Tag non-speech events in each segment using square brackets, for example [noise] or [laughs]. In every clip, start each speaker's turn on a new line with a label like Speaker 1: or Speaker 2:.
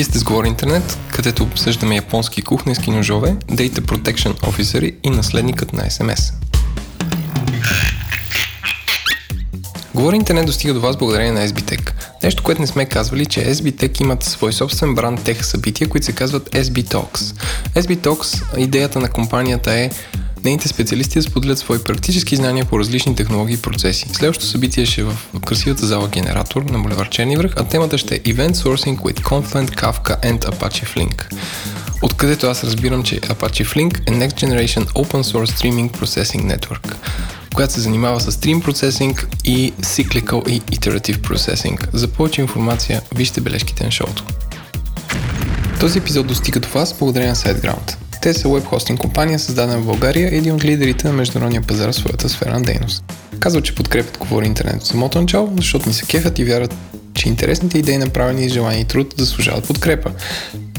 Speaker 1: Вие сте с Говори Интернет, където обсъждаме японски кухненски ножове, Data Protection Officer и наследникът на SMS. Говори Интернет достига до вас благодарение на SBTech. Нещо, което не сме казвали, че SBTech имат свой собствен бранд тех събития, които се казват SB Talks. SB Talks, идеята на компанията е Нейните специалисти споделят свои практически знания по различни технологии и процеси. Следващото събитие ще е в красивата зала Генератор на Боливар Черни връх, а темата ще е Event Sourcing with Confluent, Kafka and Apache Flink. Откъдето аз разбирам, че Apache Flink е Next Generation Open Source Streaming Processing Network която се занимава с Stream Processing и Cyclical и Iterative Processing. За повече информация вижте бележките на шоуто. Този епизод достига до вас благодарение на SiteGround. Те са веб хостинг компания, създадена в България един от лидерите на международния пазар в своята сфера на дейност. Казват, че подкрепят Говори Интернет от самото начало, защото ни се кефят и вярват, че интересните идеи, направени и желани и труд, заслужават подкрепа.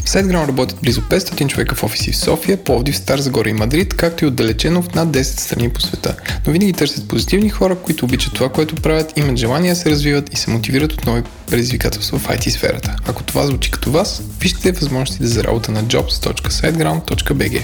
Speaker 1: В SiteGround работят близо 500 човека в офиси в София, Пловдив, Стар Загора и Мадрид, както и отдалечено в над 10 страни по света. Но винаги търсят позитивни хора, които обичат това, което правят, имат желание да се развиват и се мотивират от нови предизвикателства в IT сферата. Ако това звучи като вас, вижте възможностите за работа на jobs.siteground.bg.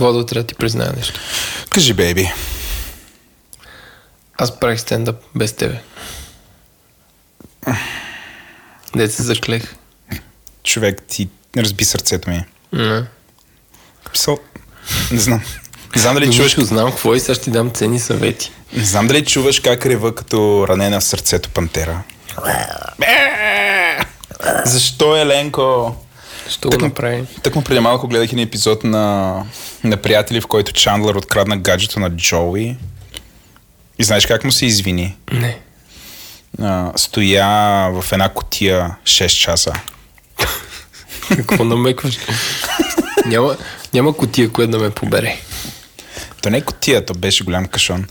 Speaker 1: Водо, трябва да ти призная нещо.
Speaker 2: Кажи, бейби.
Speaker 1: Аз правих стендъп без тебе. Дете се заклех.
Speaker 2: Човек, ти разби сърцето ми.
Speaker 1: Не.
Speaker 2: Писал... Не знам. Не знам дали
Speaker 1: Чуваш,
Speaker 2: чуваш...
Speaker 1: знам какво и сега ще ти дам ценни съвети.
Speaker 2: Не знам дали чуваш как рева като ранена в сърцето пантера. Защо, Еленко?
Speaker 1: Що го направи?
Speaker 2: так му преди малко гледах един епизод на, на приятели, в който Чандлър открадна гаджето на Джоуи. И знаеш как му се извини?
Speaker 1: Не.
Speaker 2: А, стоя в една котия 6 часа.
Speaker 1: Какво намекваш? няма, няма котия, която да ме побере.
Speaker 2: То не е котия, то беше голям кашон.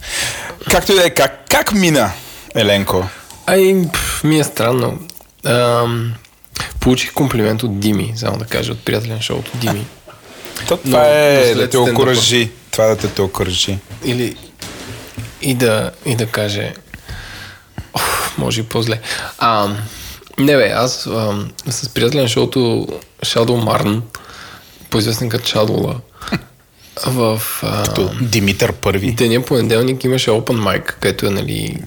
Speaker 2: Както и да е, как, как мина, Еленко?
Speaker 1: Ай, пф, ми е странно. Ам, получих комплимент от Дими, само да кажа, от приятеля на шоуто Дими. [laughs]
Speaker 2: То това
Speaker 1: Но-
Speaker 2: е да те окоръжи. Това да те окоръжи.
Speaker 1: Или и да, и да каже Оф, може и по-зле. А, не бе, аз а, с приятеля на шоуто Shadow Marn, по-известен като Shadowla, [laughs] в а,
Speaker 2: Като Димитър първи.
Speaker 1: деня понеделник имаше Open Mic, където е, нали,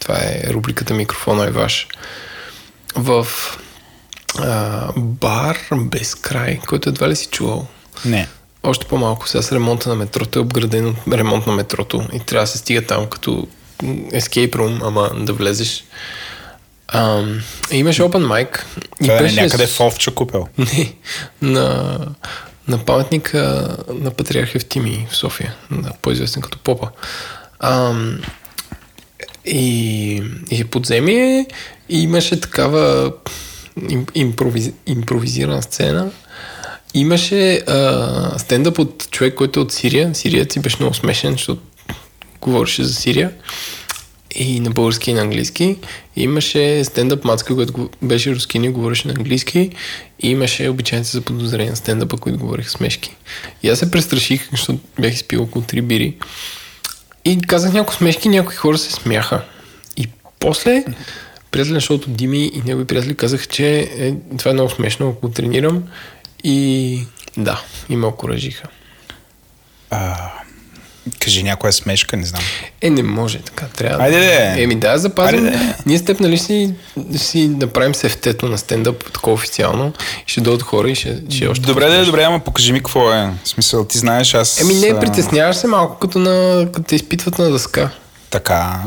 Speaker 1: това е рубриката Микрофона е ваш. В а, бар без край, който едва ли си чувал.
Speaker 2: Не.
Speaker 1: Още по-малко. Сега с ремонта на метрото е обграден от ремонт на метрото и трябва да се стига там като escape room, ама да влезеш. И имаше open mic. И
Speaker 2: Това е
Speaker 1: беше
Speaker 2: някъде
Speaker 1: с-
Speaker 2: в Овча купел. [laughs]
Speaker 1: Не, на, на паметника на Патриарх Евтимий в София, на, по-известен като Попа. Ам, и, и подземие и имаше такава импровиз, импровизирана сцена. Имаше а, стендъп от човек, който е от Сирия. Сириец и беше много смешен, защото говореше за Сирия. И на български и на английски. Имаше стендъп мацка, който беше рускин и говореше на английски. И имаше обичайните за подозрение на стендъпа, които говориха смешки. И аз се престраших, защото бях изпил около три бири. И казах някои смешки, някои хора се смяха. И после приятели на шоуто Дими и негови приятели казаха, че е, това е много смешно, ако тренирам. И да, и ме окоръжиха.
Speaker 2: А, кажи някоя смешка, не знам.
Speaker 1: Е, не може така. Трябва
Speaker 2: Айде де.
Speaker 1: Еми да, запазим.
Speaker 2: Айде де.
Speaker 1: Ние с теб, нали, си, си направим сефтето на стендъп такова официално. И ще дойдат хора и ще, ще е още.
Speaker 2: Добре, да, добре, ама покажи ми какво е. В смисъл, ти знаеш, аз...
Speaker 1: Еми не, притесняваш се малко, като, на, като те изпитват на дъска.
Speaker 2: Така.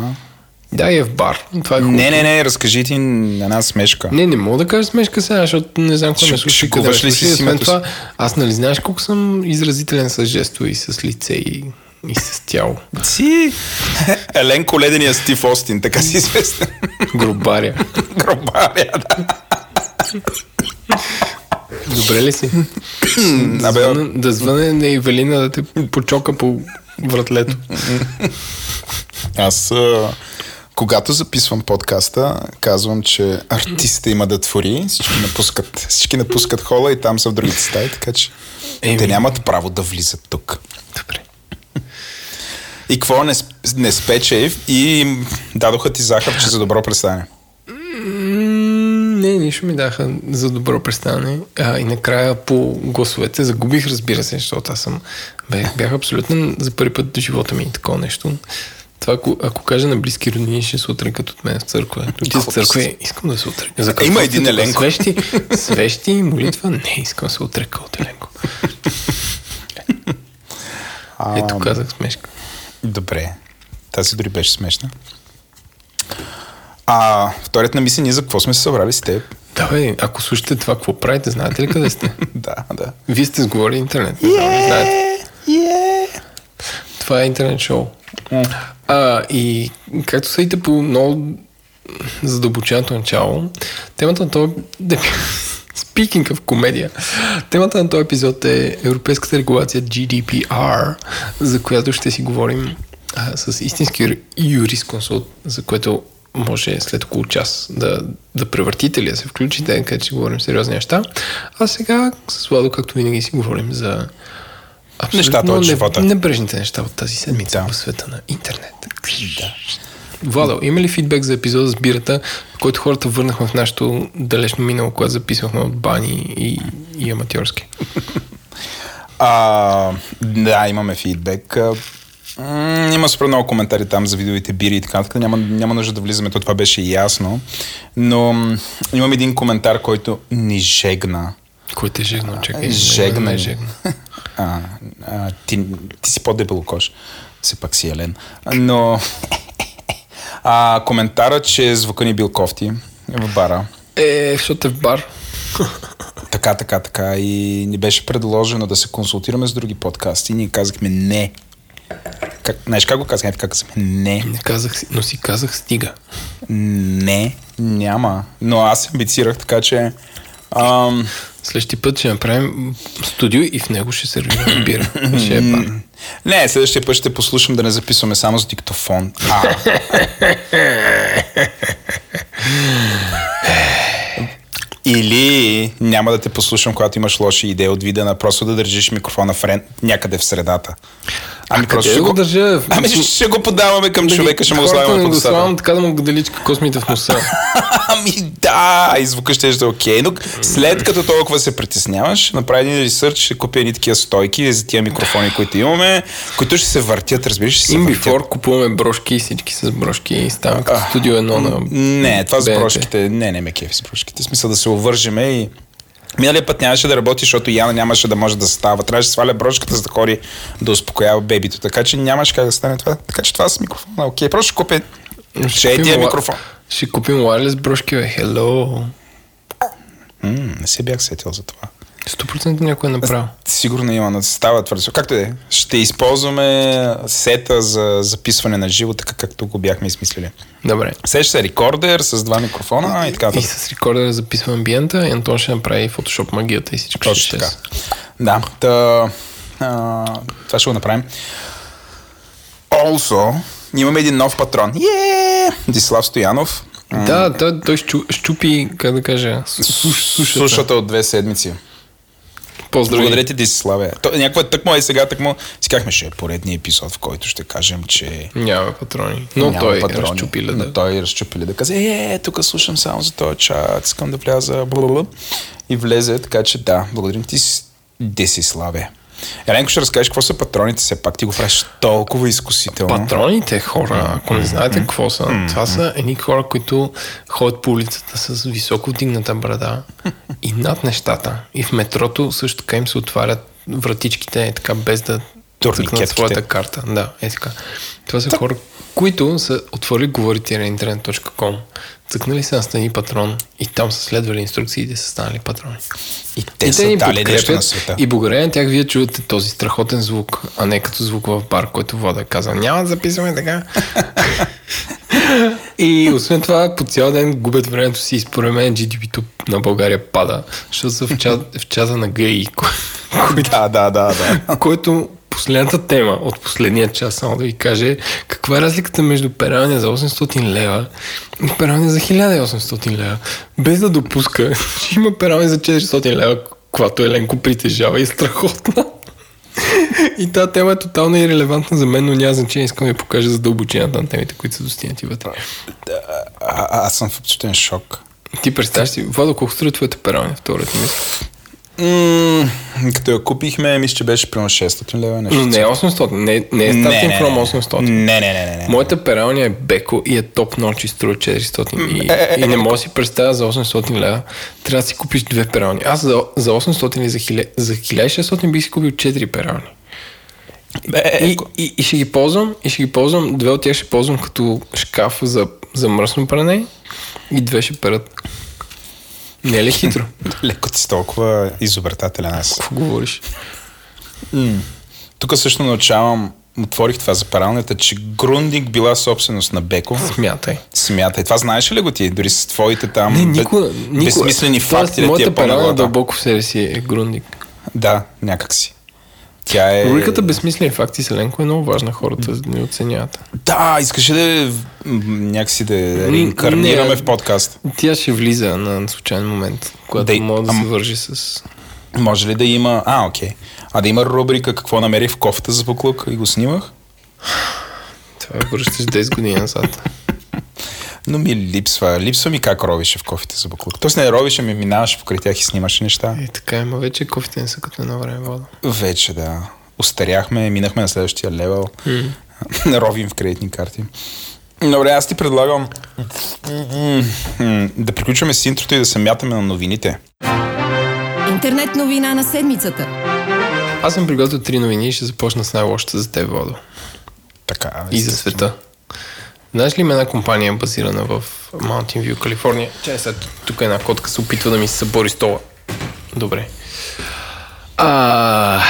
Speaker 1: Да, и е в бар. Това е хубаво.
Speaker 2: Не, не, не, разкажи ти една смешка.
Speaker 1: Не, не мога да кажа смешка сега, защото не знам какво ме слуша.
Speaker 2: шегуваш
Speaker 1: къде
Speaker 2: ли си
Speaker 1: слуша.
Speaker 2: с
Speaker 1: Освен
Speaker 2: името
Speaker 1: това, аз нали знаеш колко съм изразителен с жестове и с лице и и с тяло.
Speaker 2: Си [laughs] Еленко Ледения Стив Остин, така си известен.
Speaker 1: Грубаря. [laughs]
Speaker 2: Гробаря, да.
Speaker 1: Добре ли си? [clears throat] да, звъна, да звъне на Ивелина да те почока по вратлето.
Speaker 2: Аз, когато записвам подкаста, казвам, че артиста има да твори, всички напускат, всички напускат хола и там са в другите стаи, така че
Speaker 1: Еми.
Speaker 2: те нямат право да влизат тук.
Speaker 1: Добре.
Speaker 2: И какво не, не спече и им дадоха ти захарче за добро представяне.
Speaker 1: Не, нищо ми даха за добро представяне. А, и накрая по гласовете загубих, разбира се, защото аз съм... Бях, бях абсолютно за първи път в живота ми такова нещо. Това, ако, ако кажа на близки роднини, ще се отрекат от мен в църква. В църква искам да се отрека. За какво
Speaker 2: Има един? Еленко.
Speaker 1: Свещи, [laughs] свещи и молитва? Не, искам да се отрека от Еленко. [laughs] Ето казах смешка.
Speaker 2: Добре. Тази дори беше смешна. А вторият на мисли, ние за какво сме се събрали с теб?
Speaker 1: Да, бе, ако слушате това, какво правите, знаете ли къде сте? [laughs]
Speaker 2: да, да.
Speaker 1: Вие сте сговори интернет. Не знам, ли знаете.
Speaker 2: Yeah.
Speaker 1: Това е интернет шоу. А, и както съдите по много задълбоченото начало, темата на този... [laughs] Speaking of комедия, темата на този епизод е Европейската регулация GDPR, за която ще си говорим а, с истински юр- юрисконсулт, за което може след около час да, да превъртите или да се включите, където ще говорим сериозни неща. А сега с Владо, както винаги си говорим за абсолютно
Speaker 2: Нещата от живота.
Speaker 1: Небрежните неща от тази седмица
Speaker 2: Да.
Speaker 1: в света на интернет. Да. Владо, има ли фидбек за епизода с бирата, който хората върнахме в нашото далечно минало, когато записвахме от бани и, и аматьорски? [laughs]
Speaker 2: А, да, имаме фидбек. Има супер много коментари там за видовите бири и така нататък. Няма, няма нужда да влизаме, то това беше ясно. Но имам един коментар, който ни жегна.
Speaker 1: Кой те е жегна? Чакай,
Speaker 2: Жегна.
Speaker 1: е жегна.
Speaker 2: А, а, ти, ти си по-дебелокош. Все пак си Елен. Но а, коментара, че звука ни бил кофти в бара.
Speaker 1: Е, защото е в бар. [laughs]
Speaker 2: Така, така, така. И ни беше предложено да се консултираме с други подкасти. И ние казахме не. Как, знаеш как го казахме? Така казахме не.
Speaker 1: Не казах, си- но си казах стига.
Speaker 2: Не, няма. Но аз амбицирах, така че... Ам,
Speaker 1: Следващия път ще направим студио и в него ще сервираме [clears throat] бира. Ще е бар.
Speaker 2: не, следващия път ще послушам да не записваме само с диктофон. А. [laughs] Или няма да те послушам, когато имаш лоши идеи от вида просто да държиш микрофона в рен... някъде в средата. Ами
Speaker 1: Къде да го държа? [laughs]
Speaker 2: Ами ще, ще го подаваме към човека, ще му го слагаме
Speaker 1: не
Speaker 2: по
Speaker 1: го
Speaker 2: досада.
Speaker 1: слагам така да му деличка космите в носа. [laughs]
Speaker 2: Ами да, и звука ще е окей, но след като толкова се притесняваш, направи един ресърч, ще купя едни такива стойки за тия микрофони, които имаме, които ще се въртят, разбираш, ще се
Speaker 1: Им
Speaker 2: въртят.
Speaker 1: before купуваме брошки и всички с брошки и ставаме като студио едно на
Speaker 2: Не, това с брошките, не, не ме кефи с брошките, смисъл да се увържеме и Миналия път нямаше да работи, защото Яна нямаше да може да става. Трябваше да сваля брошката, за да ходи да успокоява бебито. Така че нямаше как да стане това. Така че това с микрофона. Окей, просто ще купя ще е тия микрофон.
Speaker 1: Ще купим wireless брошки, бе. Hello.
Speaker 2: М, не се бях сетил за това.
Speaker 1: 100% някой е направил.
Speaker 2: Сигурно има, но става твърде. Както е. Ще използваме сета за записване на живо, така както го бяхме измислили.
Speaker 1: Добре.
Speaker 2: Сеща се рекордер с два микрофона и така.
Speaker 1: И с рекордера записвам амбиента и Антон ще направи фотошоп магията и всичко
Speaker 2: Точно така. Да, та, а, това ще го направим. Also, имаме един нов патрон. Yeah! Дислав Стоянов.
Speaker 1: Да, той, той щу, щупи, как да кажа, суш, сушата.
Speaker 2: Сушата от две седмици.
Speaker 1: Поздрави.
Speaker 2: Благодаря ти, Диславе. То, някаква тъкмо и сега тъкмо си казахме, ще е поредния епизод, в който ще кажем, че
Speaker 1: Няма патрони. Но
Speaker 2: няма
Speaker 1: той
Speaker 2: патрони.
Speaker 1: разчупи
Speaker 2: Но
Speaker 1: леда.
Speaker 2: той разчупи леда. Каза, е, тук слушам само за този чат, искам да вляза, бла И влезе, така че да, благодарим ти, Десиславе. Еленко, ще разкажеш какво са патроните, все пак ти го правиш толкова изкусително.
Speaker 1: Патроните хора, ако не знаете какво са, това са едни хора, които ходят по улицата с високо вдигната брада и над нещата. И в метрото също така им се отварят вратичките, е така без да цъкнат своята карта. Да, е така. Това са хора, които са отворили говорите на internet.com, цъкнали се на стани патрон и там са следвали инструкциите, са станали патрони.
Speaker 2: И те и са
Speaker 1: ни
Speaker 2: дали нещо на света.
Speaker 1: и благодарение на тях вие чувате този страхотен звук, а не като звук в бар, който вода каза, няма да записваме така. [laughs] и освен това, по цял ден губят времето си и според мен GDP-то на България пада, защото са в, чат, в чата на ГИ, [laughs]
Speaker 2: Да, да, да, да.
Speaker 1: който последната тема от последния час, само да ви каже, каква е разликата между пералня за 800 лева и пералня за 1800 лева. Без да допуска, че [laughs] има пералня за 400 лева, когато Еленко притежава и е страхотна. [laughs] И тази тема е тотално ирелевантна за мен, но няма значение. Искам да ви покажа задълбочината на темите, които са достигнати вътре.
Speaker 2: А, аз съм в абсолютен шок.
Speaker 1: Ти представяш си, Владо, колко струва твоята пералня в теорията мисля?
Speaker 2: М- като я купихме, мисля, че беше примерно 600 лева. Нещо.
Speaker 1: Не е 800, не, не е starting from 800.
Speaker 2: Не, не, не, не, не.
Speaker 1: Моята пералня е Беко и е топ ночи струва 400 и,
Speaker 2: Е, е,
Speaker 1: и не
Speaker 2: е,
Speaker 1: мога да си представя за 800 лева. Трябва да си купиш две перални. Аз за, за 800 или за, 1000, за 1600 бих си купил 4 перални.
Speaker 2: Е,
Speaker 1: И, и, и, ще ги ползвам, и ще ги ползвам, две от тях ще ползвам като шкаф за, за мръсно пране и две ще перат. Не е ли хитро? [laughs]
Speaker 2: Леко ти си толкова изобретателен аз.
Speaker 1: Какво говориш?
Speaker 2: Тук също научавам, отворих това за паралнята, че Грундик била собственост на Беко.
Speaker 1: Смятай.
Speaker 2: Смятай. Това знаеш ли го ти? Дори с твоите там
Speaker 1: Не,
Speaker 2: бе-
Speaker 1: никога, никога.
Speaker 2: безсмислени
Speaker 1: Тоест,
Speaker 2: факти ти
Speaker 1: Моята
Speaker 2: е по-наглата.
Speaker 1: дълбоко в себе си е грундик.
Speaker 2: Да, някак си. Тя е...
Speaker 1: Рубриката Безсмислени факти с Еленко е много важна, хората ни оценяват.
Speaker 2: Да, искаш ли да м, някакси да я реинкарнираме
Speaker 1: не.
Speaker 2: в подкаст?
Speaker 1: Тя ще влиза на случайен момент, когато
Speaker 2: Да,
Speaker 1: може да
Speaker 2: ам-
Speaker 1: се вържи с...
Speaker 2: Може ли да има... А, окей. А да има рубрика какво намерих в кофта за буклук и го снимах?
Speaker 1: Това е връщаш 10 години назад. [laughs]
Speaker 2: Но ми липсва. Липсва ми как ровише в кофите за буклук. Тоест не ровише, ми минаваше покрай тях и снимаше неща.
Speaker 1: Е, така има вече кофите не са като едно време вода.
Speaker 2: Вече да. Остаряхме, минахме на следващия левел. [laughs] Ровим в кредитни карти. Добре, аз ти предлагам да приключваме с интрото и да се мятаме на новините.
Speaker 3: Интернет новина на седмицата.
Speaker 1: Аз съм приготвил три новини и ще започна с най-лошата за теб, Водо.
Speaker 2: Така.
Speaker 1: И за света. Знаеш ли има една компания базирана в Mountain View, Калифорния? Чай сега, тук една котка се опитва да ми се събори стола. Добре. А,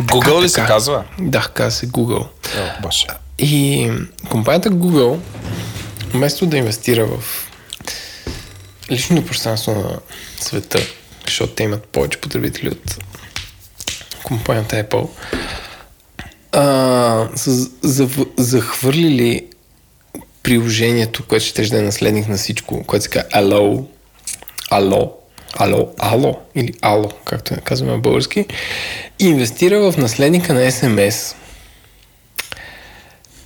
Speaker 2: Google ли се казва?
Speaker 1: Да, казва се Google.
Speaker 2: О, боже.
Speaker 1: И компанията Google, вместо да инвестира в личното пространство на света, защото те имат повече потребители от компанията Apple, а, са захвърлили приложението, което ще да е наследник на всичко, което се казва Allo, Allo, Ало, Ало или Ало, както казваме на български, инвестира в наследника на SMS,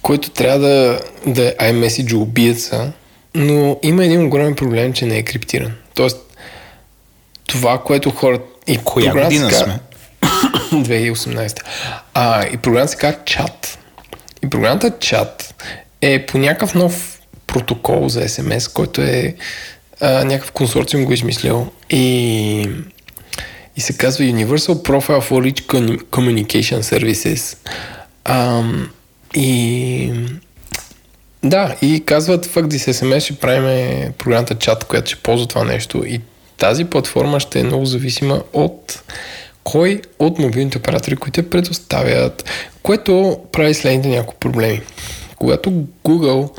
Speaker 1: който трябва да, да е iMessage убиеца, но има един огромен проблем, че не е криптиран. Тоест, това, което хората... И
Speaker 2: Коя година
Speaker 1: казва-
Speaker 2: сме? [coughs]
Speaker 1: 2018. А, и програмата се казва чат. И програмата чат е по някакъв нов протокол за SMS, който е а, някакъв консорциум го е измислил и, и се казва Universal Profile for Rich Commu- Communication Services. Ам, и да, и казват факт с SMS ще правим програмата чат, която ще ползва това нещо и тази платформа ще е много зависима от кой от мобилните оператори, които я предоставят, което прави следните няколко проблеми. Когато Google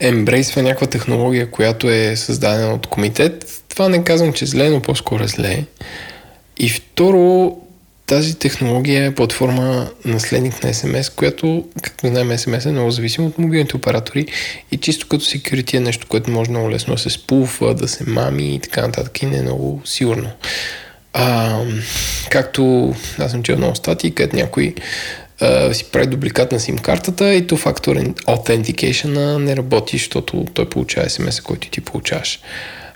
Speaker 1: ембрейсва някаква технология, която е създадена от комитет, това не казвам, че зле, но по-скоро зле. И второ, тази технология е платформа наследник на SMS, която, както знаем, SMS е много зависим от мобилните оператори и чисто като security е нещо, което може много лесно да се спулва, да се мами и така нататък и не е много сигурно. А, както аз съм чел много статии, където някой а, си прави дубликат на сим картата и то фактор authentication не работи, защото той получава SMS, който ти получаваш.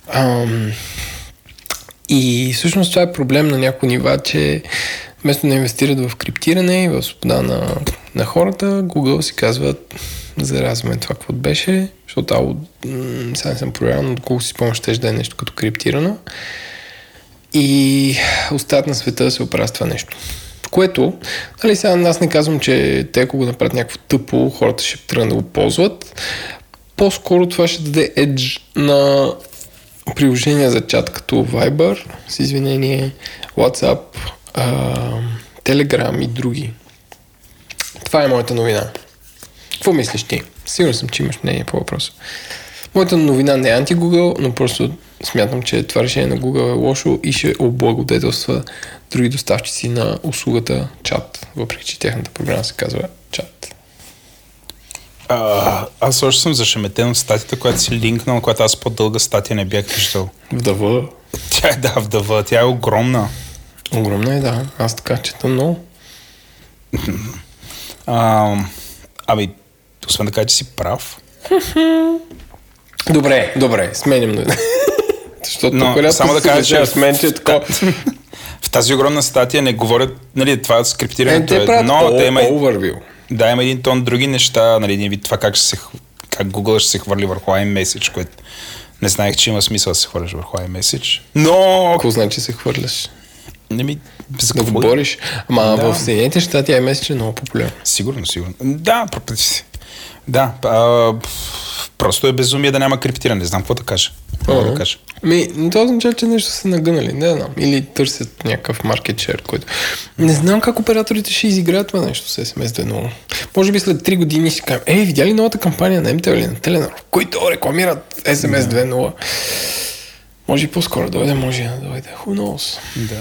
Speaker 1: Ам, и всъщност това е проблем на някои нива, че вместо да инвестират в криптиране и в свобода на, на хората, Google си казват заразваме това, какво беше, защото ало, м- сега не съм проверял, но доколко си спомняш, ще да е нещо като криптирано. И остават на света да се това нещо. Което, нали сега аз не казвам, че те ако го направят някакво тъпо, хората ще тръгнат да го ползват. по-скоро това ще даде edge на приложения за чат като Viber, с извинение, WhatsApp, а, Telegram и други. Това е моята новина. Какво мислиш ти? Сигурен съм, че имаш мнение по въпроса. Моята новина не е анти-Google, но просто смятам, че това решение на Google е лошо и ще облагодетелства други доставчици на услугата чат, въпреки че тяхната програма се казва чат.
Speaker 2: А, аз още съм зашеметен от статията, която си линкнал, която аз по-дълга статия не бях виждал.
Speaker 1: Вдъва.
Speaker 2: Тя е, да, вдъва. Тя е огромна.
Speaker 1: Огромна е, да. Аз така чета много.
Speaker 2: А, ами, освен да кажа, че си прав.
Speaker 1: Добре, добре, сменям. Защото
Speaker 2: Но,
Speaker 1: когато
Speaker 2: само да кажа, че-
Speaker 1: с мен, че е. [laughs]
Speaker 2: В тази огромна статия не говорят, нали, това
Speaker 1: Е,
Speaker 2: скриптирането
Speaker 1: те
Speaker 2: е едно, те има,
Speaker 1: overview.
Speaker 2: да, има един тон други неща, нали, един вид това как, ще се, как Google ще се хвърли върху iMessage, което не знаех, че има смисъл да се хвърляш върху iMessage. Но,
Speaker 1: Какво значи се хвърляш?
Speaker 2: не ми, за
Speaker 1: Да
Speaker 2: какво?
Speaker 1: бориш? Ама
Speaker 2: Да.
Speaker 1: в Съединените щати iMessage е много популярен.
Speaker 2: Сигурно, сигурно. Да, пропи- да, а, просто е безумие да няма криптиране. Не знам какво да кажа. Какво да кажа.
Speaker 1: Ми, това означава, че нещо са нагънали, не знам. Или търсят някакъв market share, който... Не знам как операторите ще изиграят това нещо с SMS 2.0. Може би след 3 години ще кажем, ей, видя ли новата кампания на МТЛ или на Теленор, които рекламират SMS 2.0? Може и по-скоро дойде, може и да дойде. Who knows?
Speaker 2: Да.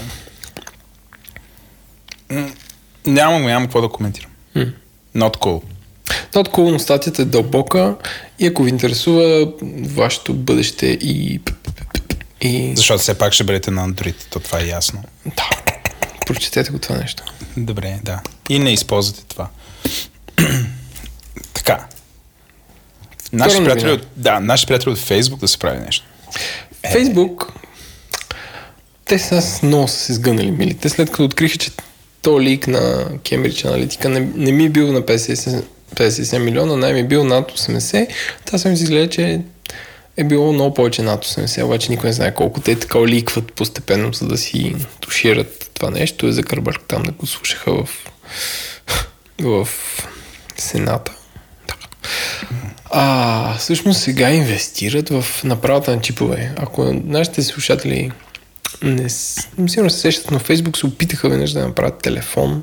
Speaker 2: Нямам, нямам какво да коментирам. Not cool.
Speaker 1: Not cool, но статията е дълбока и ако ви интересува вашето бъдеще и... и...
Speaker 2: Защото все пак ще бъдете на Android, то това е ясно.
Speaker 1: Да, прочетете го това нещо.
Speaker 2: Добре, да. И не използвате това. [clears throat] така. Наши приятели, от, да, наши приятели от Facebook да се прави нещо.
Speaker 1: Фейсбук, те са много са се сгънали милите, след като откриха, че то лик на Cambridge Analytica не, не ми е бил на 57, 57 милиона, най ми е бил над 80. Та съм си изгледа, че е било много повече над 80, обаче никой не знае колко. Те така ликват постепенно, за да си тушират това нещо. Е за Кърбърг там да го слушаха в, [laughs] в Сената. Да. А, всъщност сега инвестират в направата на чипове. Ако нашите слушатели не, сигурно се сещат, но Facebook се опитаха веднъж да направят телефон,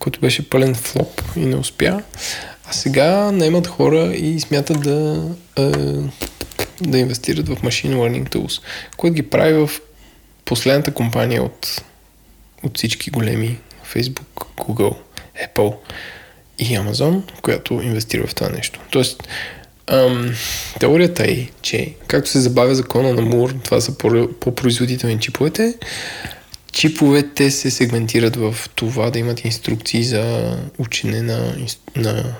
Speaker 1: който беше пълен флоп и не успя. А сега наемат хора и смятат да, е, да инвестират в Machine Learning Tools, което ги прави в последната компания от, от всички големи Facebook, Google, Apple и Amazon, която инвестира в това нещо. Тоест, ам, теорията е, че както се забавя закона на Мур, това са по- по-производителни чиповете, чиповете се сегментират в това да имат инструкции за учене на, на,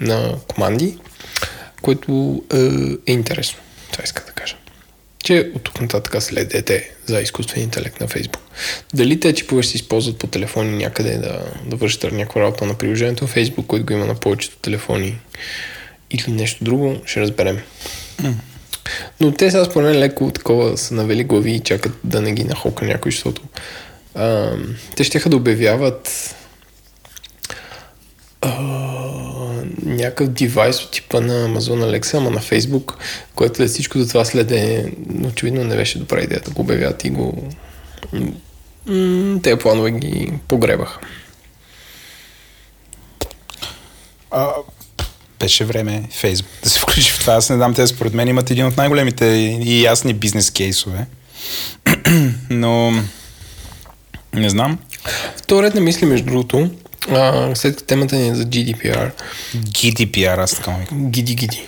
Speaker 1: на команди, което е, е интересно. Това иска да кажа. Че от тук нататък следете за изкуствен интелект на Facebook. Дали те чипове се използват по телефони някъде да, да вършат някаква работа на приложението на Facebook, който го има на повечето телефони или нещо друго, ще разберем. Но те сега според мен леко такова са навели глави и чакат да не ги нахока някой, защото а, те ще да обявяват а, някакъв девайс от типа на Amazon Alexa, ама на Facebook, което след всичко до това следе, очевидно не беше добра идея да го обявят и го... Те планове ги погребаха.
Speaker 2: А, беше време Фейсбук да се [laughs] включи в това. Аз не знам, те според мен имат един от най-големите и ясни бизнес кейсове. [clears throat] Но не знам.
Speaker 1: В ред на мисли, между другото, а, след като темата ни е за GDPR,
Speaker 2: GDPR, аз така му
Speaker 1: гиди гиди,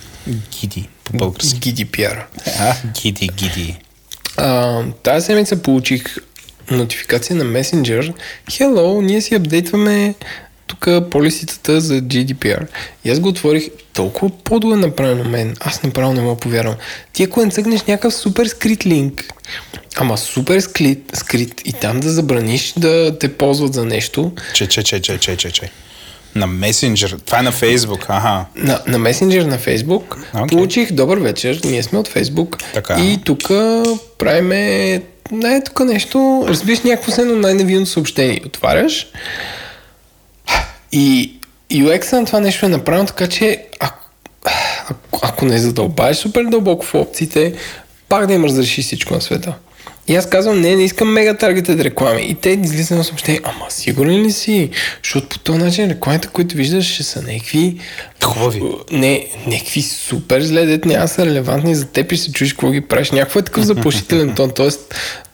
Speaker 2: Гиди, по български.
Speaker 1: GDPR.
Speaker 2: А, гиди, гиди.
Speaker 1: А, тази седмица получих нотификация на Messenger. Hello, ние си апдейтваме тук полиситата за GDPR. И аз го отворих толкова по-долу е направено мен. Аз направо не мога повярвам. Ти ако не цъгнеш някакъв супер скрит линк, ама супер скрит, скрит и там да забраниш да те ползват за нещо,
Speaker 2: Че, че, че, че, че, че, че. На месенджер. Това е на Фейсбук. Аха.
Speaker 1: на, на месенджер на Фейсбук.
Speaker 2: Окей.
Speaker 1: Получих добър вечер, ние сме от Фейсбук.
Speaker 2: Така.
Speaker 1: И тук правиме не тук нещо, разбираш някакво се едно най-невинно съобщение. Отваряш и UX на това нещо е направено така, че ако, ако, ако не задълбаеш супер дълбоко в опциите, пак да им разреши всичко на света. И аз казвам, не, не искам мега таргетед реклами. И те излизат на съобщение, ама сигурен ли си? Защото по този начин рекламите, които виждаш, ще са някакви...
Speaker 2: Хубави.
Speaker 1: Не, някакви супер зле, дет няма са релевантни за теб и се чуеш какво ги правиш. Някакво е такъв заплашителен тон, т.е.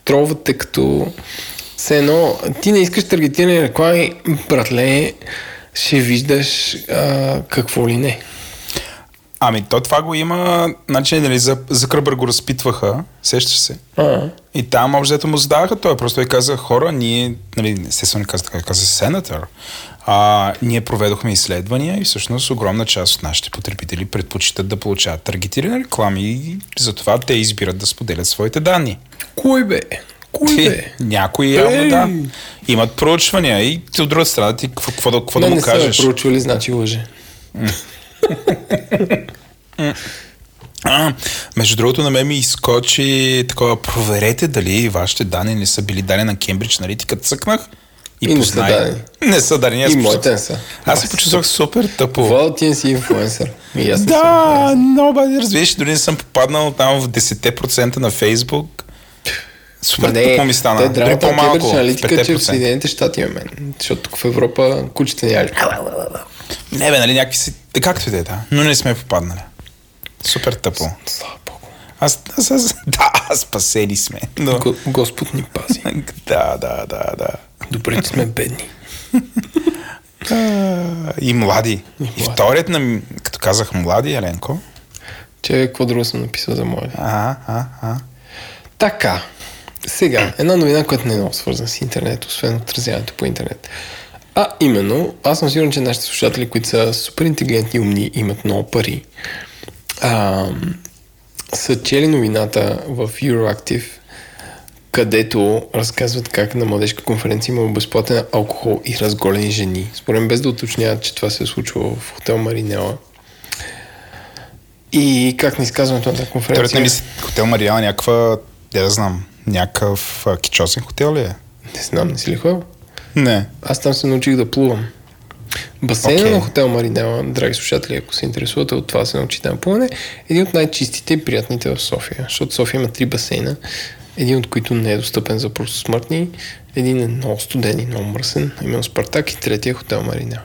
Speaker 1: тровате като... Все едно, ти не искаш таргетирани реклами, братле, ще виждаш а, какво ли не.
Speaker 2: Ами, то това го има, значи, нали, за, за Кръбър го разпитваха, сещаш се.
Speaker 1: А,
Speaker 2: И там общо му задаваха той. Просто той каза, хора, ние, нали, естествено не каза така, каза сенатор. А, ние проведохме изследвания и всъщност огромна част от нашите потребители предпочитат да получават таргетирани реклами и затова те избират да споделят своите данни.
Speaker 1: кой бе? Кой бе?
Speaker 2: Ти, някои явно
Speaker 1: Ей!
Speaker 2: да. Имат проучвания и ти от друга страна ти какво, какво, какво да
Speaker 1: Не,
Speaker 2: му
Speaker 1: не са ме
Speaker 2: кажеш.
Speaker 1: проучвали, значи лъже. [laughs]
Speaker 2: А, между другото, на мен ми изкочи такова, проверете дали вашите данни не са били дадени на Кембридж Аналитика. Цъкнах и,
Speaker 1: И не са дадени.
Speaker 2: Не са дадени. Аз
Speaker 1: И моите не са.
Speaker 2: Аз се почувствах супер тъпо.
Speaker 1: Валтин си инфлуенсър. И аз не съм
Speaker 2: Да, но бъде, разбираш, дори не съм попаднал там в 10% на Фейсбук. Супер
Speaker 1: не,
Speaker 2: тъпо ми стана.
Speaker 1: Те драмата
Speaker 2: по-малко.
Speaker 1: Аналитика, е, че в
Speaker 2: 5%.
Speaker 1: Съединените щати има мен. Защото тук в Европа кучета няма.
Speaker 2: Не бе, нали някакви си... Както и да е, да. Но не сме попаднали. Супер тъпо.
Speaker 1: Слава Богу.
Speaker 2: Аз, аз, аз, [laughs] да, спасени сме. Но...
Speaker 1: Го- Господ ни пази. [laughs]
Speaker 2: Да, да, да, да.
Speaker 1: Добре, че сме бедни. [laughs]
Speaker 2: А, И млади. И вторият на... Като казах млади, Еленко.
Speaker 1: Че какво друго съм написал за моя.
Speaker 2: А, а, а.
Speaker 1: Така. Сега, една новина, която не е много свързана с интернет, освен отразяването по интернет. А именно, аз съм сигурен, че нашите слушатели, които са супер интелигентни умни, имат много пари, а, са чели новината в Euroactive, където разказват как на младежка конференция има безплатен алкохол и разголени жени. Според без да уточняват, че това се е случило в хотел Маринела. И как на изказването на тази конференция...
Speaker 2: не мисли, хотел Мариала някаква, да да знам, някакъв а, кичосен хотел ли е?
Speaker 1: Не знам, не си ли ходил?
Speaker 2: Не.
Speaker 1: Аз там се научих да плувам. Басейна
Speaker 2: Окей.
Speaker 1: на хотел Маринела, драги слушатели, ако се интересувате от това се научите на плуване, един от най-чистите и приятните в София. Защото София има три басейна, един от които не е достъпен за просто смъртни, един е много студен и много мръсен, именно Спартак и третия е хотел Маринела.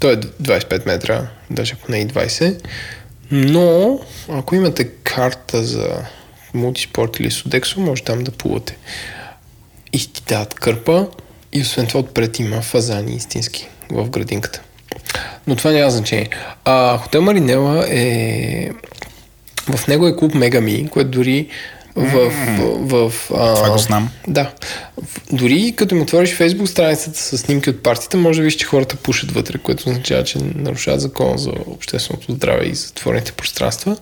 Speaker 1: Той е 25 метра, даже ако не и 20. Но, ако имате карта за мултиспорт или Судексо, може там да плувате. И ти дават кърпа и освен това отпред има фазани истински в градинката. Но това няма значение. А, хотел Маринела е... В него е клуб Мегами, което дори в... в, в а,
Speaker 2: Това го знам.
Speaker 1: Да. Дори като им отвориш фейсбук страницата с снимки от партията, може да видиш, че хората пушат вътре, което означава, че нарушават закона за общественото здраве и затворените пространства.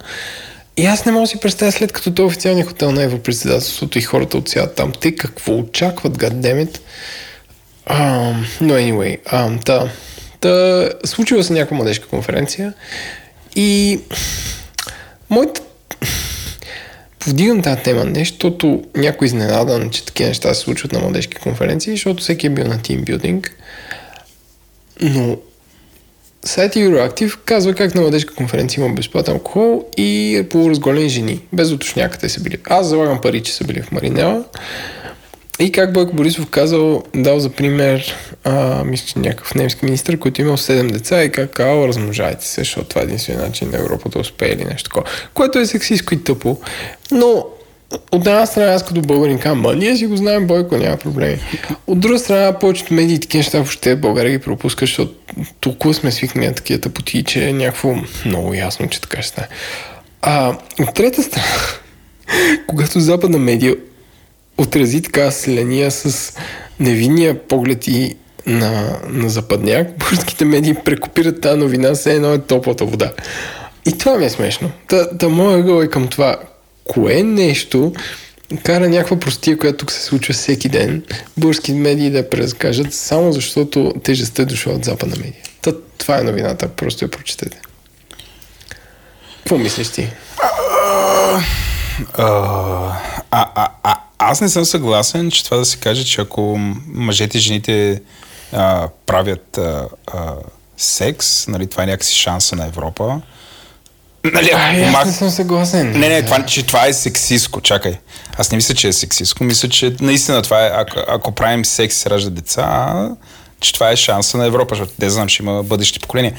Speaker 1: И аз не мога да си представя след като той е официалният хотел на Европредседателството и хората отсядат там. Те какво очакват, гаддемет? Um, но anyway, um, та, та, случила се някаква младежка конференция и моята повдигам тази тема не, защото някой изненадан, че такива неща се случват на младежки конференции, защото всеки е бил на тимбилдинг. Но сайт Euroactive казва как на младежка конференция има безплатен алкохол и полуразголени жени. Без уточня къде са били. Аз залагам пари, че са били в Маринела. И как Бойко Борисов казал, дал за пример, а, мисля, че някакъв немски министр, който имал 7 деца и как казал, размножайте се, защото това е единствения начин на Европа да успее или нещо такова. Което е сексистко и тъпо. Но от една страна аз като българин казвам, ма ние си го знаем Бойко, няма проблеми. От друга страна, повечето медии такива неща въобще България ги пропускат, защото толкова сме свикнали на такива тъпоти, че е някакво много ясно, че така ще стане. А, от трета страна, [laughs] когато западна медия отрази така селения с невинния поглед и на, на западняк, [laughs] българските медии прекопират тази новина, все едно е топлата вода. И това ми е смешно. Та, та моя ъгъл е към това. Кое нещо кара някаква простия, която тук се случва всеки ден, български медии да преразкажат, само защото тежестта е дошла от западна медия. Та, това е новината, просто я прочетете. Какво мислиш ти?
Speaker 2: А, а, а, аз не съм съгласен, че това да се каже, че ако мъжете и жените а, правят а, а, секс, нали, това е някакси шанса на Европа. Нали,
Speaker 1: аз
Speaker 2: мак-
Speaker 1: не съм съгласен.
Speaker 2: Не, не, това, че това е сексиско. Чакай. Аз не мисля, че е сексиско. Мисля, че наистина това е, ако, ако правим секс и се ражда деца, че това е шанса на Европа, защото не знам, че има бъдещи поколения.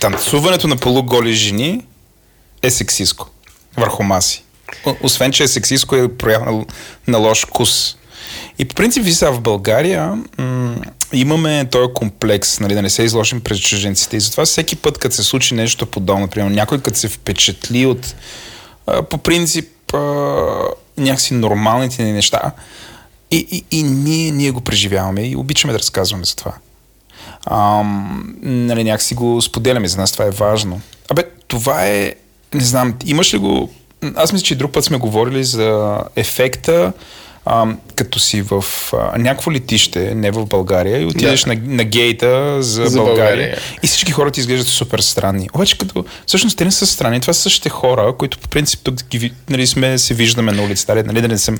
Speaker 2: Танцуването на полуголи жени е сексиско върху маси. Освен, че е сексиско, е проява на, на лош вкус. И по принцип, ви сега в България м- имаме този комплекс, нали, да не се изложим пред чужденците. И затова всеки път, като се случи нещо подобно, например, някой като се впечатли от по принцип а, някакси нормалните ни неща, и, и, и ние, ние го преживяваме и обичаме да разказваме за това. Ам, нали, някакси го споделяме, за нас това е важно. Абе, това е, не знам, имаш ли го, аз мисля, че друг път сме говорили за ефекта, ам, като си в а, някакво летище, не в България, и отидеш
Speaker 1: Да.
Speaker 2: на, на гейта за,
Speaker 1: За
Speaker 2: България,
Speaker 1: България.
Speaker 2: и всички хора ти изглеждат супер странни. Обаче, като всъщност те не са странни, това са същите хора, които по принцип тук ги, нали, сме, се виждаме на улицата, нали, нали, да не съм...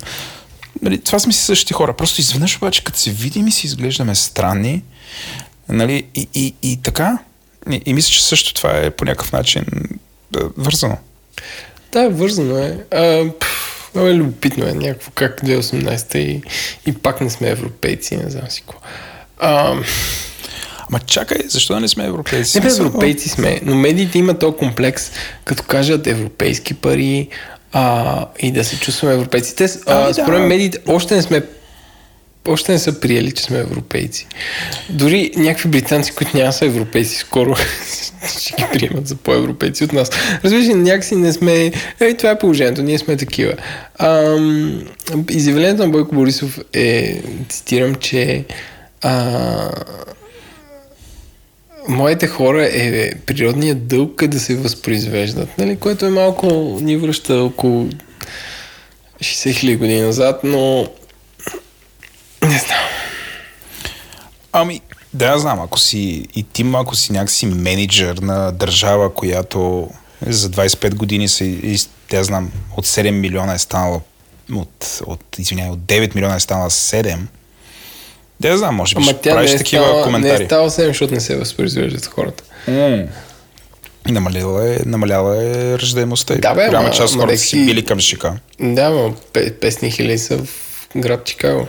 Speaker 2: Нали, това сме си същите хора. Просто изведнъж обаче, като се видим и си изглеждаме странни, нали, и, и, и така. И, и мисля, че също това е по някакъв начин вързано.
Speaker 1: Да, вързано е. А, пф, много е любопитно е някакво как 2018 и, и пак не сме европейци, не знам си какво. А,
Speaker 2: Ама чакай, защо да не сме европейци?
Speaker 1: не бе, европейци сме, но медиите имат този комплекс, като кажат европейски пари а, и да се чувстваме европейци. Те,
Speaker 2: Ами
Speaker 1: а,
Speaker 2: да.
Speaker 1: според медиите още не сме още не са приели, че сме европейци. Дори някакви британци, които няма са европейци, скоро [laughs] ще ги приемат за по-европейци от нас. Разбираш ли, някакси не сме... Ей, това е положението, ние сме такива. Ам, изявлението на Бойко Борисов е, цитирам, че а, моите хора е природният дълг да се възпроизвеждат, нали? което е малко ни връща около 60 хиляди години назад, но не знам.
Speaker 2: Ами, да, я знам, ако си и ти, ако си някакси менеджер на държава, която за 25 години са, и, да я знам, от 7 милиона е станала, от, от, извинявай, от 9 милиона е станала 7, да я знам, може би
Speaker 1: Ама
Speaker 2: ще
Speaker 1: тя
Speaker 2: правиш
Speaker 1: не е,
Speaker 2: такива
Speaker 1: стала, не
Speaker 2: коментари.
Speaker 1: е стала 7, защото не се възпроизвеждат хората.
Speaker 2: М. Намаляла е, намаляла е ръждаемостта.
Speaker 1: Да, бе,
Speaker 2: Голяма част от хората си
Speaker 1: си-
Speaker 2: били към шика.
Speaker 1: Да, но 500 хиляди са в град Чикаго.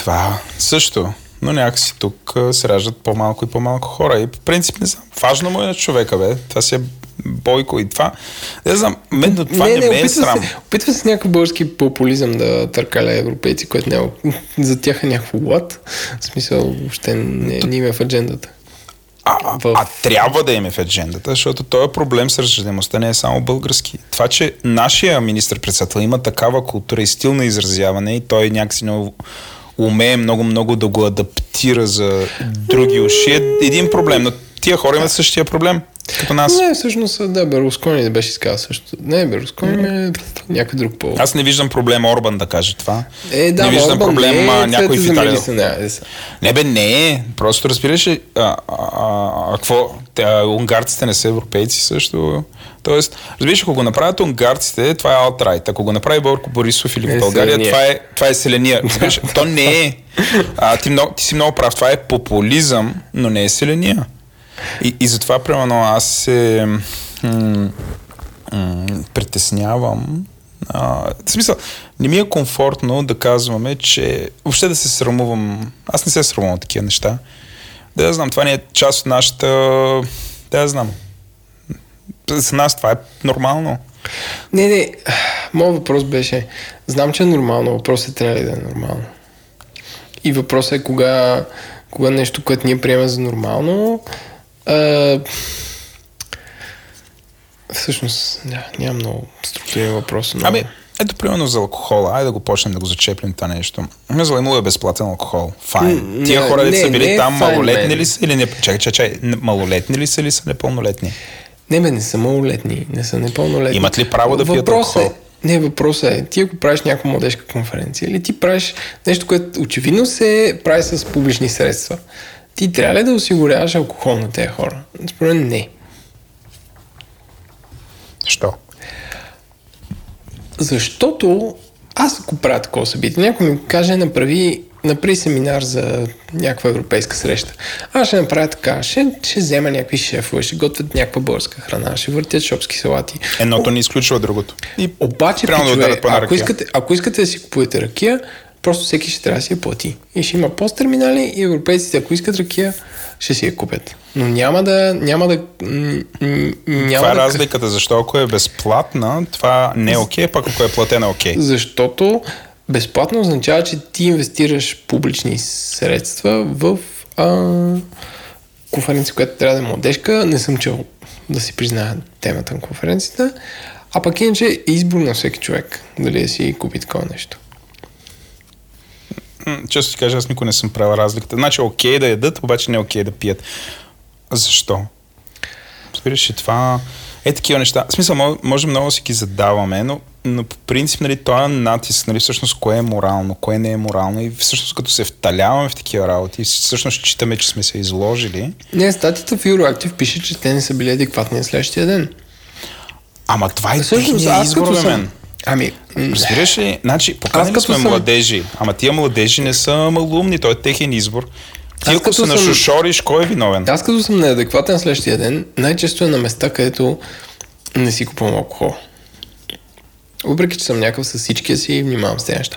Speaker 2: Това също. Но някакси тук се раждат по-малко и по-малко хора. И по принцип не знам. Важно му е на човека, бе. Това си е бойко и това. Не знам, мен до това не, не, ме е срам.
Speaker 1: Се, опитва се някакъв български популизъм да търкаля европейци, което няма, за тях е някакво лад. В смисъл, въобще не, не им е в аджендата.
Speaker 2: А,
Speaker 1: в-
Speaker 2: а трябва да им е в аджендата, защото този проблем с ръждаемостта не е само български. Това, че нашия министр-председател има такава култура и стил на изразяване и той някакси много умее много-много да го адаптира за други уши е един проблем. Но тия хора имат същия проблем, като нас.
Speaker 1: Не, всъщност, да, Берлускони не беше изказал също. Не, Берлускони е някой друг по.
Speaker 2: Аз не виждам проблем Орбан да каже това.
Speaker 1: Е, да,
Speaker 2: не виждам
Speaker 1: Орбан
Speaker 2: проблем
Speaker 1: не
Speaker 2: а,
Speaker 1: е
Speaker 2: някой в Италия.
Speaker 1: мириса, не, не.
Speaker 2: Не бе, не е. Просто разбираш а, а, а, какво? Те, унгарците не са европейци също. Тоест, разбираш, ако го направят унгарците, това е алтрайт. Ако го направи Борко Борисов или
Speaker 1: Е,
Speaker 2: в България,
Speaker 1: селения.
Speaker 2: това е, това е селения. [laughs] Разбираш, то не е. А, ти, много, ти си много прав. Това е популизъм, но не е селения. И, и затова, примерно, аз се м- м- притеснявам. А, в смисъл, не ми е комфортно да казваме, че въобще да се срамувам. Аз не се срамувам от такива неща. Да я знам, това не е част от нашата... Да я знам. За нас това е нормално.
Speaker 1: Не, не, моят въпрос беше, знам, че е нормално, въпросът е трябва ли да е нормално. И въпросът е кога, кога нещо, което ние приемаме за нормално, а, всъщност, няма много структурен въпрос. Но...
Speaker 2: Ами, ето примерно за алкохола. Айде да го почнем да го зачеплим това нещо. Мисля, имало е безплатен алкохол. Файн. Тия хора,
Speaker 1: не,
Speaker 2: деца са били
Speaker 1: не е
Speaker 2: там,
Speaker 1: файн,
Speaker 2: малолетни
Speaker 1: мен.
Speaker 2: ли са или не? Чакай, чакай, чакай. Малолетни ли са или са непълнолетни?
Speaker 1: Не, бе, не са малолетни, не са непълнолетни.
Speaker 2: Имат ли право да пият алкохол?
Speaker 1: Е, не, въпросът е, ти ако правиш някаква младежка конференция или ти правиш нещо, което очевидно се прави с публични средства, ти трябва ли да осигуряваш алкохол на тези хора? Според мен не.
Speaker 2: Що?
Speaker 1: Защото аз ако правя такова събитие, някой ми каже, направи напри семинар за някаква европейска среща. Аз ще направя така, ще, ще взема някакви шефове, ще готвят някаква българска храна, ще въртят шопски салати.
Speaker 2: Едното не изключва другото. И
Speaker 1: Обаче,
Speaker 2: да
Speaker 1: пичове,
Speaker 2: по-на
Speaker 1: ако,
Speaker 2: ракия.
Speaker 1: искате, ако искате да си купувате ракия, просто всеки ще трябва да си я плати. И ще има посттерминали и европейците, ако искат ракия, ще си я купят. Но няма да... Няма да няма
Speaker 2: това е
Speaker 1: да,
Speaker 2: разликата, защо ако е безплатна, това не е окей, пък ако е платена, окей.
Speaker 1: Защото безплатно означава, че ти инвестираш публични средства в а, конференция, която трябва да е младежка. Не съм чел да си призная темата на конференцията. А пък иначе е избор на всеки човек дали да си купи такова нещо.
Speaker 2: Често ти кажа, аз никой не съм правил разликата. Значи окей да ядат, обаче не е окей да пият. Защо? Разбираш ли това? Е такива неща. В смисъл, може, много да си ги задаваме, но, но по принцип, нали, този натиск, нали, всъщност, кое е морално, кое не е морално и всъщност, като се вталяваме в такива работи, всъщност считаме, че сме се изложили,
Speaker 1: Не, статията в Euroactive пише, че те не са били адекватни следващия ден.
Speaker 2: ама това е
Speaker 1: Всъщност,
Speaker 2: техния избор,
Speaker 1: съм...
Speaker 2: мен.
Speaker 1: Ами,
Speaker 2: Разбираш ли? Значи, поканили
Speaker 1: като
Speaker 2: сме
Speaker 1: съм-
Speaker 2: младежи, ама тия младежи не са малумни, той е техен избор. Ти ако се
Speaker 1: съм-
Speaker 2: нашошориш, кой е виновен?
Speaker 1: аз като съм неадекватен следващия ден, най-често е на места, където не си купувам алкохол. Въпреки, че съм някакъв с всичкия си и внимавам с тези неща.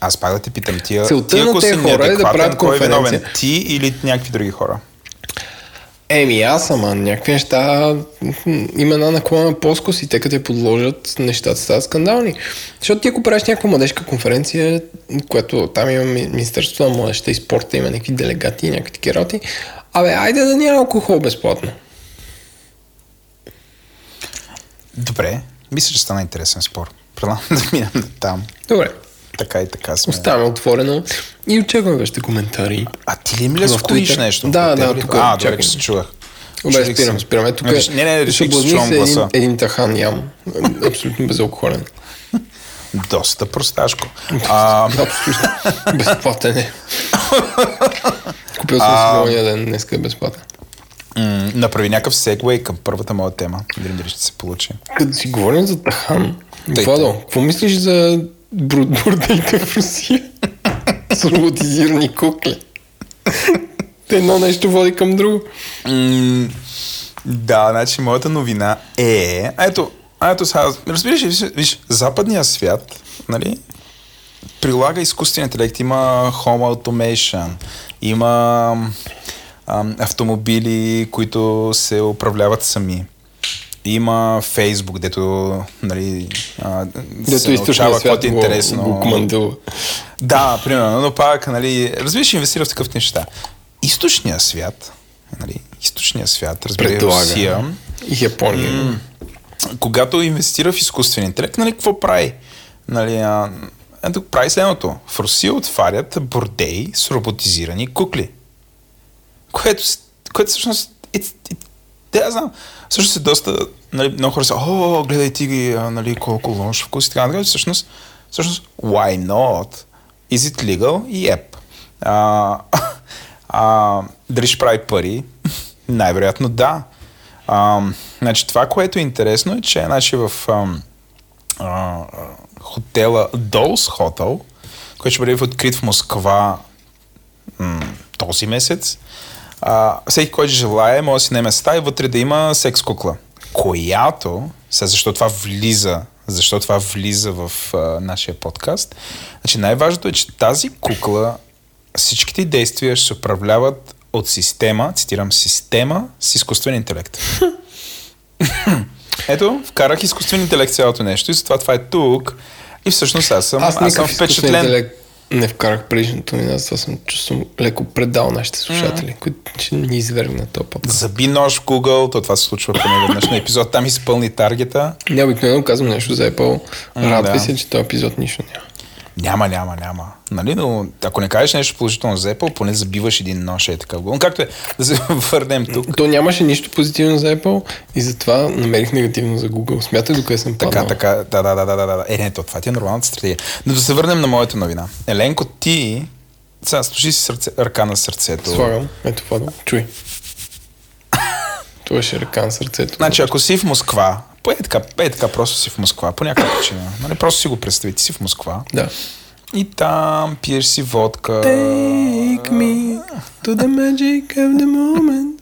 Speaker 2: Аз пак да те питам, тия,
Speaker 1: Целта
Speaker 2: ти
Speaker 1: на
Speaker 2: ако
Speaker 1: тези
Speaker 2: си
Speaker 1: хора е да правят
Speaker 2: кой е виновен? Ти или някакви други хора?
Speaker 1: Еми, аз съм, а някакви неща има една наклона плоскост и те като я подложат, нещата стават скандални. Защото ти ако правиш някаква младежка конференция, което там има Ми- Министерството на младежта и спорта, има някакви делегати и някакви такива работи, абе, айде да няма алкохол безплатно.
Speaker 2: Добре, мисля, че стана интересен спор. Предлагам да минем там.
Speaker 1: Добре,
Speaker 2: Така и така сме.
Speaker 1: оставаме отворено и очакваме вашите коментари.
Speaker 2: А ти ли ми ли
Speaker 1: Twitter?
Speaker 2: нещо?
Speaker 1: Да, да, тук,
Speaker 2: А, добре, че се чувах.
Speaker 1: Добре, спирам,
Speaker 2: се.
Speaker 1: спираме. Тук
Speaker 2: Ами, Не, не, реших
Speaker 1: съблазни
Speaker 2: чувам
Speaker 1: се един,
Speaker 2: гласа.
Speaker 1: един тахан ям. Абсолютно безалкохолен. [laughs]
Speaker 2: Доста просташко. А, [laughs]
Speaker 1: Абсолютно. Безплатен е. Купил съм си новия ден, днеска е безплатен.
Speaker 2: м, направи някакъв сегвей към първата моя тема. Дали дали ще се получи.
Speaker 1: Като си говорим за Тахан, Владо, какво мислиш за борделите в Русия? С роботизирани кукли. Едно нещо води към друго.
Speaker 2: Да, значи моята новина е... Ето, ето сега, разбираш ли, виж, виж, западния свят, нали, прилага изкуствен интелект, има home automation, има ам, автомобили, които се управляват сами. Има Фейсбук, дето, нали, а,
Speaker 1: Дето
Speaker 2: се научава какво ти е
Speaker 1: го,
Speaker 2: интересно.
Speaker 1: го командува.
Speaker 2: Да, примерно, но пак, нали, разбираш, инвестира в такъв неща. Източния свят, нали, източния свят, разбира. Русия,
Speaker 1: И Япония.
Speaker 2: когато инвестира в изкуствен интелект, нали, какво прави? Нали, а, ето, прави следното. В Русия отварят бордеи с роботизирани кукли. Което, което всъщност... It, it, да, я знам. Всъщност е доста... Нали, много хора са, о, гледай ти ги, нали, колко лош вкус и така нататък. Всъщност, всъщност, why not? Is it legal? Yep. А, а, дали ще прави пари? [laughs] Най-вероятно да. А, значи това, което е интересно е, че значи, в а, а, хотела Dolls Hotel, който ще бъде открит в Москва м, този месец, а, всеки, който желая, може да си наеме стая и вътре да има секс кукла, която, сега защо това влиза, защо това влиза в а, нашия подкаст, значи най-важното е, че тази кукла, всичките действия ще се управляват от система, цитирам, система с изкуствен интелект. [laughs] Ето, вкарах изкуствен интелект цялото нещо и затова това е тук. И всъщност аз съм, аз, аз съм впечатлен.
Speaker 1: интелект не вкарах предишното ми, аз съм чувствам леко предал нашите слушатели, които ще ни извергнат този подкаст.
Speaker 2: Заби нож в Google, то това се случва поне веднъж на епизод, там изпълни таргета.
Speaker 1: Не, обикновено казвам нещо за Apple. Радвай
Speaker 2: да.
Speaker 1: се, че този епизод нищо няма.
Speaker 2: Няма, няма, няма. Нали, но ако не кажеш нещо положително за Apple, поне забиваш един нож е така Google. Както е, да се [laughs] върнем тук.
Speaker 1: То нямаше нищо позитивно за Apple и затова намерих негативно за Google. Смятай докъде съм
Speaker 2: Така,
Speaker 1: паднал.
Speaker 2: така, да, да, да, да, да, да. Е, не, то, това ти е нормалната стратегия. Но да се върнем на моята новина. Еленко, ти, сега служи си сърце, ръка на сърцето.
Speaker 1: Слагам. Ето да чуй. [laughs] Това ще ръка на сърцето.
Speaker 2: Значи, ако си в Москва, е така, е така, просто си в Москва, по някаква причина. Нали, просто си го представи, ти си в Москва.
Speaker 1: Да.
Speaker 2: И там пиеш си водка.
Speaker 1: Take me to the magic of the moment.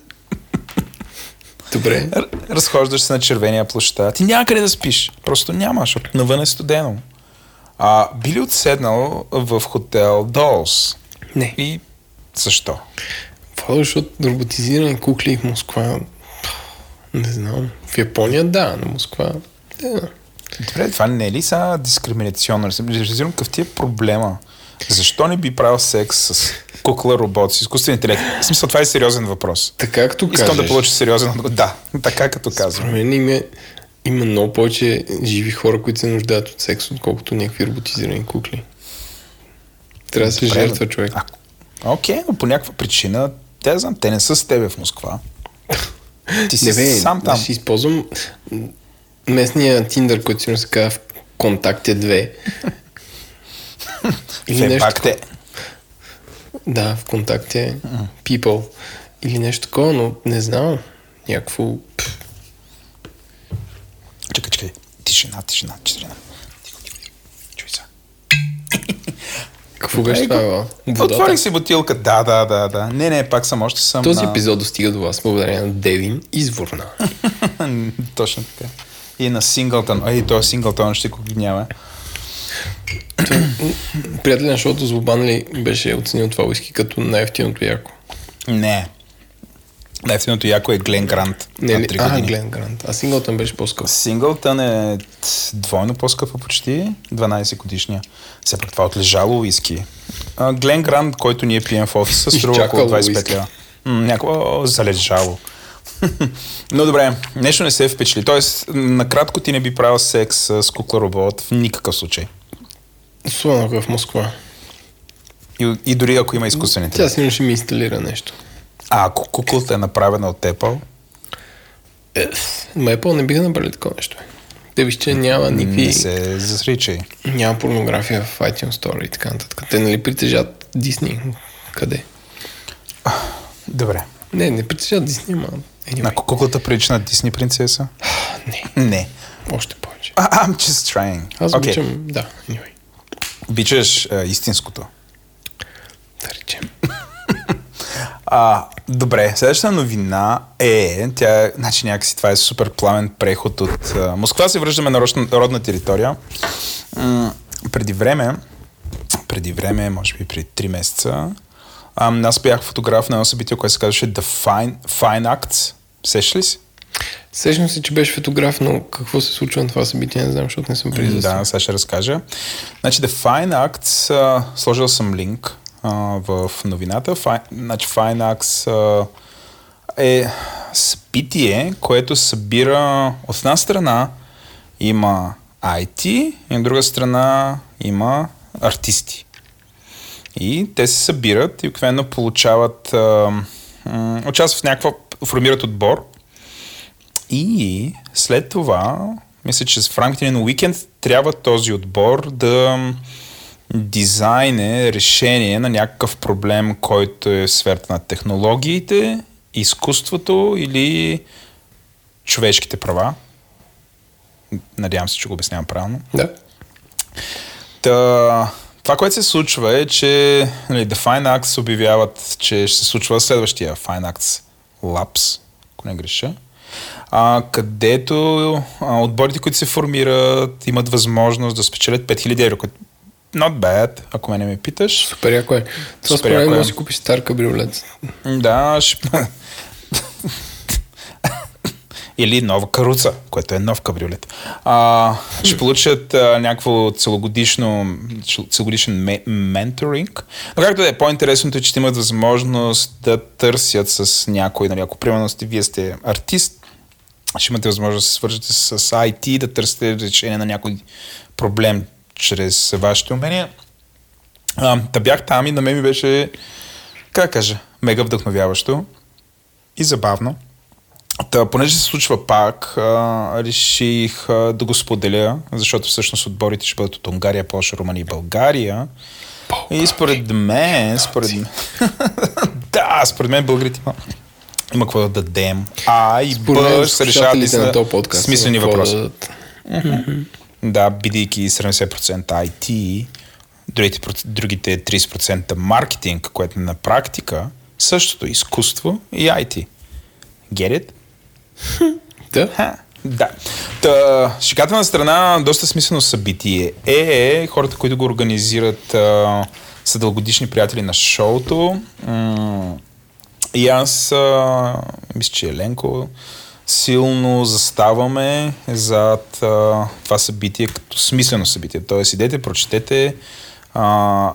Speaker 1: Добре.
Speaker 2: Разхождаш се на червения площад. Ти няма къде да спиш. Просто няма, защото навън е студено. А, би ли отседнал в хотел Долс?
Speaker 1: Не.
Speaker 2: И защо?
Speaker 1: Това защото роботизирани кукли в Москва... Не знам. В Япония да, но Москва... Да.
Speaker 2: Добре, това не е ли са дискриминационно? Разбирам какъв ти е проблема. Защо не би правил секс с кукла робот, с изкуствен интелект? В смисъл, това е сериозен въпрос.
Speaker 1: Така като
Speaker 2: Искам
Speaker 1: кажеш,
Speaker 2: да получа сериозен отговор. Да, така като казвам.
Speaker 1: Според мен има, има много повече живи хора, които се нуждаят от секс, отколкото някакви роботизирани кукли. Трябва да се
Speaker 2: Добре,
Speaker 1: жертва човек.
Speaker 2: Окей, но по някаква причина, те, знам, те не са с тебе в Москва. Ти си
Speaker 1: Не бе,
Speaker 2: сам там.
Speaker 1: ще използвам местния Тиндър, който сигурно се казва в контакте 2. Или
Speaker 2: Все
Speaker 1: нещо
Speaker 2: пак те.
Speaker 1: Да, в контакте People. Или нещо такова, но не знам. Някакво...
Speaker 2: Чакай, чакай. Тишина, тишина, тишина.
Speaker 1: Какво беше това?
Speaker 2: Отворих си бутилка. Да, да, да, да. Не, не, пак съм, още съм
Speaker 1: Този
Speaker 2: на...
Speaker 1: епизод достига до вас благодарение на Девин Изворна. [laughs]
Speaker 2: Точно така. И на Синглтън. Ай, той Синглтън ще го няма.
Speaker 1: Приятелен на шоуто Злобан ли беше оценил това уиски като най-ефтиното яко?
Speaker 2: Не. Най-ефтиното яко е Глен Грант.
Speaker 1: Не
Speaker 2: три
Speaker 1: А. Глен Грант. А Синглтън беше по-скъп.
Speaker 2: Синглтън е двойно по-скъпа почти, 12 годишния. Все пак това е отлежало уиски. А, Глен Грант, който ние пием в офиса, [laughs] струва около
Speaker 1: Изчакало
Speaker 2: 25
Speaker 1: уиски.
Speaker 2: лева. Някакво залежало. [laughs] Но добре, нещо не се впечатли. Тоест, накратко ти не би правил секс с кукла робот в никакъв случай.
Speaker 1: Особено ако е в Москва.
Speaker 2: И, и дори ако има изкуствен
Speaker 1: Тя сигурно ще ми инсталира нещо.
Speaker 2: А ако куклата е направена от Apple,
Speaker 1: Е, ма Apple не биха направили такова нещо. Те виж, че няма никакви...
Speaker 2: не се засричай.
Speaker 1: Няма порнография в iTunes Store и така нататък. Те нали притежат Дисни? Къде?
Speaker 2: Добре.
Speaker 1: Не, не притежат Дисни, ама... Anyway.
Speaker 2: Ако куклата прилича на Дисни принцеса? [gasps]
Speaker 1: Не,
Speaker 2: Не.
Speaker 1: още повече.
Speaker 2: А, I'm just trying.
Speaker 1: Аз
Speaker 2: Okay.
Speaker 1: обичам... Да, anyway.
Speaker 2: Обичаш а, истинското.
Speaker 1: Да речем. [laughs]
Speaker 2: А, добре, следващата новина е, тя, значи някакси това е супер пламен преход от а, Москва се връщаме на родна, родна територия. М- преди време, преди време, може би преди 3 месеца, а, аз бях фотограф на едно събитие, което се казваше The Fine, Fine Acts. Сещаш ли си?
Speaker 1: Сещам се, че беше фотограф, но какво се случва на това събитие, не знам, защото не съм присъствал.
Speaker 2: Да, сега ще разкажа. Значи The Fine Acts, а, сложил съм линк в новината. Fine, значи Fine Acts а, е събитие, което събира от една страна има IT и от друга страна има артисти. И те се събират и обикновено получават, а, м, участват в някаква, формират отбор и след това, мисля, че в рамките на уикенд трябва този отбор да дизайне решение на някакъв проблем, който е в сферата на технологиите, изкуството или човешките права. Надявам се, че го обяснявам правилно.
Speaker 1: Да.
Speaker 2: Та, това, което се случва е, че нали, The Fine Acts обявяват, че ще се случва следващия Fine Acts Labs, ако не греша, а, където а, отборите, които се формират, имат възможност да спечелят 5000 евро, което not bad, ако мене ме питаш.
Speaker 1: Супер яко е. Това според мен
Speaker 2: яко е.
Speaker 1: може да си купиш стар кабриолет.
Speaker 2: Да, ще... Или нова каруца, което е нов кабриолет. А, ще получат а, някакво целогодишно, целогодишен ме, менторинг. Но както да е, по-интересното е, че имат възможност да търсят с някой, нали, ако примерно сте, вие сте артист, ще имате възможност да се свържете с IT, да търсите решение на някой проблем чрез вашите умения. А, да бях там и на мен ми беше, как кажа, мега вдъхновяващо и забавно. Та, понеже се случва пак, а, реших а, да го споделя, защото всъщност отборите ще бъдат от Унгария, Польша, Румъния и България. И според мен, според мен, [laughs] да, според мен българите има, има какво да дадем. А и Б ще се решават
Speaker 1: на
Speaker 2: смислени въпроси.
Speaker 1: да дадат.
Speaker 2: Да, бидейки 70% IT, другите, другите 30% маркетинг, което на практика същото изкуство и IT. Get it? [laughs]
Speaker 1: Да.
Speaker 2: Ха, да. Та, шиката на страна, доста смислено събитие е, е хората, които го организират, а, са дългодишни приятели на шоуто. М- и аз, а, мисля, че Еленко, силно заставаме зад а, това събитие като смислено събитие. Тоест, идете, прочетете а,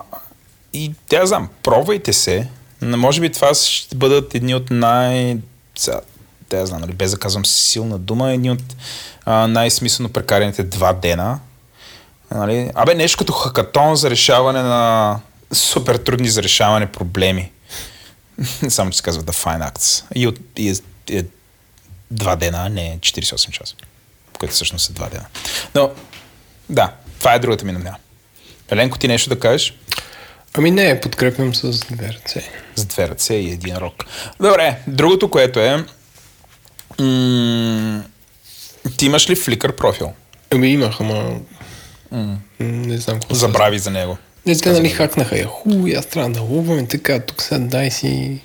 Speaker 2: и тя знам, пробвайте се. Но Може би това ще бъдат едни от най... Те знам, нали, без да казвам силна дума, едни от а, най-смислено прекарените два дена. Нали? Абе, нещо като хакатон за решаване на супер трудни за решаване проблеми. [laughs] Само че се казва The Fine Acts. И, от, и е, е два дена, а не 48 часа. Което всъщност са два дена. Но, да, това е другата ми новина. Еленко, ти нещо да кажеш?
Speaker 1: Ами не, подкрепям с две ръце.
Speaker 2: С две ръце и един рок. Добре, другото, което е... М- ти имаш ли Flickr профил?
Speaker 1: Ами имах, ама... м- Не знам какво.
Speaker 2: Забрави за него.
Speaker 1: Не, те нали хакнаха я. Ху, и аз трябва да луваме така, тук сега дай си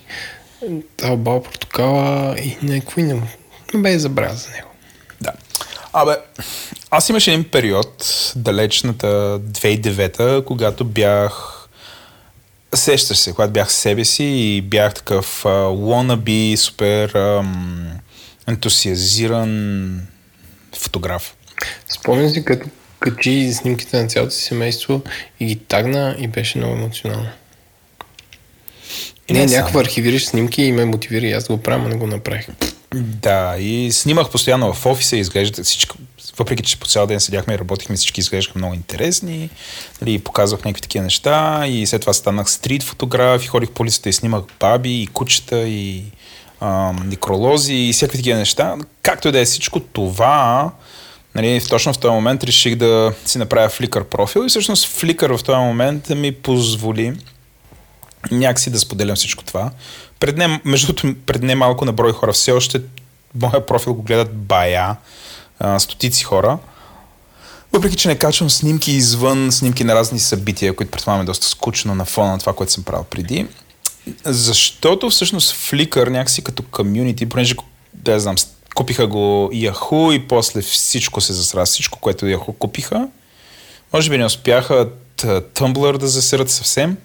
Speaker 1: тази бал портокала и някакво и не. Бе, забравя за него.
Speaker 2: Да. Абе, аз имаше един период, далечната 2009, когато бях сещаш се, когато бях себе си и бях такъв uh, wannabe, супер ам, ентусиазиран фотограф.
Speaker 1: Спомням си, като качи снимките на цялото си семейство и ги тагна и беше много емоционално.
Speaker 2: И
Speaker 1: Не,
Speaker 2: не
Speaker 1: някаква архивираш снимки и ме мотивира и аз да го правя, но не го направих.
Speaker 2: Да, и снимах постоянно в офиса изглеждат всичко, въпреки че по цял ден седяхме и работихме, всички изглеждаха много интересни, нали, показвах някакви такива неща и след това станах стрит фотограф и ходих по улицата и снимах баби и кучета и ам, некролози и всякакви такива неща. Както и да е всичко това, нали, точно в този момент реших да си направя Flickr профил и всъщност Flickr в този момент ми позволи някакси да споделям всичко това. Пред не, между другото, пред не малко на брой хора все още моя профил го гледат бая, стотици хора. Въпреки, че не качвам снимки извън снимки на разни събития, които предполагам е доста скучно на фона на това, което съм правил преди. Защото всъщност Flickr някакси като комюнити, понеже, да знам, купиха го Yahoo и после всичко се засра, всичко, което Yahoo купиха. Може би не успяха Tumblr да засерат съвсем.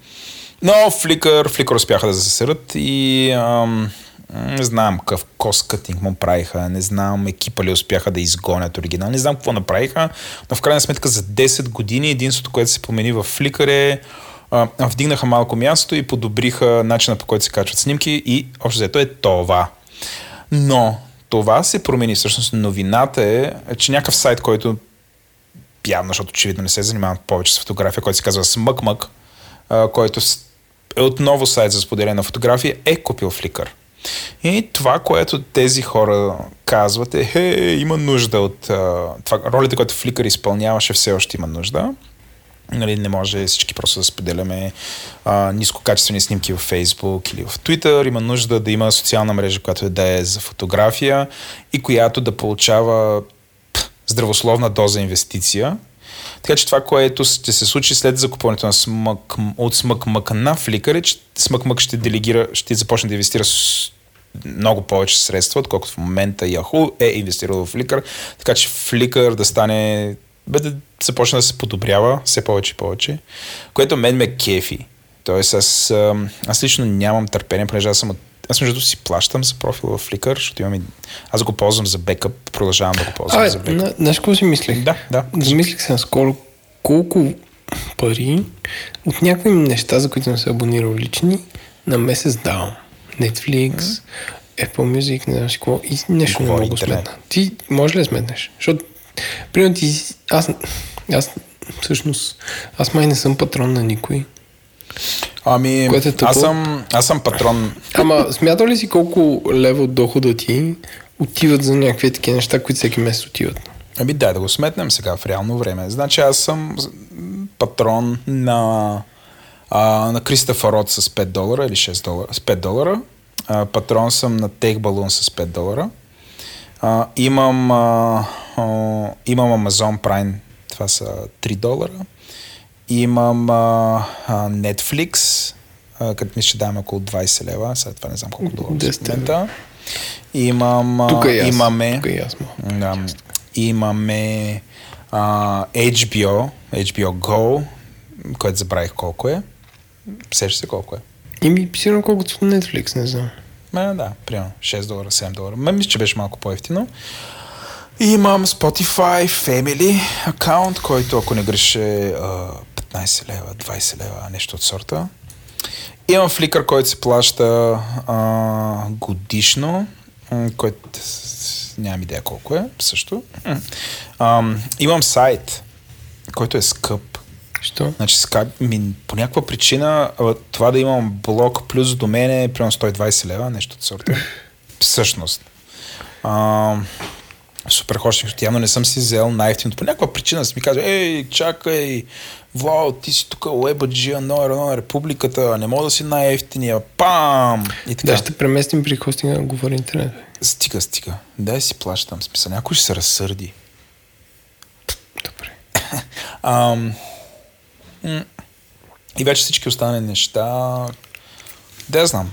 Speaker 2: Но Flickr, Flickr успяха да засерат и ам, не знам какъв кост-кътинг му правиха, не знам екипа ли успяха да изгонят оригинал, не знам какво направиха, но в крайна сметка за 10 години единството, което се промени в Flickr е а, вдигнаха малко място и подобриха начина по който се качват снимки и общо взето е това. Но това се промени. Всъщност новината е, че някакъв сайт, който явно, защото очевидно не се занимава повече с фотография, който се казва а, който е отново сайт за споделяне на фотография, е купил Flickr. И това, което тези хора казват е, хе, има нужда от... А, това, ролите, които Flickr изпълняваше, все още има нужда. Нали, не може всички просто да споделяме а, нискокачествени снимки в Facebook или в Twitter. Има нужда да има социална мрежа, която е да е за фотография и която да получава здравословна доза инвестиция. Така че това, което ще се случи след закупването на смък, от SmugMug на Flickr е, че SmugMug ще делегира, ще започне да инвестира с много повече средства, отколкото в момента Yahoo е инвестирал в Flickr, така че Flickr да стане бе да започне да се подобрява все повече и повече, което мен ме кефи. Тоест аз, аз лично нямам търпение, понеже аз съм от аз между другото си плащам за профил в Flickr, защото имам и... Аз го ползвам за бекъп, продължавам да го ползвам
Speaker 1: Абе,
Speaker 2: за бекъп.
Speaker 1: на- знаеш какво си мислех?
Speaker 2: Да, да.
Speaker 1: Замислих се наскоро колко пари от някакви неща, за които не се абонирал лични, на месец давам. Netflix, Apple Music, не знам си какво. И нещо не мога сметна. Ти може ли да сметнеш? Защото, примерно ти... Аз, аз всъщност, аз май не съм патрон на никой.
Speaker 2: Ами,
Speaker 1: Което е тъпо.
Speaker 2: аз съм, аз съм патрон.
Speaker 1: Ама смятал ли си колко лева от дохода ти отиват за някакви такива неща, които всеки месец отиват?
Speaker 2: Ами дай да го сметнем сега в реално време. Значи аз съм патрон на, а, на Кристофър Род с 5 долара или 6 долара, с 5 долара. А, патрон съм на Take Balloon с 5 долара. А, имам, а, а, имам Amazon Prime, това са 3 долара. Имам а, а, Netflix, а, като мисля, че даваме около 20 лева, сега това не знам колко долара в
Speaker 1: 10
Speaker 2: момента. Имам, а,
Speaker 1: Тук и аз.
Speaker 2: имаме,
Speaker 1: Тук и аз мога.
Speaker 2: да, имаме а, HBO, HBO Go, което забравих колко е. Сещаш се колко е?
Speaker 1: Ими, сигурно колкото от Netflix, не знам.
Speaker 2: Ме, да, примерно 6 долара, 7 долара. Ме, мисля, че беше малко по-ефтино. И имам Spotify Family аккаунт, който ако не греше 15 лева, 20 лева, нещо от сорта. Имам Flickr, който се плаща а, годишно, който нямам идея колко е, също. Ам, имам сайт, който е скъп.
Speaker 1: Що?
Speaker 2: Значи, Skype, ми, по някаква причина а, това да имам блок плюс до мен е примерно 120 лева, нещо от сорта. Всъщност. А, супер защото явно не съм си взел най-ефтиното. По някаква причина си ми казва, ей, чакай, вау, ти си тук лебаджия, номер на републиката, не мога да си най-ефтиния, пам! И така.
Speaker 1: Да, ще преместим при хостинга на Говори Интернет.
Speaker 2: Стига, стига. Дай си плащам. Смисъл, някой ще се разсърди.
Speaker 1: Добре. [laughs]
Speaker 2: Ам, м, и вече всички останали неща. Да знам.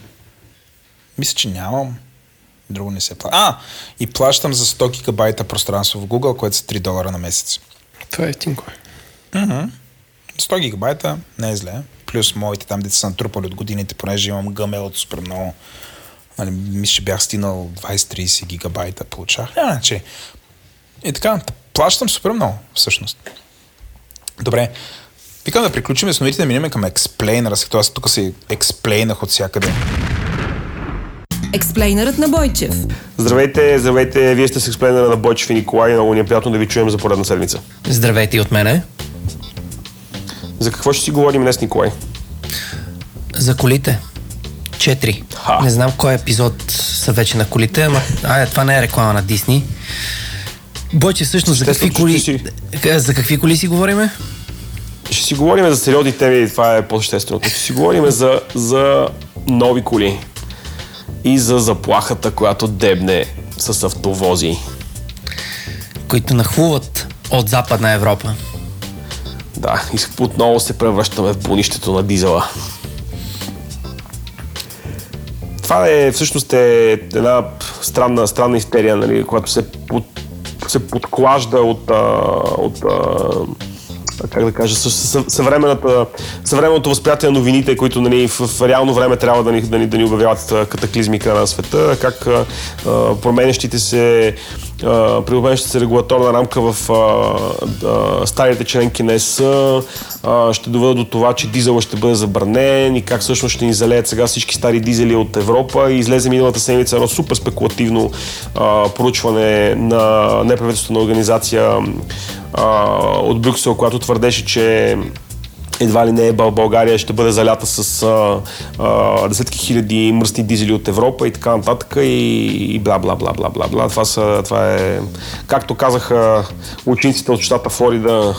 Speaker 2: Мисля, че нямам. Друго не се плаща. А! И плащам за 100 гигабайта пространство в Google, което са 3 долара на месец.
Speaker 1: Това е ефтинко. е.
Speaker 2: Мгм. 100 гигабайта не е зле. Плюс моите там, деца са натрупали от годините, понеже имам гъмел от супер много. Нали, мисля, че бях стигнал 20-30 гигабайта, получах. Иначе. И така, плащам супер много, всъщност. Добре. Викам да приключим с новите да минем към експлейнера, след това тук се експлейнах от всякъде.
Speaker 3: Експлейнерът на Бойчев.
Speaker 4: Здравейте, здравейте, вие сте с експлейнера на Бойчев и Николай. Много ни е приятно да ви чуем за поредна седмица.
Speaker 5: Здравейте и от мене.
Speaker 4: За какво ще си говорим днес, Николай?
Speaker 5: За колите. Четири.
Speaker 4: Ха.
Speaker 5: Не знам кой епизод са вече на колите, ама айде, това не е реклама на Дисни. Бойче, всъщност, за какви, коли...
Speaker 4: си-
Speaker 5: за какви коли си говориме?
Speaker 4: Ще си говорим за сериозни теми, това е по-същественото. Ще си говорим за, за нови коли и за заплахата, която дебне с автовози.
Speaker 5: които нахлуват от Западна Европа.
Speaker 4: Да, и отново се превръщаме в бунището на дизела. Това е всъщност е една странна, странна истерия, нали, която се, под, се подклажда от, а, от а, как да кажа, съ- съ- съвременната, съвременното възприятие на новините, които нали, в, в реално време трябва да ни, да ни, да ни обявяват а, катаклизми края на света, как а, променящите се а, приобщаща се регулаторна рамка в а, а, старите членки на ЕС. А, ще доведат до това, че дизела ще бъде забранен и как всъщност ще ни залеят сега всички стари дизели от Европа. И излезе миналата седмица едно супер спекулативно а, проучване на неправителствена организация а, от Брюксел, която твърдеше, че едва ли не Бъл- България ще бъде залята с а, а, десетки хиляди мръсни дизели от Европа и така нататък и, и бла бла бла бла бла бла. Това, са, това е, както казаха учениците от щата Флорида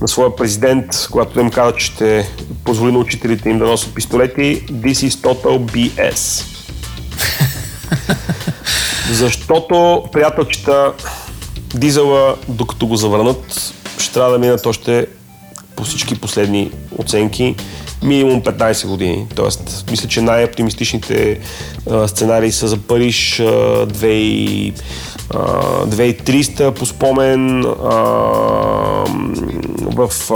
Speaker 4: на своя президент, когато им каза, че ще позволи на учителите им да носят пистолети, this is total BS. [laughs] Защото, приятелчета, дизела, докато го завърнат, ще трябва да минат още по всички последни оценки минимум 15 години. Тоест, мисля, че най-оптимистичните а, сценарии са за Париж а, 2 а, 2300 по спомен, а, в, а,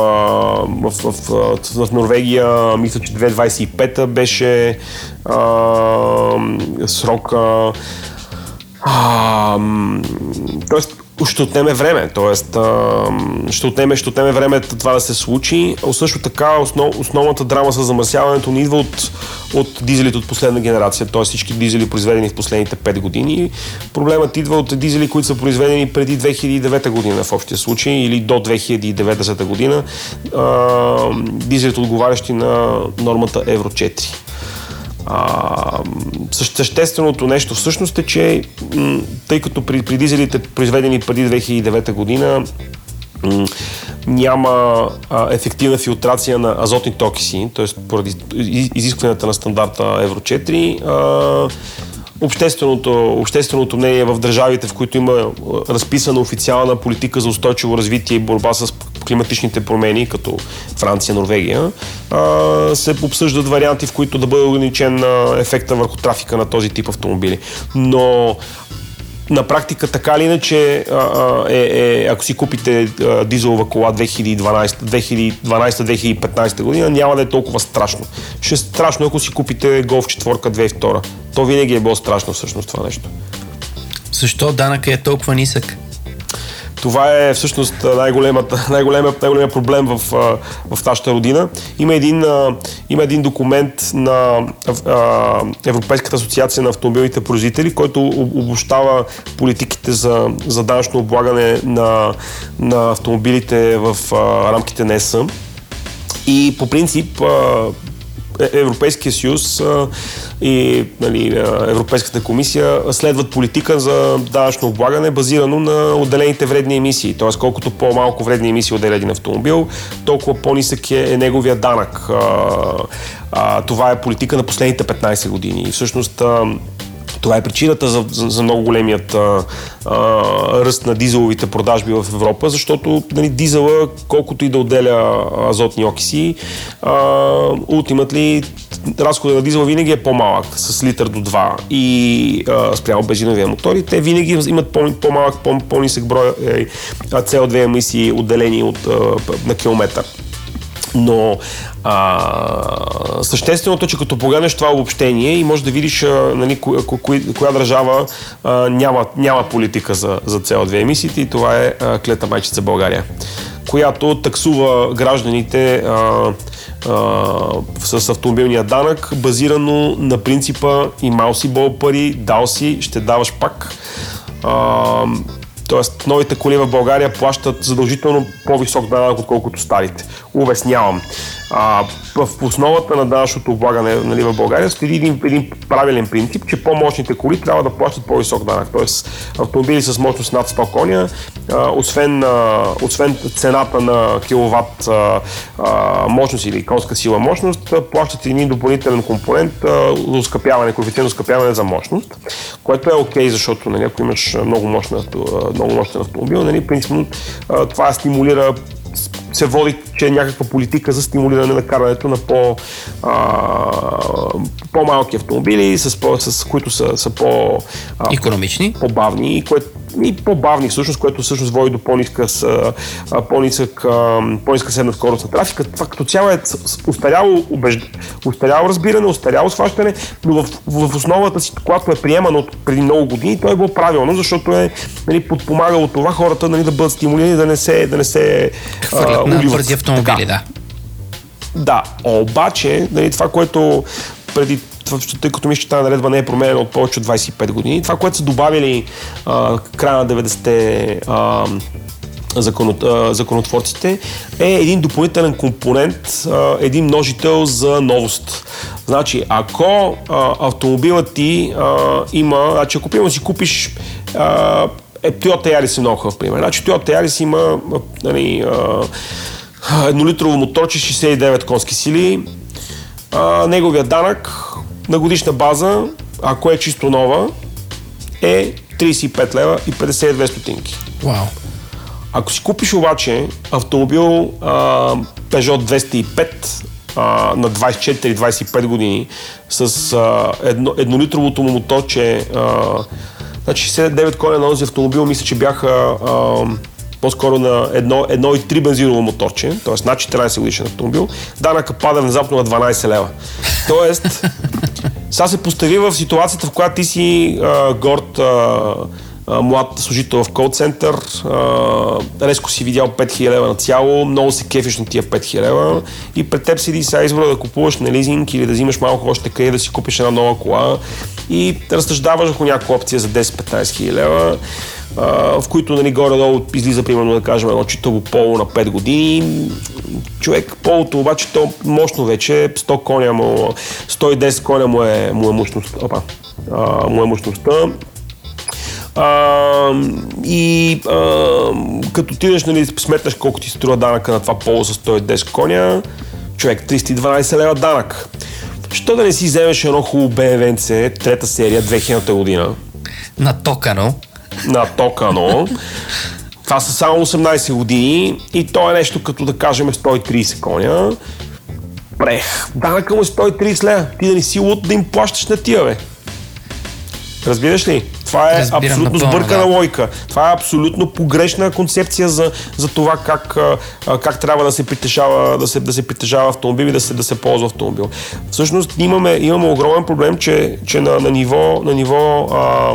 Speaker 4: в, в, в, в Норвегия мисля, че 2025 беше а, срока. А, тоест, ще отнеме време, а, ще, отнеме, ще отнеме време това да се случи. А също така основ, основната драма с замърсяването не идва от, от дизелите от последна генерация, т.е. всички дизели произведени в последните 5 години. Проблемът идва от дизели, които са произведени преди 2009 година в общия случай или до 2090 година. А, дизелите отговарящи на нормата Евро 4. Същественото нещо всъщност е, че тъй като при, при дизелите, произведени преди 2009 година, няма ефективна филтрация на азотни токси, т.е. поради из- изискванията на стандарта Евро 4, а, общественото, общественото мнение в държавите, в които има разписана официална политика за устойчиво развитие и борба с климатичните промени, като Франция, Норвегия, се обсъждат варианти, в които да бъде ограничен ефекта върху трафика на този тип автомобили. Но на практика така или иначе, е, е, ако си купите а, дизелова кола 2012-2015 година, няма да е толкова страшно. Ще е страшно, ако си купите Golf 4 2002. То винаги е било страшно всъщност това нещо.
Speaker 5: Защо данъка е толкова нисък?
Speaker 4: Това е всъщност най-големият, [laughs] най-големият проблем в, в нашата родина. Има един, има един документ на Европейската асоциация на автомобилните производители, който обощава политиките за, за данъчно облагане на, на автомобилите в рамките на ЕС. И по принцип Европейския съюз и нали, Европейската комисия следват политика за данъчно облагане, базирано на отделените вредни емисии. Т.е. колкото по-малко вредни емисии отделя един автомобил, толкова по-нисък е, е неговия данък. А, а, това е политика на последните 15 години. И всъщност а, това е причината за, за, за много големият а, а, ръст на дизеловите продажби в Европа, защото нали, дизела, колкото и да отделя азотни окиси, ултиматли разхода на дизела винаги е по-малък, с литър до 2 и а, спрямо бензиновия мотор и те винаги имат по- по-малък, по- по-нисък брой е, CO2 емисии отделени от, а, на километър. Но а, същественото, че като погледнеш това обобщение и можеш да видиш а, нали, коя, коя, коя държава а, няма, няма политика за, за CO2 емисиите и това е а, клета майчица България, която таксува гражданите а, а, с автомобилния данък, базирано на принципа имал си бол пари, дал си, ще даваш пак. А, Тоест, новите коли в България плащат задължително по-висок данък, отколкото старите. Увеснявам. А, в основата на данъчното облагане нали, в България стои един, един правилен принцип, че по-мощните коли трябва да плащат по-висок данък. Тоест, автомобили с мощност над 100 коня, а, освен, а, освен цената на киловатт а, а, мощност или конска сила мощност, плащат един допълнителен компонент за ускъпяване, коефициент ускъпяване за мощност, което е окей, okay, защото нали, ако имаш много, мощна, много мощен автомобил, нали, принципно това стимулира се води, че е някаква политика за стимулиране на карането на по, а, по-малки автомобили, с, по, с които са, са по...
Speaker 5: А, Економични.
Speaker 4: По-бавни, което и по-бавни всъщност, което всъщност води до по-ниска, по-нисък, по-ниска седна скорост на трафика. Това като цяло е устаряло, убежд... устаряло разбиране, устаряло схващане, но в, в основата си, когато е приемано от преди много години, то е било правилно, защото е нали, подпомагало това хората нали, да бъдат стимулирани да не се, да не се
Speaker 5: Хвърлят на бързи автомобили, да.
Speaker 4: Да, обаче, нали, това, което преди тъй като мисля, че тази наредба не е променена от повече от 25 години. Това, което са добавили а, края на 90-те а, законот, а, законотворците, е един допълнителен компонент, а, един множител за новост. Значи, ако автомобилът ти а, има, значи ако примерно си купиш а, е, Toyota Yaris е много хубав пример. Значи Toyota Yaris има нали, еднолитрово моторче, 69 конски сили, а, неговия данък на годишна база, ако е чисто нова, е 35 лева и 52 стотинки.
Speaker 5: Вау.
Speaker 4: Ако си купиш обаче автомобил а, Peugeot 205 а, на 24-25 години с а, едно, еднолитровото му моторче, а, значи 69 коня на този автомобил, мисля, че бяха а, по-скоро на едно, едно и три бензиново моторче, т.е. над 14 годишен автомобил, данъка пада внезапно на 12 лева. Тоест, [laughs] сега се постави в ситуацията, в която ти си а, горд а, млад служител в колцентър, резко си видял 5000 лева на цяло, много се кефиш на тия 5000 лева и пред теб седи сега избора да купуваш на лизинг или да взимаш малко още къде да си купиш една нова кола и разсъждаваш върху някаква опция за 10-15 хиляди лева в които нали, горе-долу излиза, примерно, да кажем, едно читаво поло на 5 години. Човек, полото обаче, то мощно вече, 100 коня му, 110 коня му е, му е мощността. Му е мощността. А, и а, като отидеш, нали, сметнеш колко ти струва данъка на това поло с 110 коня, човек, 312 лева данък. Що да не си вземеш едно хубаво BMW трета серия, 2000 година?
Speaker 5: На токано
Speaker 4: на Токано, Това са само 18 години и то е нещо като да кажем 130 коня. Прех, данъка му е 130 лева. Ти да не си луд да им плащаш на тия, бе. Разбираш ли? Това е
Speaker 5: Разбирам
Speaker 4: абсолютно
Speaker 5: напълно,
Speaker 4: сбъркана
Speaker 5: да.
Speaker 4: лойка. Това е абсолютно погрешна концепция за, за това как, как трябва да се притежава, да се, да се притежава автомобил и да се, да се ползва автомобил. Всъщност имаме, имаме огромен проблем, че, че на, на ниво, на ниво а,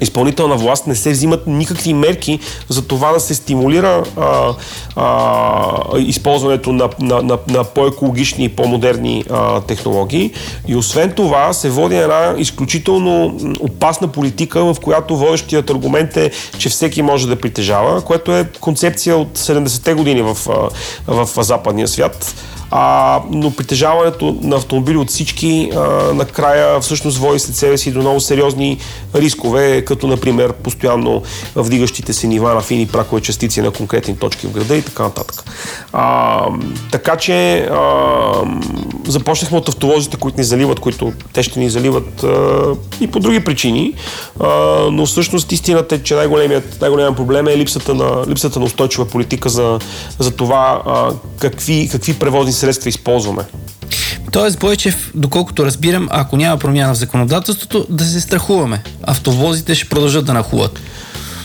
Speaker 4: изпълнителна власт не се взимат никакви мерки за това да се стимулира а, а, използването на, на, на, на по-екологични и по-модерни а, технологии. И освен това се води една изключително опасна политика, в която водещият аргумент е, че всеки може да притежава, което е концепция от 70-те години в, а, в западния свят. А, но притежаването на автомобили от всички а, накрая всъщност води след себе си до много сериозни рискове, като например постоянно вдигащите се нива на фини пракови частици на конкретни точки в града и така нататък. А, така че а, започнахме от автовозите, които ни заливат, които те ще ни заливат а, и по други причини, а, но всъщност истината е, че най-големият, най-големият проблем е липсата на, липсата на устойчива политика за, за това а, какви, какви превозни средства използваме.
Speaker 5: Тоест, Бойчев, доколкото разбирам, ако няма промяна в законодателството, да се страхуваме. Автовозите ще продължат да нахуват.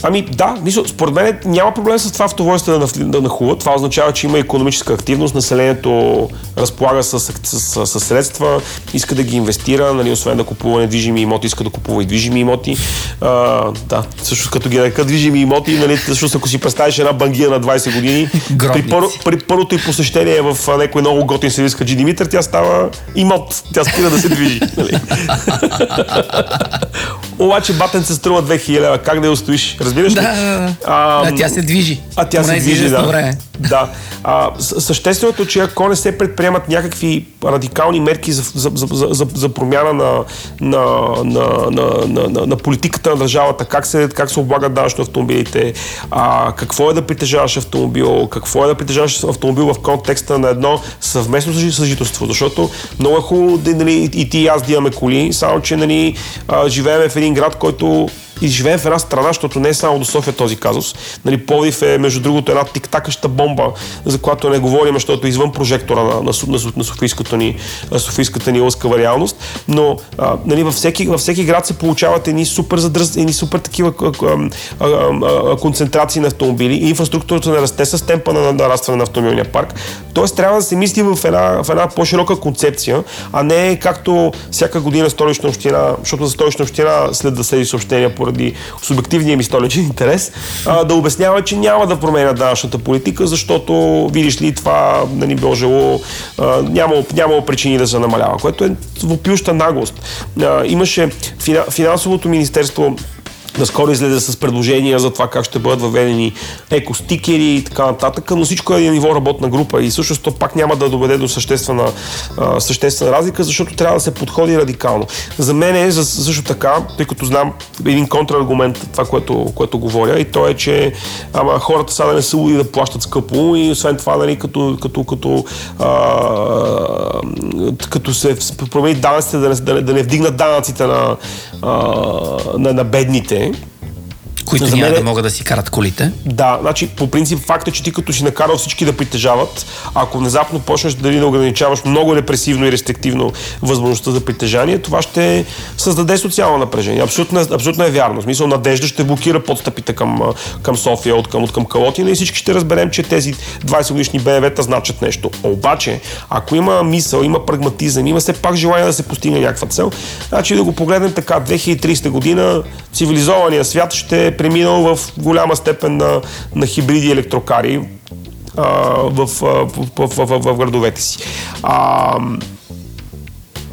Speaker 4: Ами да, според мен няма проблем с това автовозите да, да нахуват. Това означава, че има економическа активност, населението разполага с, с, с, с средства, иска да ги инвестира, нали, освен да купува недвижими имоти, иска да купува и движими имоти. А, да, също като ги нарека движими имоти, нали, всъщност ако си представиш една бангия на 20 години, при, първо, при първото и посещение в някой много готин сервис Хаджи Димитър, тя става имот, тя спира да се движи. Нали. [laughs] Обаче батен се струва 2000 лева, как да я устоиш? Разбираш ли?
Speaker 5: Да, да, да.
Speaker 4: А,
Speaker 5: А, тя се движи.
Speaker 4: а тя
Speaker 5: Поне
Speaker 4: се движи, да.
Speaker 5: Време.
Speaker 4: да. А, същественото, е, че ако не се предприемат някакви радикални мерки за, за, за, за, за, промяна на, на, на, на, на, на, на политиката на държавата, как се, как се облагат данъчно автомобилите, а, какво е да притежаваш автомобил, какво е да притежаваш автомобил в контекста на едно съвместно съжи- съжителство, защото много е хубаво да, нали, и ти и аз да имаме коли, само че нали, а, живеем в един град, който и живеем в една страна, защото не е само до София този казус. Нали, Пловдив е, между другото, една тиктакаща бомба, за която не говорим, защото е извън прожектора на, на, на, на софийската, ни, софийската ни лъскава реалност. Но а, нали, във, всеки, във всеки град се получават едни супер, задръз, едни супер такива а, а, а, концентрации на автомобили и инфраструктурата не расте с темпа на нарастване на автомобилния парк. Тоест трябва да се мисли в една, в една по-широка концепция, а не както всяка година столична община, защото за столична община след да следи съобщения поради субективния ми столичен интерес, а, да обяснява, че няма да променя данъчната политика, защото видиш ли това нали, било а, нямало, нямало причини да се намалява, което е въпиюща наглост. А, имаше фина, финансовото министерство Наскоро излезе с предложения за това как ще бъдат въведени екостикери и така нататък, но всичко е на ниво работна група и всъщност то пак няма да доведе до съществена, съществена разлика, защото трябва да се подходи радикално. За мен е също така, тъй като знам един контраргумент това, което, което говоря и то е, че ама, хората сега да не са луди да плащат скъпо и освен това, нали, като, като, като, а, като се промени данъците, да, не, да не вдигнат данъците на, а, на, на бедните,
Speaker 5: Които
Speaker 4: За
Speaker 5: няма
Speaker 4: мен е-
Speaker 5: да могат да си карат колите.
Speaker 4: да, значи по принцип факт е, че ти като си накарал всички да притежават, ако внезапно почнеш дали да ограничаваш много репресивно и рестриктивно възможността за притежание, това ще създаде социално напрежение. Абсолютно, е- абсолютно е вярно. В смисъл, надежда ще блокира подстъпите към, към София от към, от към Калотина и всички ще разберем, че тези 20 годишни БМВ-та значат нещо. Обаче, ако има мисъл, има прагматизъм, има все пак желание да се постигне някаква цел, значи да го погледнем така, 2030 година цивилизования свят ще е преминал в голяма степен на, на хибриди електрокари а, в, в, в, в, в, в градовете си. А,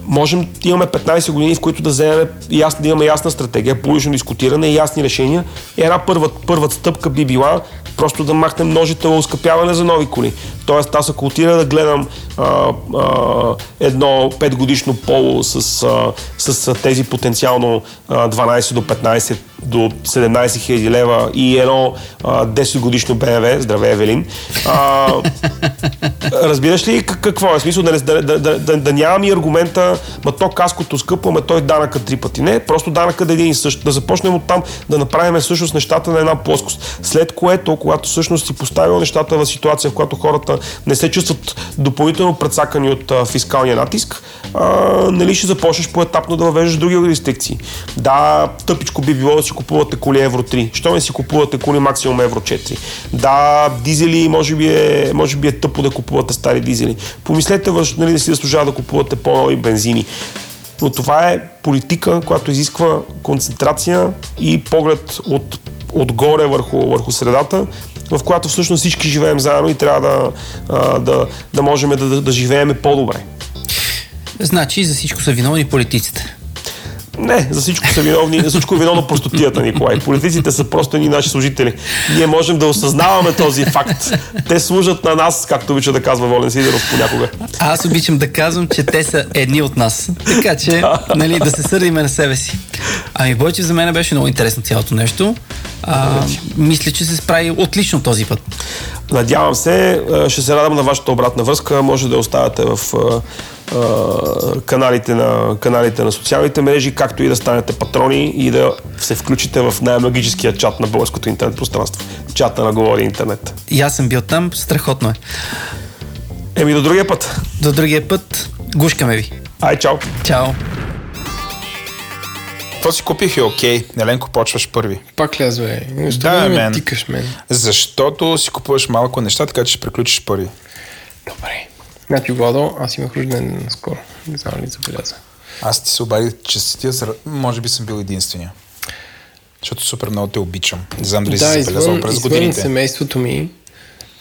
Speaker 4: можем да имаме 15 години, в които да, вземем, яс, да имаме ясна стратегия, публично дискутиране и ясни решения. И една първа, първа стъпка би била просто да махнем ножите оскъпяване за нови коли. Тоест аз ако отида да гледам а, а, едно 5 годишно поло с, а, с тези потенциално а, 12 до 15 до 17 хиляди лева и едно а, 10 годишно БМВ, здравей Евелин, а, [laughs] разбираш ли какво е смисъл да, да, да, да, да, да нямам и аргумента, ма то каското скъпо, ма той данъка три пъти. Не, просто данъка да е един и същ. Да започнем от там, да направим всъщност нещата на една плоскост. След което, когато всъщност си поставил нещата в ситуация, в която хората не се чувстват допълнително предсакани от а, фискалния натиск, а, нали ще започнеш по-етапно да въвеждаш други рестрикции. Да, тъпичко би било да си купувате коли Евро 3. Що не си купувате коли максимум Евро 4? Да, дизели може би е, може би е тъпо да купувате стари дизели. Помислете нали, да си заслужава да купувате по-нови бензини. Но това е политика, която изисква концентрация и поглед от, отгоре върху, върху средата, в която всъщност всички живеем заедно и трябва да, да, да можем да, да, да живеем по-добре.
Speaker 5: Значи за всичко са виновни политиците.
Speaker 4: Не, за всичко са виновни, за всичко е виновно простотията, Николай. Политиците са просто едни наши служители. Ние можем да осъзнаваме този факт. Те служат на нас, както обича да казва Волен Сидеров понякога.
Speaker 5: Аз обичам да казвам, че те са едни от нас. Така че, нали, да се сърдиме на себе си. Ами, Бойчев, за мен беше много интересно цялото нещо. А, мисля, че се справи отлично този път.
Speaker 4: Надявам се, ще се радвам на вашата обратна връзка. Може да оставяте в каналите на, каналите на социалните мрежи, както и да станете патрони и да се включите в най-магическия чат на българското интернет пространство. Чата на Говори Интернет.
Speaker 5: И аз съм бил там, страхотно е.
Speaker 4: Еми до другия път.
Speaker 5: До другия път. Гушкаме ви.
Speaker 4: Ай, чао.
Speaker 5: Чао.
Speaker 2: Това си купих и окей. Неленко, почваш първи.
Speaker 1: Пак лязо е.
Speaker 2: Да, мен.
Speaker 1: Тикаш мен.
Speaker 2: Защото си купуваш малко неща, така че ще приключиш първи.
Speaker 1: Добре. Значи, Владо, аз имах рожден скоро. Не знам ли забеляза.
Speaker 2: Аз ти се обадих, че си тия, може би съм бил единствения. Защото супер много те обичам. Не знам дали
Speaker 1: да,
Speaker 2: си забелязал през
Speaker 1: извън
Speaker 2: годините.
Speaker 1: семейството ми,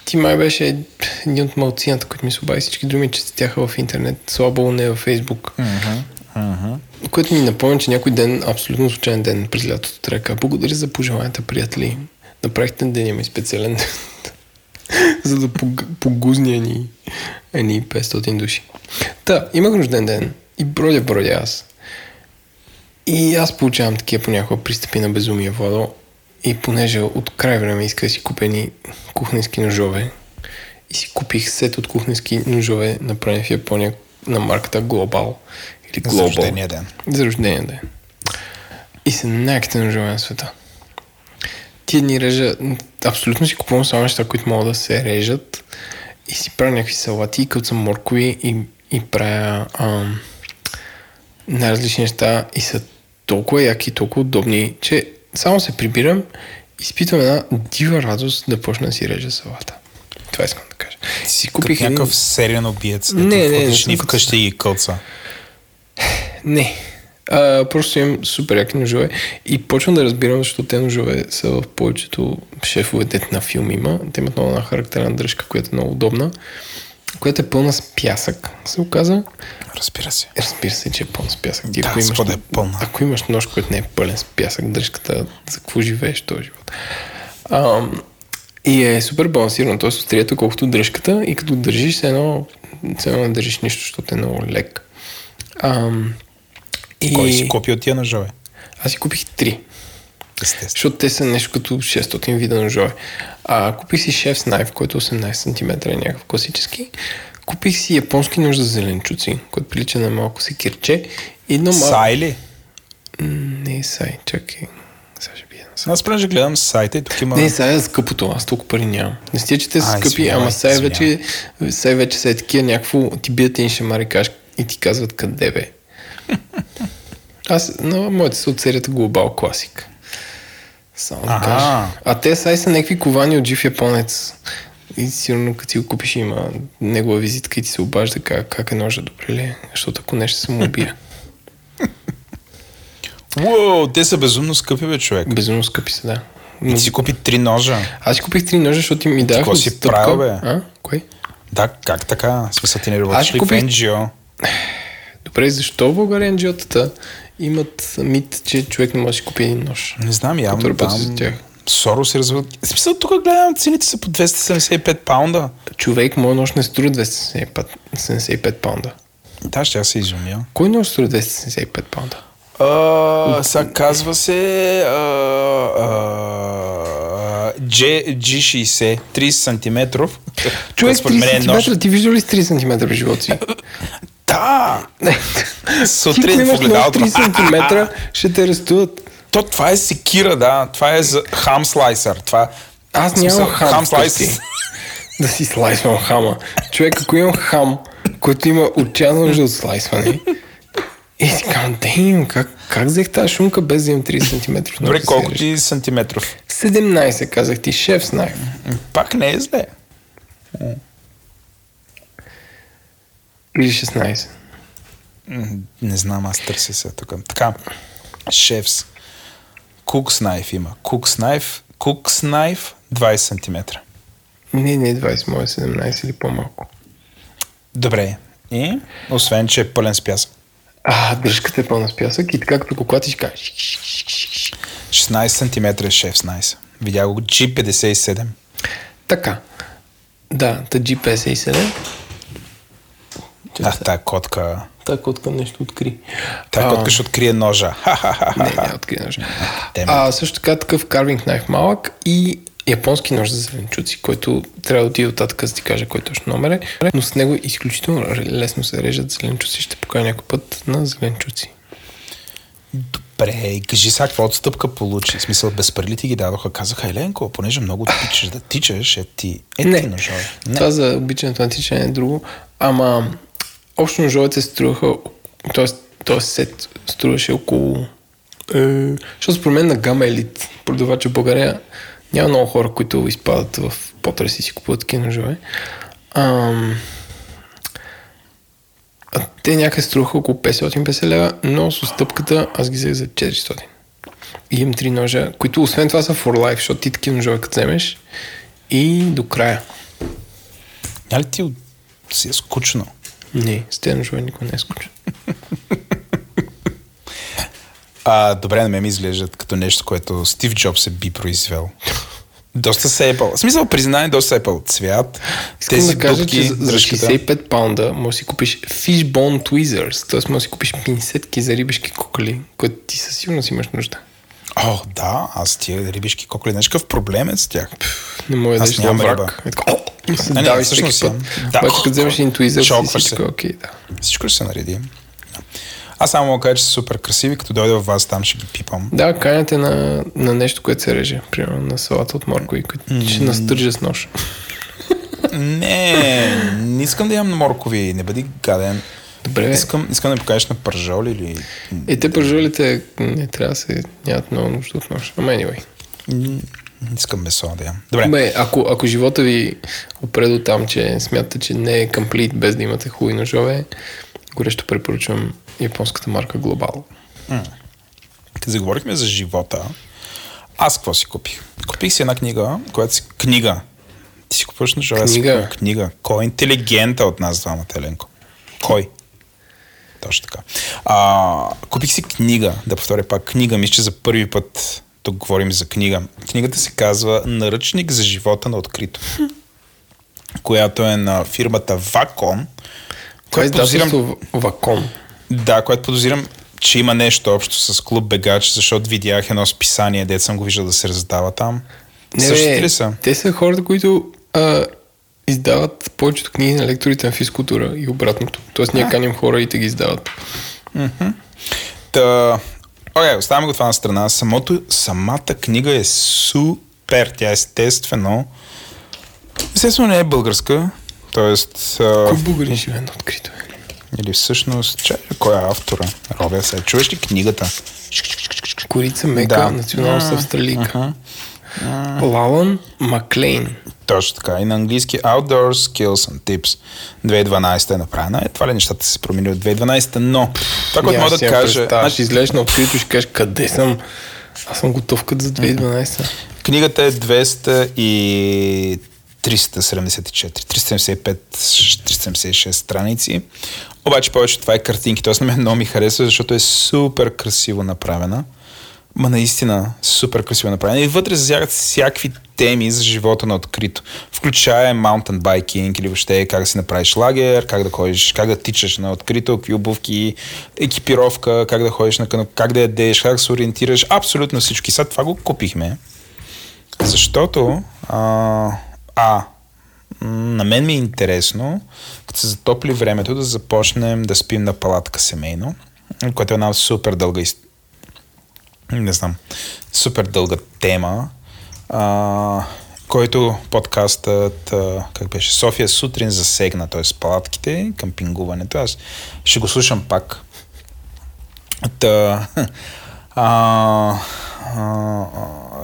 Speaker 1: ти май беше един от малцината, които ми се обади всички думи, че четяха в интернет, слабо не във Фейсбук.
Speaker 2: Мгм.
Speaker 1: Което ми напомня, че някой ден, абсолютно случайен ден през лятото, трябва да благодаря за пожеланията, приятели. Направихте деня ми специален. За да пог- погузня ни, ни 500 души. Та, имах рожден ден и бродя, бродя аз. И аз получавам такива понякога пристъпи на безумие, Владо. И понеже от край време иска да си купени кухненски ножове, и си купих сет от кухненски ножове, направени в Япония на марката Global. Или
Speaker 2: За
Speaker 1: Global.
Speaker 2: рождения ден.
Speaker 1: За рождения ден. И са най-яките ножове на света. Тия дни режа, абсолютно си купувам само неща, които могат да се режат и си правя някакви салати, като са моркови и, и правя ам, най-различни неща и са толкова яки, толкова удобни, че само се прибирам и изпитвам една дива радост да почна да си режа салата. Това искам да кажа. Си
Speaker 2: Купих
Speaker 1: един-
Speaker 2: някакъв сериен убиец.
Speaker 1: Не, не, не
Speaker 2: ни вкъщи и кълца.
Speaker 1: Не. А, просто имам супер яки ножове и почвам да разбирам, защо те ножове са в повечето шефове дет на филм има. Те имат много една характерна дръжка, която е много удобна, която е пълна с пясък, се оказа.
Speaker 2: Разбира се.
Speaker 1: Разбира се, че е пълна с пясък. Ти,
Speaker 2: Да,
Speaker 1: ако, имаш,
Speaker 2: да е пълна.
Speaker 1: ако имаш нож, който не е пълен с пясък, дръжката, за какво живееш този живот? А, и е супер балансирано, т.е. острието колкото дръжката и като държиш се едно, едно не държиш нищо, защото е много лек. А, и...
Speaker 2: Кой си купи от тия ножове?
Speaker 1: Аз си купих три,
Speaker 2: Естествено.
Speaker 1: защото те са нещо като 600 вида ножове. А, купих си шеф Knife, който е 18 см е някакъв класически. Купих си японски нож за зеленчуци, който прилича на малко секирче. И едно малко...
Speaker 2: Сай ли?
Speaker 1: Не, сай, чакай. Сега ще бия.
Speaker 2: Аз понеже гледам сайта и тук има...
Speaker 1: Не, сай е скъпото, аз толкова пари нямам. Не стига, че те са
Speaker 2: А,
Speaker 1: скъпи,
Speaker 2: извинявай,
Speaker 1: ама
Speaker 2: извинявай.
Speaker 1: вече, сай вече са е такива някакво, ти бият един шамар и, каш, и ти казват къде бе. Аз, но моите са от серията Global Classic. Само да кажа. А те сай са някакви ковани от жив японец. И сигурно като си го купиш има негова визитка и ти се обажда как, как е ножа, добре ли? е? Защото ако не ще се му убия. [laughs]
Speaker 2: Уоу, те са безумно скъпи, бе, човек.
Speaker 1: Безумно скъпи са, да.
Speaker 2: И ти си купи три ножа.
Speaker 1: Аз си купих три ножа, защото ми даха
Speaker 2: какво си правил, бе?
Speaker 1: А? Кой?
Speaker 2: Да, как така? В Смисъл ти не работиш ли в
Speaker 1: купих-
Speaker 2: NGO? [sighs]
Speaker 1: Добре, защо в България NGO-тата имат мит, че човек не може да си купи един нож?
Speaker 2: Не знам, явно там
Speaker 1: за тях.
Speaker 2: Сорос се развива. В смисъл, тук гледам, цените са по 275 паунда.
Speaker 1: Човек, моят нож не струва 275 75 паунда.
Speaker 2: Да, ще се изумя.
Speaker 1: Кой нож струва 275 паунда?
Speaker 2: А, сега казва се а, а, G, G60, 30 см.
Speaker 1: Човек,
Speaker 2: според мен е
Speaker 1: 30
Speaker 2: нож.
Speaker 1: см, ти виждал ли с 30 см в живота си? [laughs]
Speaker 2: Да! [laughs] Сутрин в огледалото.
Speaker 1: 30 см, ще те арестуват.
Speaker 2: То, това е секира, да. Това е за хам слайсър. Това...
Speaker 1: Аз нямам хам,
Speaker 2: хам
Speaker 1: вкъщи.
Speaker 2: слайс. [laughs]
Speaker 1: да си слайсвам хама. Човек, ако имам хам, който има отчаяна нужда от слайсване, [laughs] и си казвам, дейм, как, как взех тази шумка без да имам 30 см?
Speaker 2: Добре, колко ти сантиметров?
Speaker 1: 17, казах ти, шеф с.
Speaker 2: Пак не е зле.
Speaker 1: Или 16.
Speaker 2: М, Не знам, аз търся се тук. Така, шефс. Кукс найф има. Кукс найф, кукс найф 20 см.
Speaker 1: Не, не 20, моя 17 или по-малко.
Speaker 2: Добре. И, освен, че е пълен с пясък.
Speaker 1: А, дръжката е пълна с пясък и така като го клатиш, кажеш.
Speaker 2: 16 см е шеф с найс. Видя го G57.
Speaker 1: Така. Да, та G57.
Speaker 2: А, тая котка.
Speaker 1: Та котка нещо откри.
Speaker 2: Тая
Speaker 1: А,
Speaker 2: котка ще открие ножа.
Speaker 1: Не, не откри нож.
Speaker 2: Тема.
Speaker 1: А, също така такъв карвинг найф малък и японски нож за зеленчуци, който трябва да отиде оттатък, за да ти кажа кой точно номер е. Но с него изключително лесно се режат зеленчуци. Ще покажа някой път на зеленчуци.
Speaker 2: Добре, и кажи сега какво отстъпка получи. В смисъл, без пари ли ти ги дадоха? Казаха, Еленко, понеже много тичаш да тичаш, е ти, е
Speaker 1: Не,
Speaker 2: ти ножове.
Speaker 1: не. това за обичането на тичане е друго. Ама, общо ножовете струваха, т.е. този сет струваше около... Е, защото според мен на Гама Елит, продавача в България, няма много хора, които изпадат в потреси и си купуват такива ножове. Ам, а те някъде струваха около 550 лева, но с отстъпката аз ги взех за 400. И имам три ножа, които освен това са for life, защото ти такива ножове като вземеш и до края.
Speaker 2: Няма ли ти си е скучно?
Speaker 1: Не, с тези ножове никой не е скучен.
Speaker 2: А, добре, на мен ми изглеждат като нещо, което Стив Джобс е би произвел. Доста се епъл. В смисъл, признай, доста е епъл. Цвят,
Speaker 1: Искам
Speaker 2: тези
Speaker 1: да кажа,
Speaker 2: дупки,
Speaker 1: че за, за
Speaker 2: дръжката.
Speaker 1: 65 паунда може да си купиш Fishbone Tweezers, т.е. може да си купиш пинсетки за рибешки кокали, които ти със сигурност имаш нужда.
Speaker 2: О, да, аз тия рибишки коколи, знаеш какъв проблем е с тях?
Speaker 1: Не може да еш на
Speaker 2: риба.
Speaker 1: враг. Е се
Speaker 2: не,
Speaker 1: давиш
Speaker 2: всъщност
Speaker 1: път.
Speaker 2: Да.
Speaker 1: Обаче като вземеш един Tweezers и
Speaker 2: Шокваш
Speaker 1: всичко
Speaker 2: се.
Speaker 1: е окей, да.
Speaker 2: Всичко ще се нареди. Да. Аз само мога да кажа, че са супер красиви, като дойда в вас, там ще ги пипам.
Speaker 1: Да, каняте на, на нещо, което се реже. Примерно на салата от моркови, които ще настържа с нож.
Speaker 2: Не, не искам да ям моркови, не бъди гаден.
Speaker 1: Добре.
Speaker 2: Искам, искам да покажеш на пържоли или...
Speaker 1: Е, те пържолите не трябва да се нямат много нужда от нож. Ама anyway.
Speaker 2: Искам месо да ям. Добре.
Speaker 1: Бе, ако, ако живота ви опре до там, че смятате, че не е комплит без да имате хубави ножове, горещо препоръчвам японската марка Global.
Speaker 2: Като заговорихме за живота, аз какво си купих? Купих си една книга, която си... Книга. Ти си купуваш ножове, аз си
Speaker 1: книга.
Speaker 2: Кой е интелигента от нас двамата, Еленко? Кой? Точно така. А, купих си книга, да повторя пак книга, мисля, че за първи път тук говорим за книга. Книгата се казва Наръчник за живота на открито, която е на фирмата Вакон.
Speaker 1: Това е
Speaker 2: подозирам-
Speaker 1: Вакон.
Speaker 2: да, което подозирам, че има нещо общо с клуб Бегач, защото видях едно списание, дет съм го виждал да се раздава там.
Speaker 1: Не,
Speaker 2: Същите ли са?
Speaker 1: Те са хората, които а, издават повечето книги на лекторите на физкултура и обратното. Тоест ние каним хора и те ги издават.
Speaker 2: Та... Окей, оставяме го това на страна. Самото, самата книга е супер. Тя естествено... Естествено не е българска. Тоест...
Speaker 1: Кой българин живее на открито? е?
Speaker 2: или всъщност... Чай, кой е автора? Робя се. Чуваш ли книгата?
Speaker 1: Корица Мека,
Speaker 2: Да.
Speaker 1: националност австралийка. Лалан Маклейн.
Speaker 2: Точно така. И на английски Outdoor Skills and Tips. 2012 е направена. Е, това ли нещата се променили от 2012, но това, което мога да кажа... Значи,
Speaker 1: излезеш на открито и ще кажеш къде съм. Аз съм готов като за 2012.
Speaker 2: Книгата е 200 и 374, 375, 376 страници. Обаче повече това е картинки. Тоест на мен много ми харесва, защото е супер красиво направена. Ма наистина, супер красиво направено. И вътре засягат всякакви теми за живота на открито. Включая маунтен байкинг или въобще как да си направиш лагер, как да ходиш, как да тичаш на открито, какви обувки, екипировка, как да ходиш на канал, как да ядеш, как да се ориентираш. Абсолютно всички. Сега това го купихме. Защото а, а на мен ми е интересно, като се затопли времето, да започнем да спим на палатка семейно, което е една супер дълга не знам, супер дълга тема, а, който подкастът, как беше, София сутрин засегна, т.е. палатките, къмпингуването. Аз ще го слушам пак. Та, [laughs] а, а,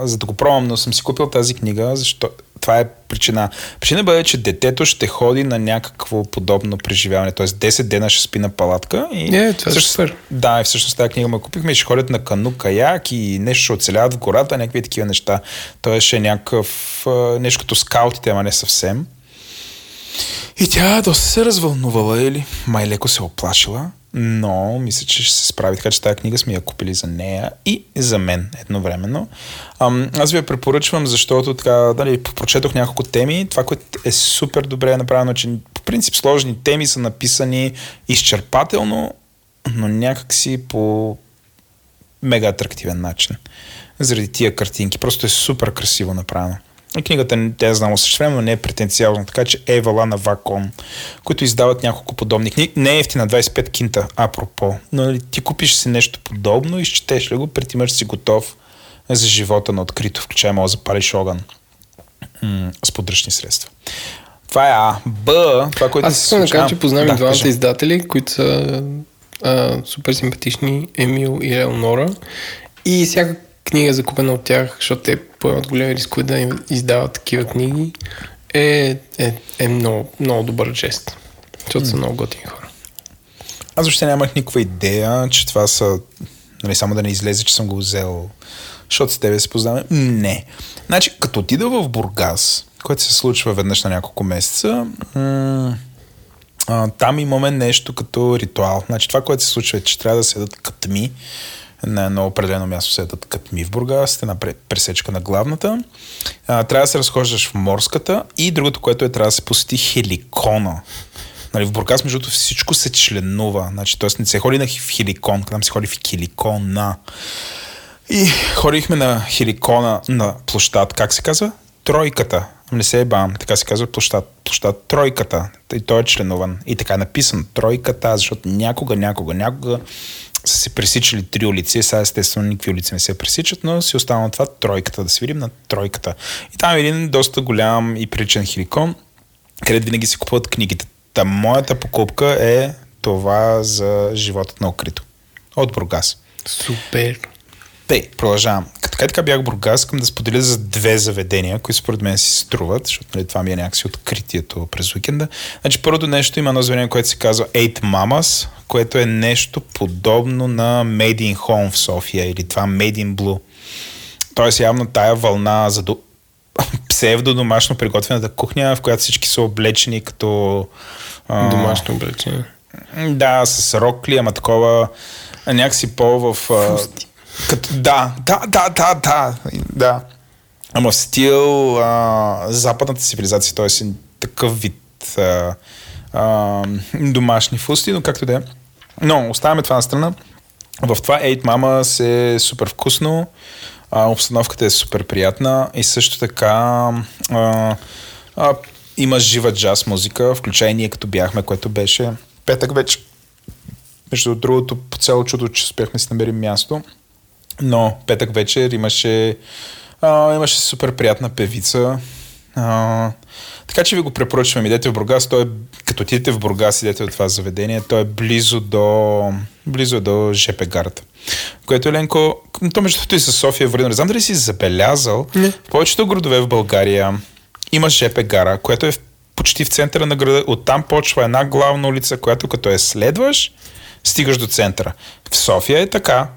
Speaker 2: а, за да го пробвам, но съм си купил тази книга, защо, това е причина. Причина бъде, че детето ще ходи на някакво подобно преживяване, т.е. 10 дена ще спи на палатка. И
Speaker 1: Не, това е
Speaker 2: всъщност,
Speaker 1: супер.
Speaker 2: Да, и всъщност тази книга ме купихме и ще ходят на кану, каяк и нещо ще оцеляват в гората, някакви такива неща. Тоест ще е някакъв, нещо като скаутите, ама не съвсем. И тя доста се развълнувала или май леко се оплашила, но мисля, че ще се справи. Така че тази книга сме я купили за нея и за мен едновременно. Аз ви я препоръчвам, защото така, дали, прочетох няколко теми. Това, което е супер добре направено, че по принцип сложни теми са написани изчерпателно, но някакси по мега атрактивен начин. Заради тия картинки. Просто е супер красиво направено. И книгата, тя е знamo също време, но не е претенциозна, така че е вала на Ваком, които издават няколко подобни книги. Не е ефтина, 25 кинта, апропо. Но нали, ти купиш си нещо подобно, изчетеш ли го, пред имаш си готов за живота на открито, включая може да запалиш огън м- с подръчни средства. Това е А. Б, това, което...
Speaker 1: Аз искам да кажа, че познавам
Speaker 2: да,
Speaker 1: и двамата издатели, които са а, супер симпатични, Емил и Елнора. И всяка книга е закупена от тях, защото те поемат големи рискове да им издават такива книги, е, е, е много, много добър жест. Защото са много готини хора.
Speaker 2: Аз въобще нямах никаква идея, че това са... Нали, само да не излезе, че съм го взел, защото с тебе се познаваме. Не. Значи, като отида в Бургас, което се случва веднъж на няколко месеца, м- а, там имаме нещо като ритуал. Значи, това, което се случва е, че трябва да седат кътми на едно определено място седат кътми в Бургас, пре- пресечка на главната. А, трябва да се разхождаш в морската и другото, което е, трябва да се посети хеликона. Нали, в Бургас, между другото, всичко се членува. Значи, т.е. не се ходи на в хеликон, там се ходи в хеликона. И ходихме на хеликона на площад, как се казва? Тройката. Не се е бам, така се казва площад. Площад Тройката. И той е членуван. И така е написан Тройката, защото някога, някога, някога са се пресичали три улици. Сега естествено никакви улици не се пресичат, но си остана това Тройката, да се видим на Тройката. И там е един доста голям и приличен хеликон, където винаги се купуват книгите. Та моята покупка е това за животът на укрито. От Бургас.
Speaker 1: Супер.
Speaker 2: Тей, продължавам. Като така, така бях в Бургас, искам да споделя за две заведения, които според мен си струват, защото нали, това ми е някакси откритието през уикенда. Значи първото нещо има едно заведение, което се казва Eight Mamas, което е нещо подобно на Made in Home в София или това Made in Blue. Тоест явно тая вълна за до... [laughs] псевдо домашно приготвената кухня, в която всички са облечени като... а,
Speaker 1: Домашно облечение.
Speaker 2: да, с рокли, ама такова някакси по в... а, Като, да, да, да, да, да, да. Ама в стил а, западната цивилизация, т.е. такъв вид а, а, домашни фусти, но както да е. Но оставяме това на страна. В това Eight Mama е супер вкусно, а, обстановката е супер приятна и също така а, а, има жива джаз музика, включая ние като бяхме, което беше петък вече. Между другото, по цяло чудо, че успяхме си намерим място. Но петък вечер имаше, а, имаше супер приятна певица. А, така че ви го препоръчвам. Идете в Бургас. Той е, като отидете в Бургас, идете от това заведение. То е близо до, близо до ЖП гарата. Което Еленко, то между другото и с София е върна. Не знам дали си забелязал. Не. В повечето градове в България има ЖП гара, която е в, почти в центъра на града. Оттам почва една главна улица, която като я следваш, стигаш до центъра. В София е така.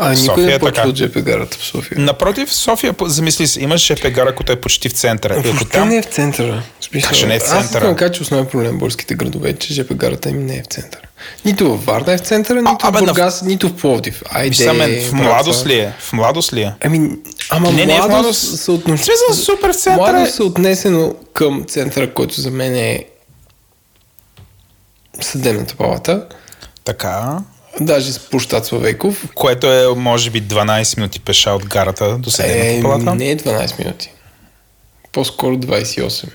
Speaker 1: А, никой
Speaker 2: София
Speaker 1: не
Speaker 2: е
Speaker 1: почва
Speaker 2: така.
Speaker 1: от ЖП гарата в София.
Speaker 2: Напротив, София, замисли си, имаш ЖП гара, която е почти в центъра. И ако
Speaker 1: Въобще
Speaker 2: там...
Speaker 1: не е в центъра. В Смисъл,
Speaker 2: Как ще не е в
Speaker 1: Аз
Speaker 2: центъра?
Speaker 1: искам да кажа, че основен проблем в българските градове е, че ЖП гарата им не е в центъра. Нито във Варна е в центъра, нито
Speaker 2: абе,
Speaker 1: в
Speaker 2: на-
Speaker 1: Бургас, нито в Пловдив. Айде,
Speaker 2: мен, в младост ли е? В младост ли е?
Speaker 1: Ами, ама
Speaker 2: Не, не е в
Speaker 1: младост,
Speaker 2: младост.
Speaker 1: отнош...
Speaker 2: В смисъл, супер в центъра е.
Speaker 1: Младост е отнесено към центъра, който за мен е съдебната палата.
Speaker 2: Така.
Speaker 1: Даже с площад Славейков.
Speaker 2: Което е, може би, 12 минути пеша от гарата до съдебната
Speaker 1: Е,
Speaker 2: палата.
Speaker 1: не е 12 минути. По-скоро 28.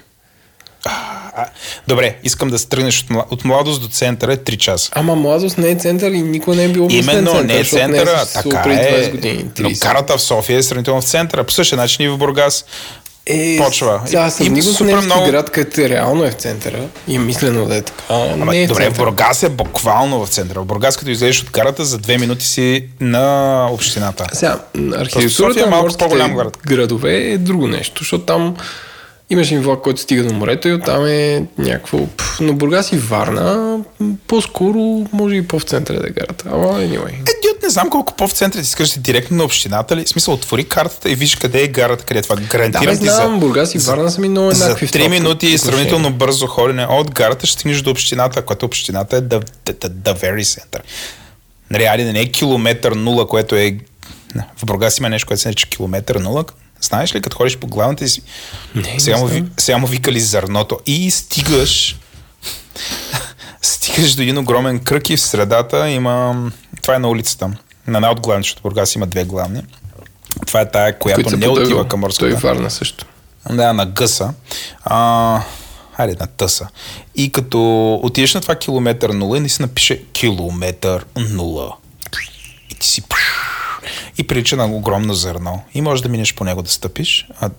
Speaker 2: А, добре, искам да се тръгнеш от, от младост до центъра е 3 часа.
Speaker 1: Ама младост не е център и никой не е бил областен
Speaker 2: Именно,
Speaker 1: център,
Speaker 2: не е центъра,
Speaker 1: е с-
Speaker 2: така
Speaker 1: преди 20
Speaker 2: е.
Speaker 1: години.
Speaker 2: Но
Speaker 1: 30.
Speaker 2: карата в София е сравнително в центъра. По същия начин и в Бургас.
Speaker 1: Е,
Speaker 2: почва. Има
Speaker 1: съм го с
Speaker 2: супер много-
Speaker 1: град, където е реално е в центъра и е мислено да е така.
Speaker 2: Ама,
Speaker 1: не е
Speaker 2: добре, в. Бургас е буквално в центъра. В Бургас, като излезеш от карата, за 2 минути си на общината.
Speaker 1: Сега, архитектурата
Speaker 2: е
Speaker 1: на
Speaker 2: малко по-голям град.
Speaker 1: градове е друго нещо, защото там имаш и влак, който стига до морето и оттам е някакво... Но Бургас и Варна по-скоро може и по-в центъра да е гарата. Ама anyway.
Speaker 2: Е, не знам колко по в центъра ти искаш да директно на общината ли? В смисъл, отвори картата и виж къде е гарата, къде е това.
Speaker 1: Да,
Speaker 2: Гарантирам
Speaker 1: бе,
Speaker 2: ти за,
Speaker 1: знам, Бургас и Варна са ми много
Speaker 2: за
Speaker 1: еднакви в
Speaker 2: 3
Speaker 1: това
Speaker 2: минути
Speaker 1: отношение.
Speaker 2: сравнително бързо ходене от гарата ще стигнеш до общината, която общината е the, the, the, very center. Айде, не е километър нула, което е... В Бургас има нещо, което се нарича километър нула. Знаеш ли, като ходиш по главната и си...
Speaker 1: Не,
Speaker 2: сега, му, сега му викали зърното и стигаш стигаш до един огромен кръг и в средата има... Това е на улицата. На една от главните, защото Бургас има две главни. Това е тая, която
Speaker 1: които
Speaker 2: не отива към
Speaker 1: Той
Speaker 2: морската.
Speaker 1: и Варна също.
Speaker 2: Да, на гъса. А, хайде, на тъса. И като отидеш на това километър нула и наистина пише километър нула. И ти си... И прилича на огромно зърно. И можеш да минеш по него да стъпиш. А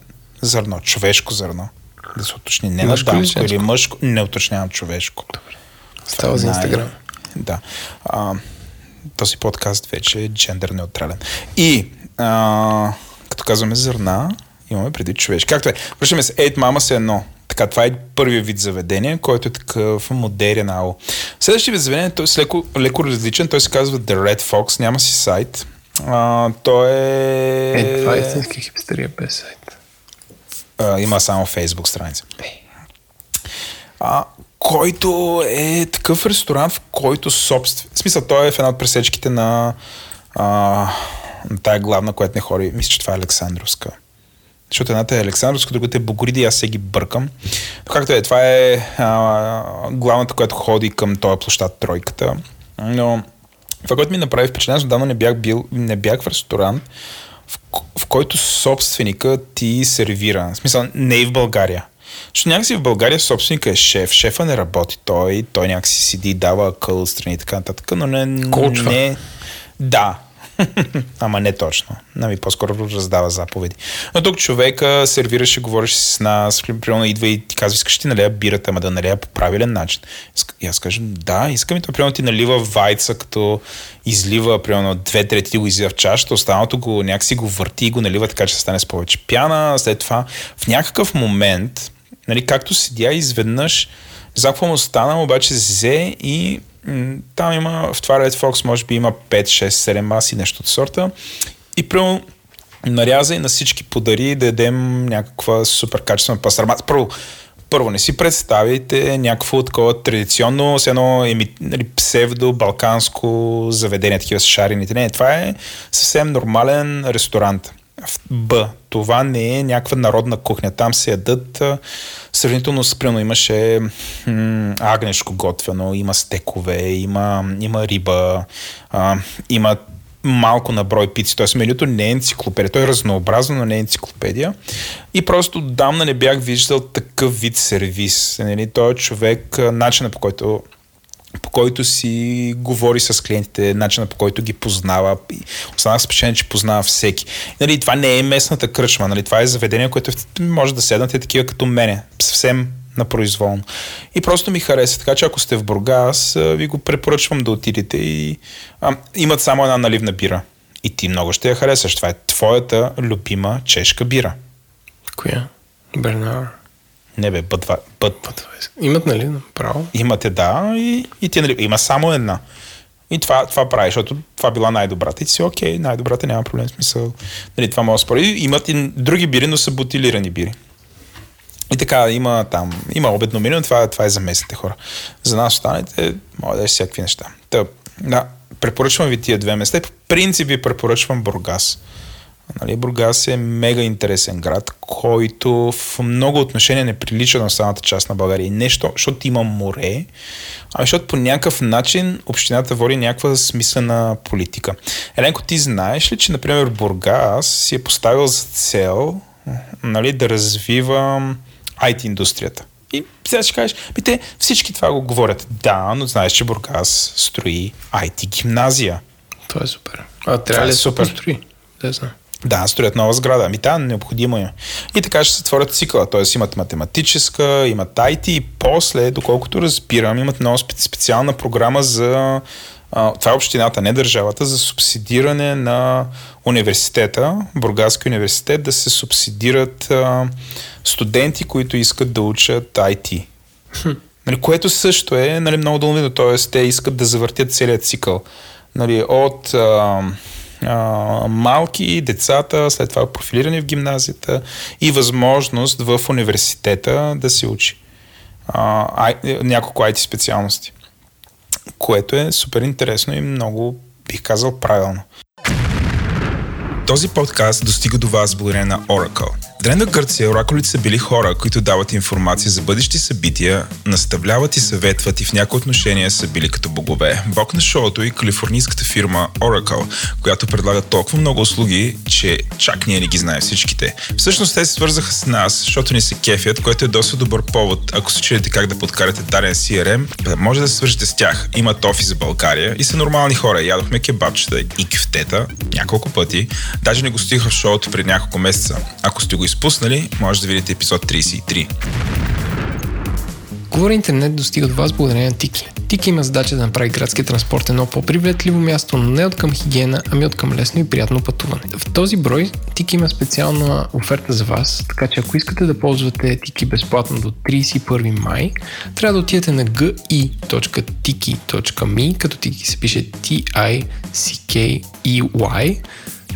Speaker 2: зърно, човешко зърно. Да се уточни. Не на
Speaker 1: Мъжко или
Speaker 2: дамско или мъжко. Не уточнявам човешко.
Speaker 1: Става за Инстаграм.
Speaker 2: Да. А, този подкаст вече е джендър неутрален. И а, като казваме зърна, имаме преди човешки. Както е. Връщаме се. Ейт мама се едно. Така, това е първият вид заведение, който е такъв модерен ало. Следващия вид заведение, той е леко, леко различен, той се казва The Red Fox, няма си сайт. А, той е...
Speaker 1: Е, това е истинска хипстерия без сайт.
Speaker 2: а, има само Facebook страница. А, който е такъв ресторант, в който собствен... В смисъл, той е в една от пресечките на, а, на тая главна, която не хори. Мисля, че това е Александровска. Защото едната е Александровска, другата е Богориди, аз се ги бъркам. Но както е, това е а, главната, която ходи към този площад Тройката. Но това, което ми направи впечатление, аз отдавна не бях, бил, не бях в ресторант, в, в който собственика ти сервира. В смисъл, не и в България. Защото някакси в България собственика е шеф. Шефа не работи. Той, той някакси седи, дава къл страни и така нататък, но не...
Speaker 1: Коучва.
Speaker 2: не да. [laughs] Ама не точно.Ами по-скоро раздава заповеди. Но тук човека сервираше, говореше с нас, примерно идва и ти казва, искаш ти налея бирата, ама да налея по правилен начин. И аз кажа, да, искам и то, примерно ти налива вайца, като излива, примерно две трети ти го излива в чашата, останалото го някакси го върти и го налива така, че стане с повече пяна. След това в някакъв момент, нали, както седя изведнъж, не какво му стана, обаче взе и м, там има, в това Red Fox може би има 5, 6, 7 маси, нещо от сорта. И прямо наряза и на всички подари да ядем някаква супер качествена пастърма. Първо, първо, не си представяйте някакво такова традиционно, с едно нали, псевдо-балканско заведение, такива с шарените. Не, това е съвсем нормален ресторант. Б. Това не е някаква народна кухня. Там се ядат сравнително спрямо. Имаше м- агнешко готвено, има стекове, има, има риба, а, има малко на брой пици. Тоест менюто не е енциклопедия. Той е разнообразно, но не е енциклопедия. И просто давна не бях виждал такъв вид сервис. Нали, той е човек, начина по който по който си говори с клиентите, начина по който ги познава. Останах с впечатление, че познава всеки. Нали, това не е местната кръчма, нали, това е заведение, което може да седнате такива като мене, съвсем на произволно. И просто ми хареса. Така че ако сте в Бургас, ви го препоръчвам да отидете и а, имат само една наливна бира. И ти много ще я харесаш. Това е твоята любима чешка бира.
Speaker 1: Коя? Бернар.
Speaker 2: Не бе, бъдва, бъд.
Speaker 1: Имат, нали? Право.
Speaker 2: Имате да и, и ти, нали, има само една. И това, това прави, защото това била най-добрата. И си, окей, най-добрата няма проблем, смисъл. Нали, това може да спори. Имат и други бири, но са бутилирани бири. И така, има там, има обедно меню, това, това е за местните хора. За нас останете, може да е всякакви неща. Та, да, препоръчвам ви тия две места. По принцип ви препоръчвам Бургас. Нали, Бургас е мега интересен град, който в много отношения не прилича на останалата част на България. Нещо, защото има море, а защото по някакъв начин общината води някаква смислена политика. Еленко, ти знаеш ли, че, например, Бургас си е поставил за цел нали, да развива IT индустрията? И сега ще кажеш, ми те всички това го говорят. Да, но знаеш, че Бургас строи IT гимназия.
Speaker 1: Това е супер. А трябва ли
Speaker 2: е
Speaker 1: да
Speaker 2: супер.
Speaker 1: строи? Да знам.
Speaker 2: Да, строят нова сграда. Ами да, необходимо е. И така ще се творят цикъла. Т.е. имат математическа, имат IT и после, доколкото разбирам, имат много спе- специална програма за това е общината, не държавата, за субсидиране на университета, Бургаски университет, да се субсидират студенти, които искат да учат IT. Нали, което също е нали, много дълновидно, т.е. те искат да завъртят целият цикъл. Нали, от а, а, малки децата, след това профилирани в гимназията и възможност в университета да се учи. А, няколко IT специалности. Което е супер интересно и много, бих казал, правилно. Този подкаст достига до вас благодарение на Oracle. Древна Гърция оракулите са били хора, които дават информация за бъдещи събития, наставляват и съветват и в някои отношения са били като богове. Бог на шоуто и калифорнийската фирма Oracle, която предлага толкова много услуги, че чак ние не ги знаем всичките. Всъщност те се свързаха с нас, защото ни се кефят, което е доста добър повод, ако се чуете как да подкарате даден CRM, може да се свържете с тях. Имат офис за България и са нормални хора. Ядохме кебабчета и кефтета няколко пъти. Даже не гостиха в шоуто преди няколко месеца. Ако сте го изпуснали, може да видите епизод 33.
Speaker 1: Говори интернет достига до вас благодарение на Тики. Тики има задача да направи градския транспорт едно по-привлекливо място, но не от към хигиена, ами от към лесно и приятно пътуване. В този брой Тики има специална оферта за вас, така че ако искате да ползвате Тики безплатно до 31 май, трябва да отидете на gi.tiki.me, като Тики се пише T-I-C-K-E-Y,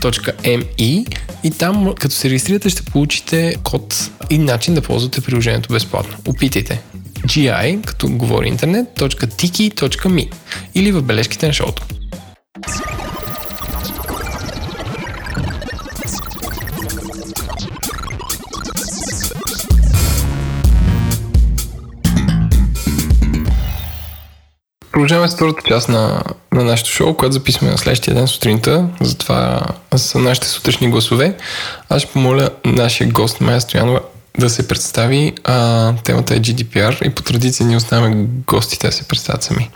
Speaker 1: .me и там, като се регистрирате, ще получите код и начин да ползвате приложението безплатно. Опитайте. gi, като говори интернет, .tiki.me или в бележките на шоуто. Продължаваме с втората част на, на нашето шоу, което записваме на следващия ден сутринта. Затова са нашите сутрешни гласове. Аз ще помоля нашия гост Майя Стоянова да се представи. А, темата е GDPR и по традиция ние оставяме гостите да се представят сами.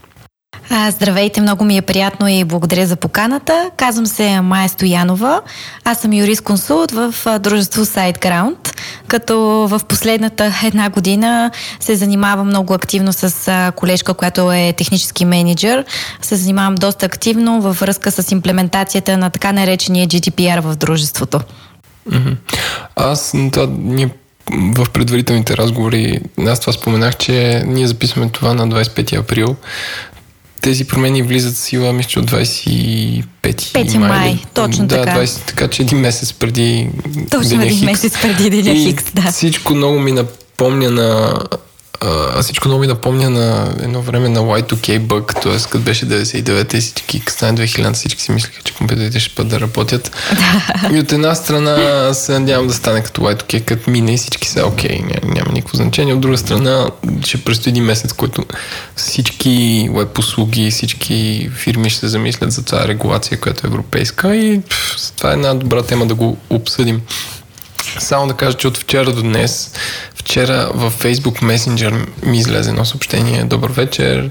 Speaker 6: Здравейте, много ми е приятно и благодаря за поканата. Казвам се Майя Стоянова. Аз съм юрист-консулт в дружество SiteGround, като в последната една година се занимавам много активно с колежка, която е технически менеджер. Се занимавам доста активно във връзка с имплементацията на така наречения GDPR в дружеството.
Speaker 1: Аз това ние в предварителните разговори, аз това споменах, че ние записваме това на 25 април. Тези промени влизат в сила, мисля, от 25
Speaker 6: 5 май, точно
Speaker 1: да,
Speaker 6: така.
Speaker 1: 20, така че един месец преди
Speaker 6: Точно един
Speaker 1: Хикс.
Speaker 6: месец преди деня Хикс, да.
Speaker 1: Всичко много ми напомня на а, всичко много ми напомня на едно време на Y2K бъг, т.е. като беше 99-та и всички, като стане 2000 всички си мислеха, че компютрите ще път да работят. и от една страна се надявам да стане като Y2K, като мине и всички са окей, няма, няма никакво значение. От друга страна ще предстои един месец, който всички веб услуги, всички фирми ще се замислят за тази регулация, която е европейска и пф, това е една добра тема да го обсъдим. Само да кажа, че от вчера до днес, вчера във Facebook Messenger ми излезе едно съобщение. Добър вечер.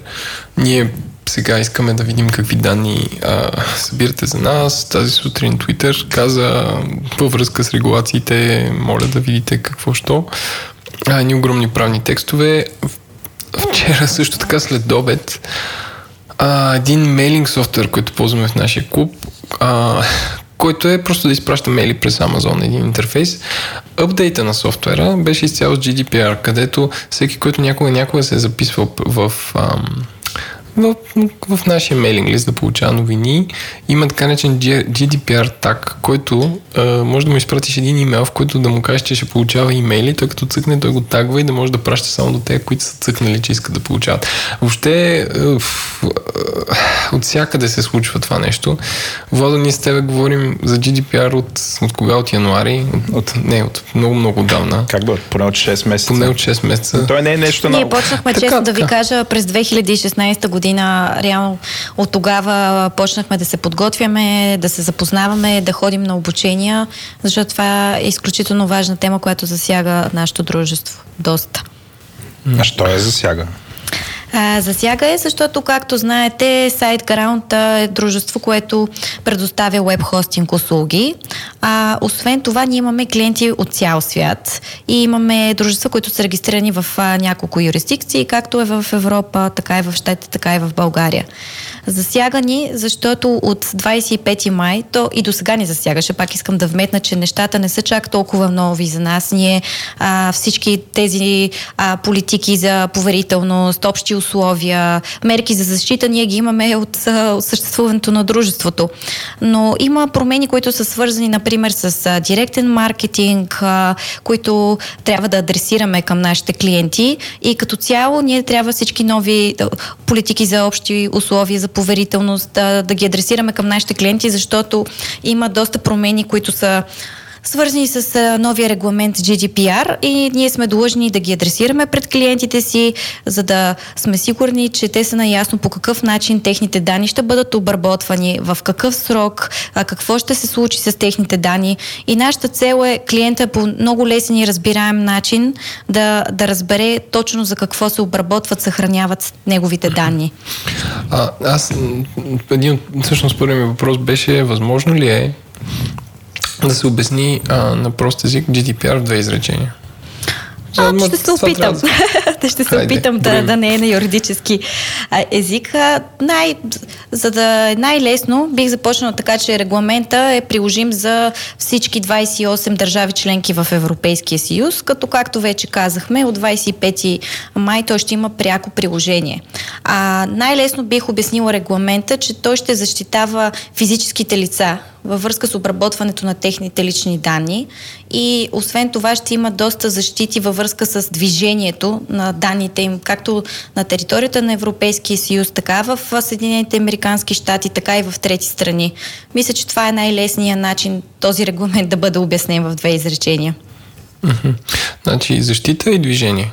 Speaker 1: Ние сега искаме да видим какви данни а, събирате за нас. Тази сутрин Twitter каза във връзка с регулациите, моля да видите какво що. А, едни огромни правни текстове. Вчера също така след обед а, един мейлинг софтуер, който ползваме в нашия клуб, а, който е просто да изпраща мейли през Amazon, един интерфейс. Апдейта на софтуера беше изцяло с GDPR, където всеки, който някога някога се е записвал в, ам, в, в нашия мейлинг лист да получава новини. Има така наречен GDPR таг, който а, може да му изпратиш един имейл, в който да му кажеш, че ще получава имейли. Той като цъкне, той го тагва и да може да праща само до те, които са цъкнали, че искат да получават. Въобще от всякъде се случва това нещо. Владо, ние с тебе говорим за GDPR от, от кога? От януари? От, от, не, от много-много отдавна.
Speaker 2: Как да? Поне от 6 месеца.
Speaker 1: Поне от 6 месеца.
Speaker 2: Той не е нещо
Speaker 6: Ние почнахме, така, честно така. да ви кажа, през 2016 година. Реално от тогава почнахме да се подготвяме, да се запознаваме, да ходим на обучения, защото това е изключително важна тема, която засяга нашето дружество. Доста.
Speaker 2: А що я засяга?
Speaker 6: А, засяга е, защото, както знаете, SiteGround е дружество, което предоставя веб хостинг услуги. А, освен това, ние имаме клиенти от цял свят и имаме дружества, които са регистрирани в а, няколко юрисдикции, както е в Европа, така и в Щатите, така и в България. Засяга ни, защото от 25 май, то и до сега ни засягаше, пак искам да вметна, че нещата не са чак толкова нови за нас. Ние а, всички тези а, политики за поверителност, общи условия, мерки за защита, ние ги имаме от, от съществуването на дружеството. Но има промени, които са свързани, например, с а, директен маркетинг, които трябва да адресираме към нашите клиенти. И като цяло ние трябва всички нови политики за общи условия, за поверителност да, да ги адресираме към нашите клиенти, защото има доста промени, които са свързани с новия регламент GDPR и ние сме длъжни да ги адресираме пред клиентите си, за да сме сигурни, че те са наясно по какъв начин техните данни ще бъдат обработвани, в какъв срок, какво ще се случи с техните данни. И нашата цел е клиента по много лесен и разбираем начин да, да разбере точно за какво се обработват, съхраняват неговите данни.
Speaker 1: А, аз, един от, всъщност, първият ми въпрос беше, възможно ли е да се обясни а, на прост език GDPR в две изречения.
Speaker 6: А, [laughs] ще се опитам. Да, ще се опитам да, да не е на юридически а, език. А, най, за да е най-лесно, бих започнала така, че регламента е приложим за всички 28 държави членки в Европейския съюз, като както вече казахме, от 25 май той ще има пряко приложение. А, най-лесно бих обяснила регламента, че той ще защитава физическите лица, във връзка с обработването на техните лични данни и освен това ще има доста защити във връзка с движението на данните им, както на територията на Европейския съюз, така в Съединените Американски щати, така и в трети страни. Мисля, че това е най-лесният начин този регламент да бъде обяснен в две изречения.
Speaker 1: Значи защита и движение.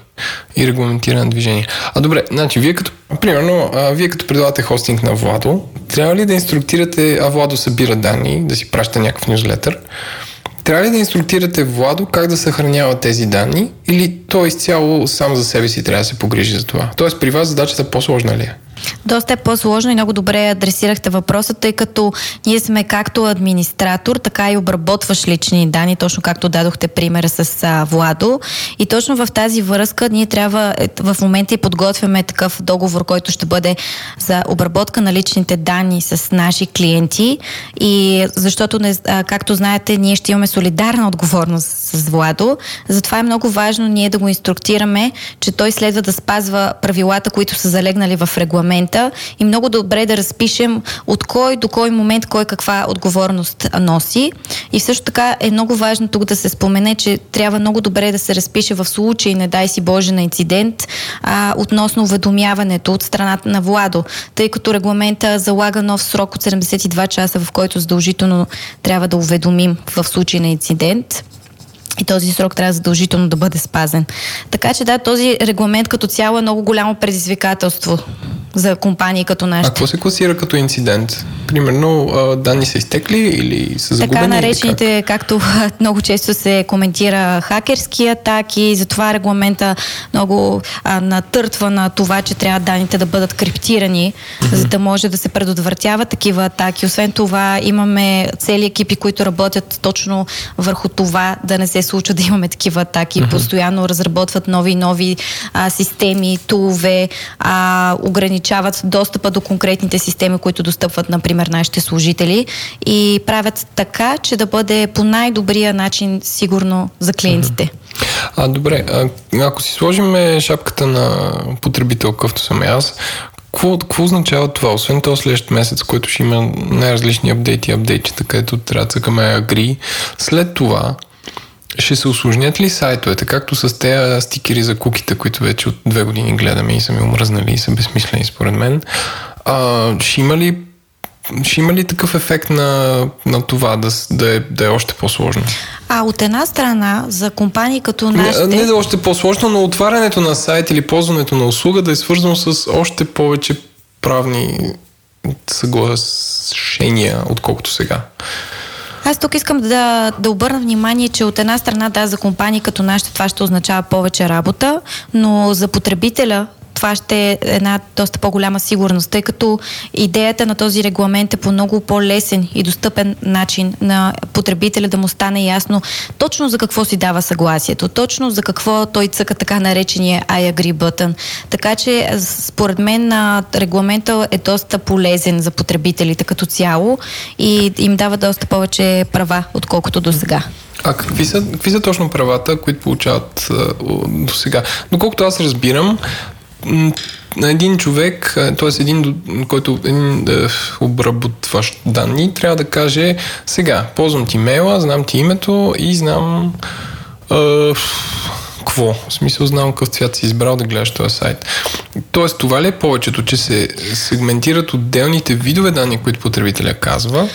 Speaker 1: И регламентиране движение. А добре, значи вие като, примерно, а, вие като предлагате хостинг на Владо, трябва ли да инструктирате, а Владо събира данни, да си праща някакъв нюзлетър, трябва ли да инструктирате Владо как да съхранява тези данни или той изцяло сам за себе си трябва да се погрижи за това? Тоест при вас задачата по-сложна ли е?
Speaker 6: Доста е по-сложно и много добре адресирахте въпроса, тъй като ние сме както администратор, така и обработваш лични данни, точно както дадохте примера с а, Владо. И точно в тази връзка ние трябва е, в момента и подготвяме такъв договор, който ще бъде за обработка на личните данни с наши клиенти. И защото, не, а, както знаете, ние ще имаме солидарна отговорност с Владо. Затова е много важно ние да го инструктираме, че той следва да спазва правилата, които са залегнали в регламент момента и много добре да разпишем от кой до кой момент кой каква отговорност носи. И също така е много важно тук да се спомене, че трябва много добре да се разпише в случай, не дай си Боже, на инцидент, а, относно уведомяването от страната на Владо, тъй като регламента залага нов срок от 72 часа, в който задължително трябва да уведомим в случай на инцидент и този срок трябва задължително да бъде спазен. Така че да, този регламент като цяло е много голямо предизвикателство за компании като нашите.
Speaker 1: А какво се класира като инцидент? Примерно данни са изтекли или са загубени?
Speaker 6: Така наречените, как? както [laughs] много често се коментира, хакерски атаки, затова регламента много а, натъртва на това, че трябва данните да бъдат криптирани, mm-hmm. за да може да се предотвратяват такива атаки. Освен това, имаме цели екипи, които работят точно върху това да не се случва да имаме такива атаки. Mm-hmm. Постоянно разработват нови и нови а, системи, тулове, а, ограничават достъпа до конкретните системи, които достъпват, например, нашите служители и правят така, че да бъде по най-добрия начин сигурно за клиентите.
Speaker 1: А, добре, а, ако си сложим шапката на потребител, какъвто съм аз, какво, какво означава това? Освен този следващ месец, който ще има най-различни апдейти и апдейчета, където трябва да цъкаме Agri, след това ще се осложнят ли сайтовете, както с тези стикери за куките, които вече от две години гледаме и са ми омръзнали и са безсмислени според мен? А, ще има ли ще има ли такъв ефект на, на това да, да, е, да е още по-сложно?
Speaker 6: А от една страна, за компании като нашите...
Speaker 1: Не, не да е още по-сложно, но отварянето на сайт или ползването на услуга да е свързано с още повече правни съглашения, отколкото сега.
Speaker 6: Аз тук искам да, да обърна внимание, че от една страна, да, за компании като нашите това ще означава повече работа, но за потребителя това ще е една доста по-голяма сигурност, тъй като идеята на този регламент е по много по-лесен и достъпен начин на потребителя да му стане ясно точно за какво си дава съгласието, точно за какво той цъка така наречения I agree button. Така че според мен регламента е доста полезен за потребителите като цяло и им дава доста повече права, отколкото до сега.
Speaker 1: А какви са, какви са точно правата, които получават до сега? Доколкото аз разбирам, един човек, т.е. един, който един е, обработващ данни, трябва да каже сега, ползвам ти мейла, знам ти името и знам е, какво. В смисъл знам какъв цвят си избрал да гледаш този сайт. Тоест това ли е повечето, че се сегментират отделните видове данни, които потребителя казва,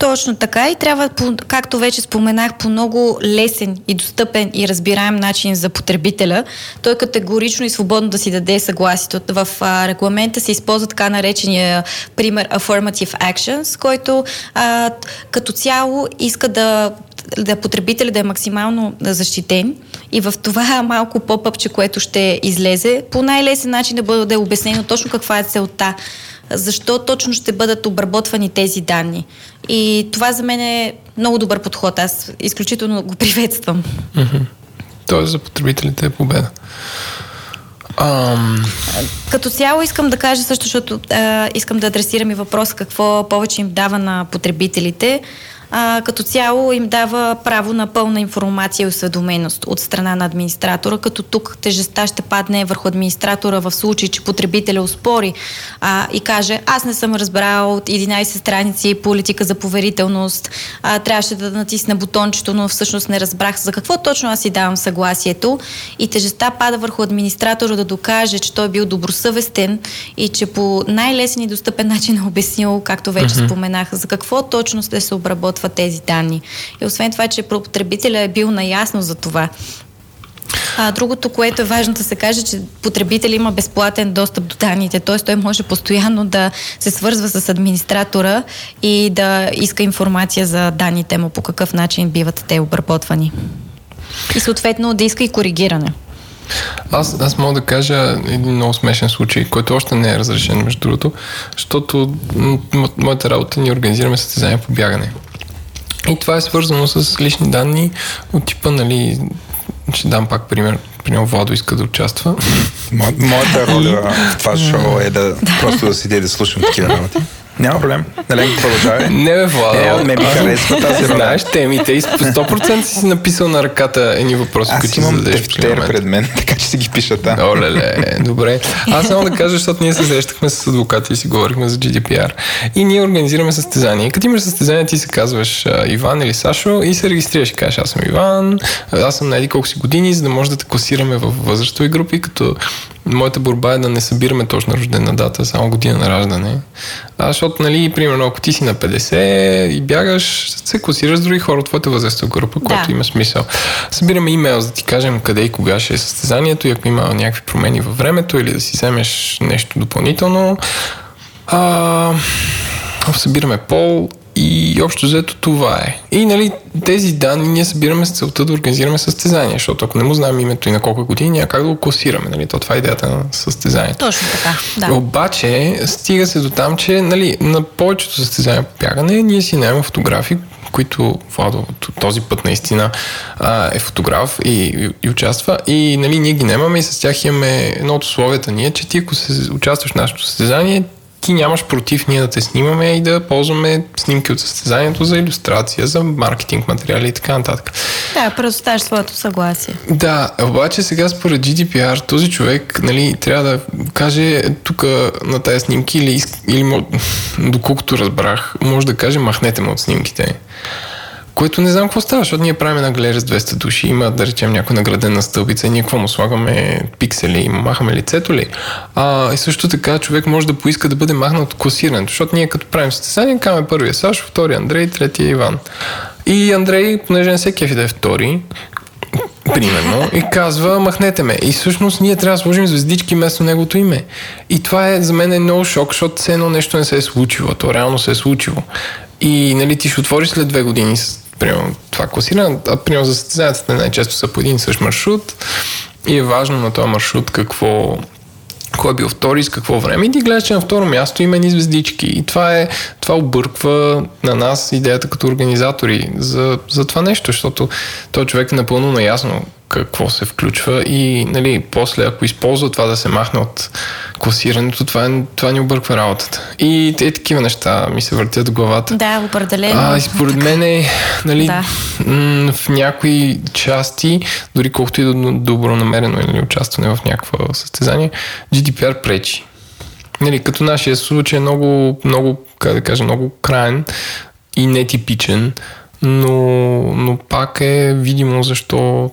Speaker 6: точно така и трябва, както вече споменах, по много лесен и достъпен и разбираем начин за потребителя, той категорично и свободно да си даде съгласието. В а, регламента се използва така наречения пример Affirmative Actions, който а, като цяло иска да да потребителя да е максимално защитен и в това малко по-пъпче, което ще излезе, по най-лесен начин да бъде обяснено точно каква е целта защо точно ще бъдат обработвани тези данни. И това за мен е много добър подход. Аз изключително го приветствам.
Speaker 1: Mm-hmm. Тоест за потребителите е победа. Um...
Speaker 6: Като цяло искам да кажа също, защото а, искам да адресирам и въпрос какво повече им дава на потребителите а, като цяло им дава право на пълна информация и осведоменост от страна на администратора, като тук тежестта ще падне върху администратора в случай, че потребителя успори а, и каже, аз не съм разбрал от 11 страници политика за поверителност, а, трябваше да натисна бутончето, но всъщност не разбрах за какво точно аз си давам съгласието и тежестта пада върху администратора да докаже, че той е бил добросъвестен и че по най-лесен и достъпен начин е обяснил, както вече mm-hmm. споменах, за какво точно ще се обработва обработва тези данни. И освен това, че потребителя е бил наясно за това. А, другото, което е важно да се каже, че потребител има безплатен достъп до данните, т.е. той може постоянно да се свързва с администратора и да иска информация за данните му, по какъв начин биват те обработвани. И съответно да иска и коригиране.
Speaker 1: Аз, аз мога да кажа един много смешен случай, който още не е разрешен, между другото, защото моята работа ни организираме състезания по бягане. И това е свързано с лични данни от типа, нали, ще дам пак пример. Примерно Владо иска да участва.
Speaker 2: Мо, моята роля [laughs] в това шоу е да [laughs] просто да седя да слушам такива работи. Няма проблем. Неленко продължавай. [laughs]
Speaker 1: Не бе, Владо.
Speaker 2: Не, не ми харесва тази роля.
Speaker 1: Знаеш темите и 100% си написал на ръката едни въпроси,
Speaker 2: които
Speaker 1: си
Speaker 2: зададеш. Аз пред мен, [laughs] така че си ги пиша там.
Speaker 1: Оле, добре. Аз само да кажа, защото ние се срещахме с адвокати и си говорихме за GDPR. И ние организираме състезание. Като имаш състезание, ти се казваш Иван или Сашо и се регистрираш и кажеш, аз съм Иван, аз съм на колко си години, за да може да те класираме в възрастови групи, като моята борба е да не събираме точно рождена дата, само година на раждане. А, защото, нали, примерно, ако ти си на 50 и бягаш, се класираш с други хора от твоята възрастова група, което да. има смисъл. Събираме имейл, за да ти кажем къде и кога ще е състезанието и ако има някакви промени във времето или да си вземеш нещо допълнително. А, събираме пол и общо взето това е. И нали, тези данни ние събираме с целта да организираме състезание, защото ако не му знаем името и на колко години, няма как да го класираме. Нали? То това е идеята на състезанието.
Speaker 6: Точно така, да.
Speaker 1: Обаче, стига се до там, че нали, на повечето състезания по бягане ние си нямаме фотографии, които Владо този път наистина а, е фотограф и, и, и участва. И нали, ние ги нямаме и с тях имаме едно от условията ние, че ти ако се участваш в нашето състезание, ти нямаш против ние да те снимаме и да ползваме снимки от състезанието за иллюстрация, за маркетинг материали и така нататък.
Speaker 6: Да, предоставяш своето съгласие.
Speaker 1: Да, обаче сега според GDPR този човек нали, трябва да каже тук на тези снимки или, или [laughs] доколкото разбрах, може да каже махнете му от снимките. Което не знам какво става, защото ние правим една галерия с 200 души, има да речем някой наградена стълбица и ние какво му слагаме пиксели, му махаме лицето ли? А, и също така човек може да поиска да бъде махнат от класирането, защото ние като правим състезание, каме първия Сашо, втория Андрей, третия Иван. И Андрей, понеже не се кефи да е втори, примерно, и казва, махнете ме. И всъщност ние трябва да сложим звездички вместо неговото име. И това е за мен е много шок, защото все едно нещо не се е случило, то реално се е случило. И нали, ти ще отвориш след две години с примерно, това класиране, а примерно за състезанията най-често са по един и същ маршрут и е важно на този маршрут какво кой е бил втори, с какво време. И ти гледаш, че на второ място има ни звездички. И това, е, това обърква на нас идеята като организатори за, за това нещо, защото този човек е напълно наясно какво се включва и нали, после ако използва това да се махне от класирането, това, е, това ни обърква работата. И те такива неща ми се въртят в главата.
Speaker 6: Да, определено.
Speaker 1: А, според мен е, нали,
Speaker 6: Да.
Speaker 1: м- в някои части, дори колкото и да добронамерено или участване в някакво състезание, GDPR пречи. Нали, като нашия случай е много, много, как да кажа, много крайен и нетипичен, но, но пак е видимо защо,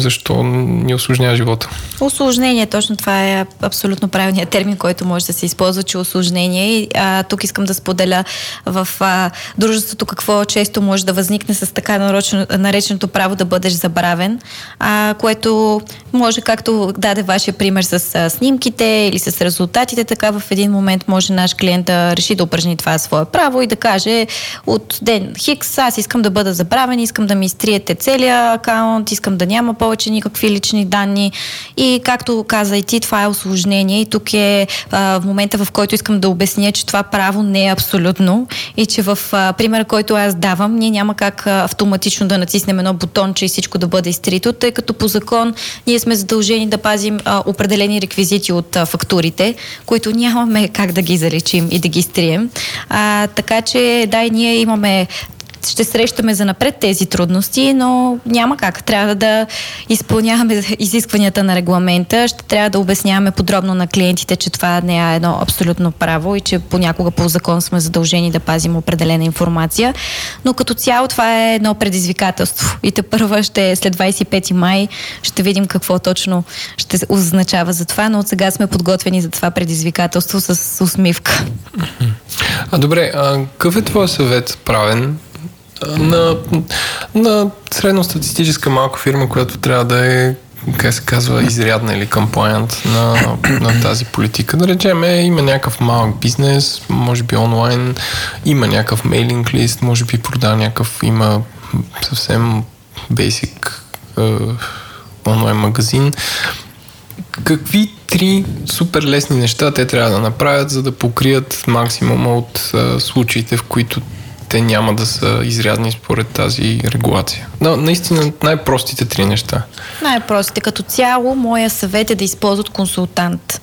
Speaker 1: защо ни осложнява живота.
Speaker 6: Осложнение, точно това е абсолютно правилният термин, който може да се използва, че осложнение. А, тук искам да споделя в а, дружеството какво често може да възникне с така нарочено, нареченото право да бъдеш забравен, а, което може, както даде вашия пример с а, снимките или с резултатите, така в един момент може наш клиент да реши да упражни това свое право и да каже от ден Хикс, аз искам да бъда забравен, искам да ми изтриете целия акаунт, искам да няма повече никакви лични данни. И както каза и ти, това е осложнение и тук е а, в момента, в който искам да обясня, че това право не е абсолютно и че в примера, който аз давам, ние няма как а, автоматично да натиснем едно бутонче и всичко да бъде изтрито, тъй като по закон ние сме задължени да пазим а, определени реквизити от а, фактурите, които нямаме как да ги заличим и да ги стрием. А, така че, да, и ние имаме ще срещаме за напред тези трудности, но няма как. Трябва да изпълняваме изискванията на регламента, ще трябва да обясняваме подробно на клиентите, че това не е едно абсолютно право и че понякога по закон сме задължени да пазим определена информация. Но като цяло това е едно предизвикателство. И те първа ще след 25 май ще видим какво точно ще означава за това, но от сега сме подготвени за това предизвикателство с усмивка.
Speaker 1: А добре, а какъв е твой съвет правен на, на средностатистическа малка фирма, която трябва да е как се казва, изрядна или комплайант на, на тази политика. Да речем, е, има някакъв малък бизнес, може би онлайн, има някакъв мейлинг лист, може би продава някакъв, има съвсем basic е, онлайн магазин. Какви три супер лесни неща те трябва да направят, за да покрият максимума от е, случаите, в които те няма да са изрядни според тази регулация. Но наистина най-простите три неща.
Speaker 6: Най-простите. Като цяло, моя съвет е да използват консултант.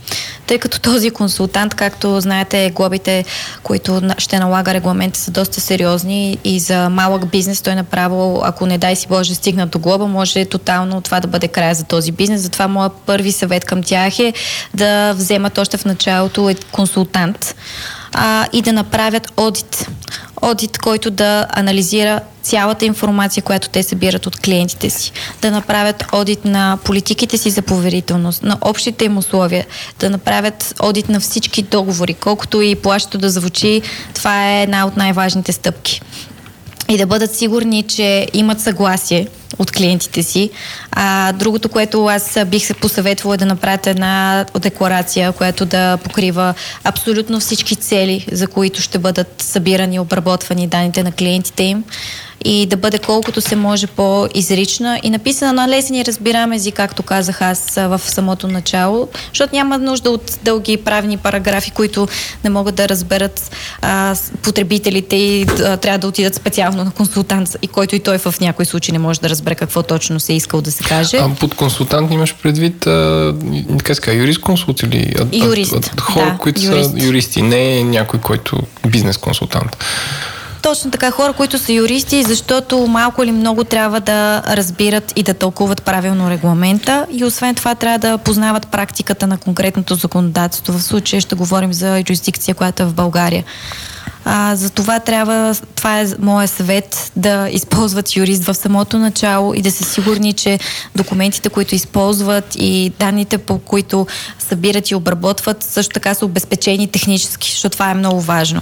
Speaker 6: Тъй като този консултант, както знаете, глобите, които ще налага регламента, са доста сериозни и за малък бизнес той направо, ако не дай си Боже, стигна до глоба, може тотално това да бъде края за този бизнес. Затова моят първи съвет към тях е да вземат още в началото е консултант а, и да направят одит. Одит, който да анализира цялата информация, която те събират от клиентите си. Да направят одит на политиките си за поверителност, на общите им условия, да направят одит на всички договори, колкото и плащото да звучи, това е една от най-важните стъпки и да бъдат сигурни, че имат съгласие от клиентите си. А, другото, което аз бих се посъветвала е да направят една декларация, която да покрива абсолютно всички цели, за които ще бъдат събирани и обработвани данните на клиентите им и да бъде колкото се може по-изрична и написана на лесен и разбираем език, както казах аз в самото начало, защото няма нужда от дълги правни параграфи, които не могат да разберат а, потребителите и а, трябва да отидат специално на консултант и който и той в някой случай не може да разбере какво точно се е искал да се каже.
Speaker 1: А под консултант имаш предвид, а, как ска, юрист консулт или а,
Speaker 6: юрист,
Speaker 1: а, а, хора,
Speaker 6: да,
Speaker 1: които
Speaker 6: юрист.
Speaker 1: са юристи, не някой, който бизнес консултант.
Speaker 6: Точно така, хора, които са юристи, защото малко или много трябва да разбират и да тълкуват правилно регламента и освен това трябва да познават практиката на конкретното законодателство. В случая ще говорим за юрисдикция, която е в България. А, за това трябва, това е моят съвет, да използват юрист в самото начало и да са сигурни, че документите, които използват и данните, по които събират и обработват, също така са обезпечени технически, защото това е много важно.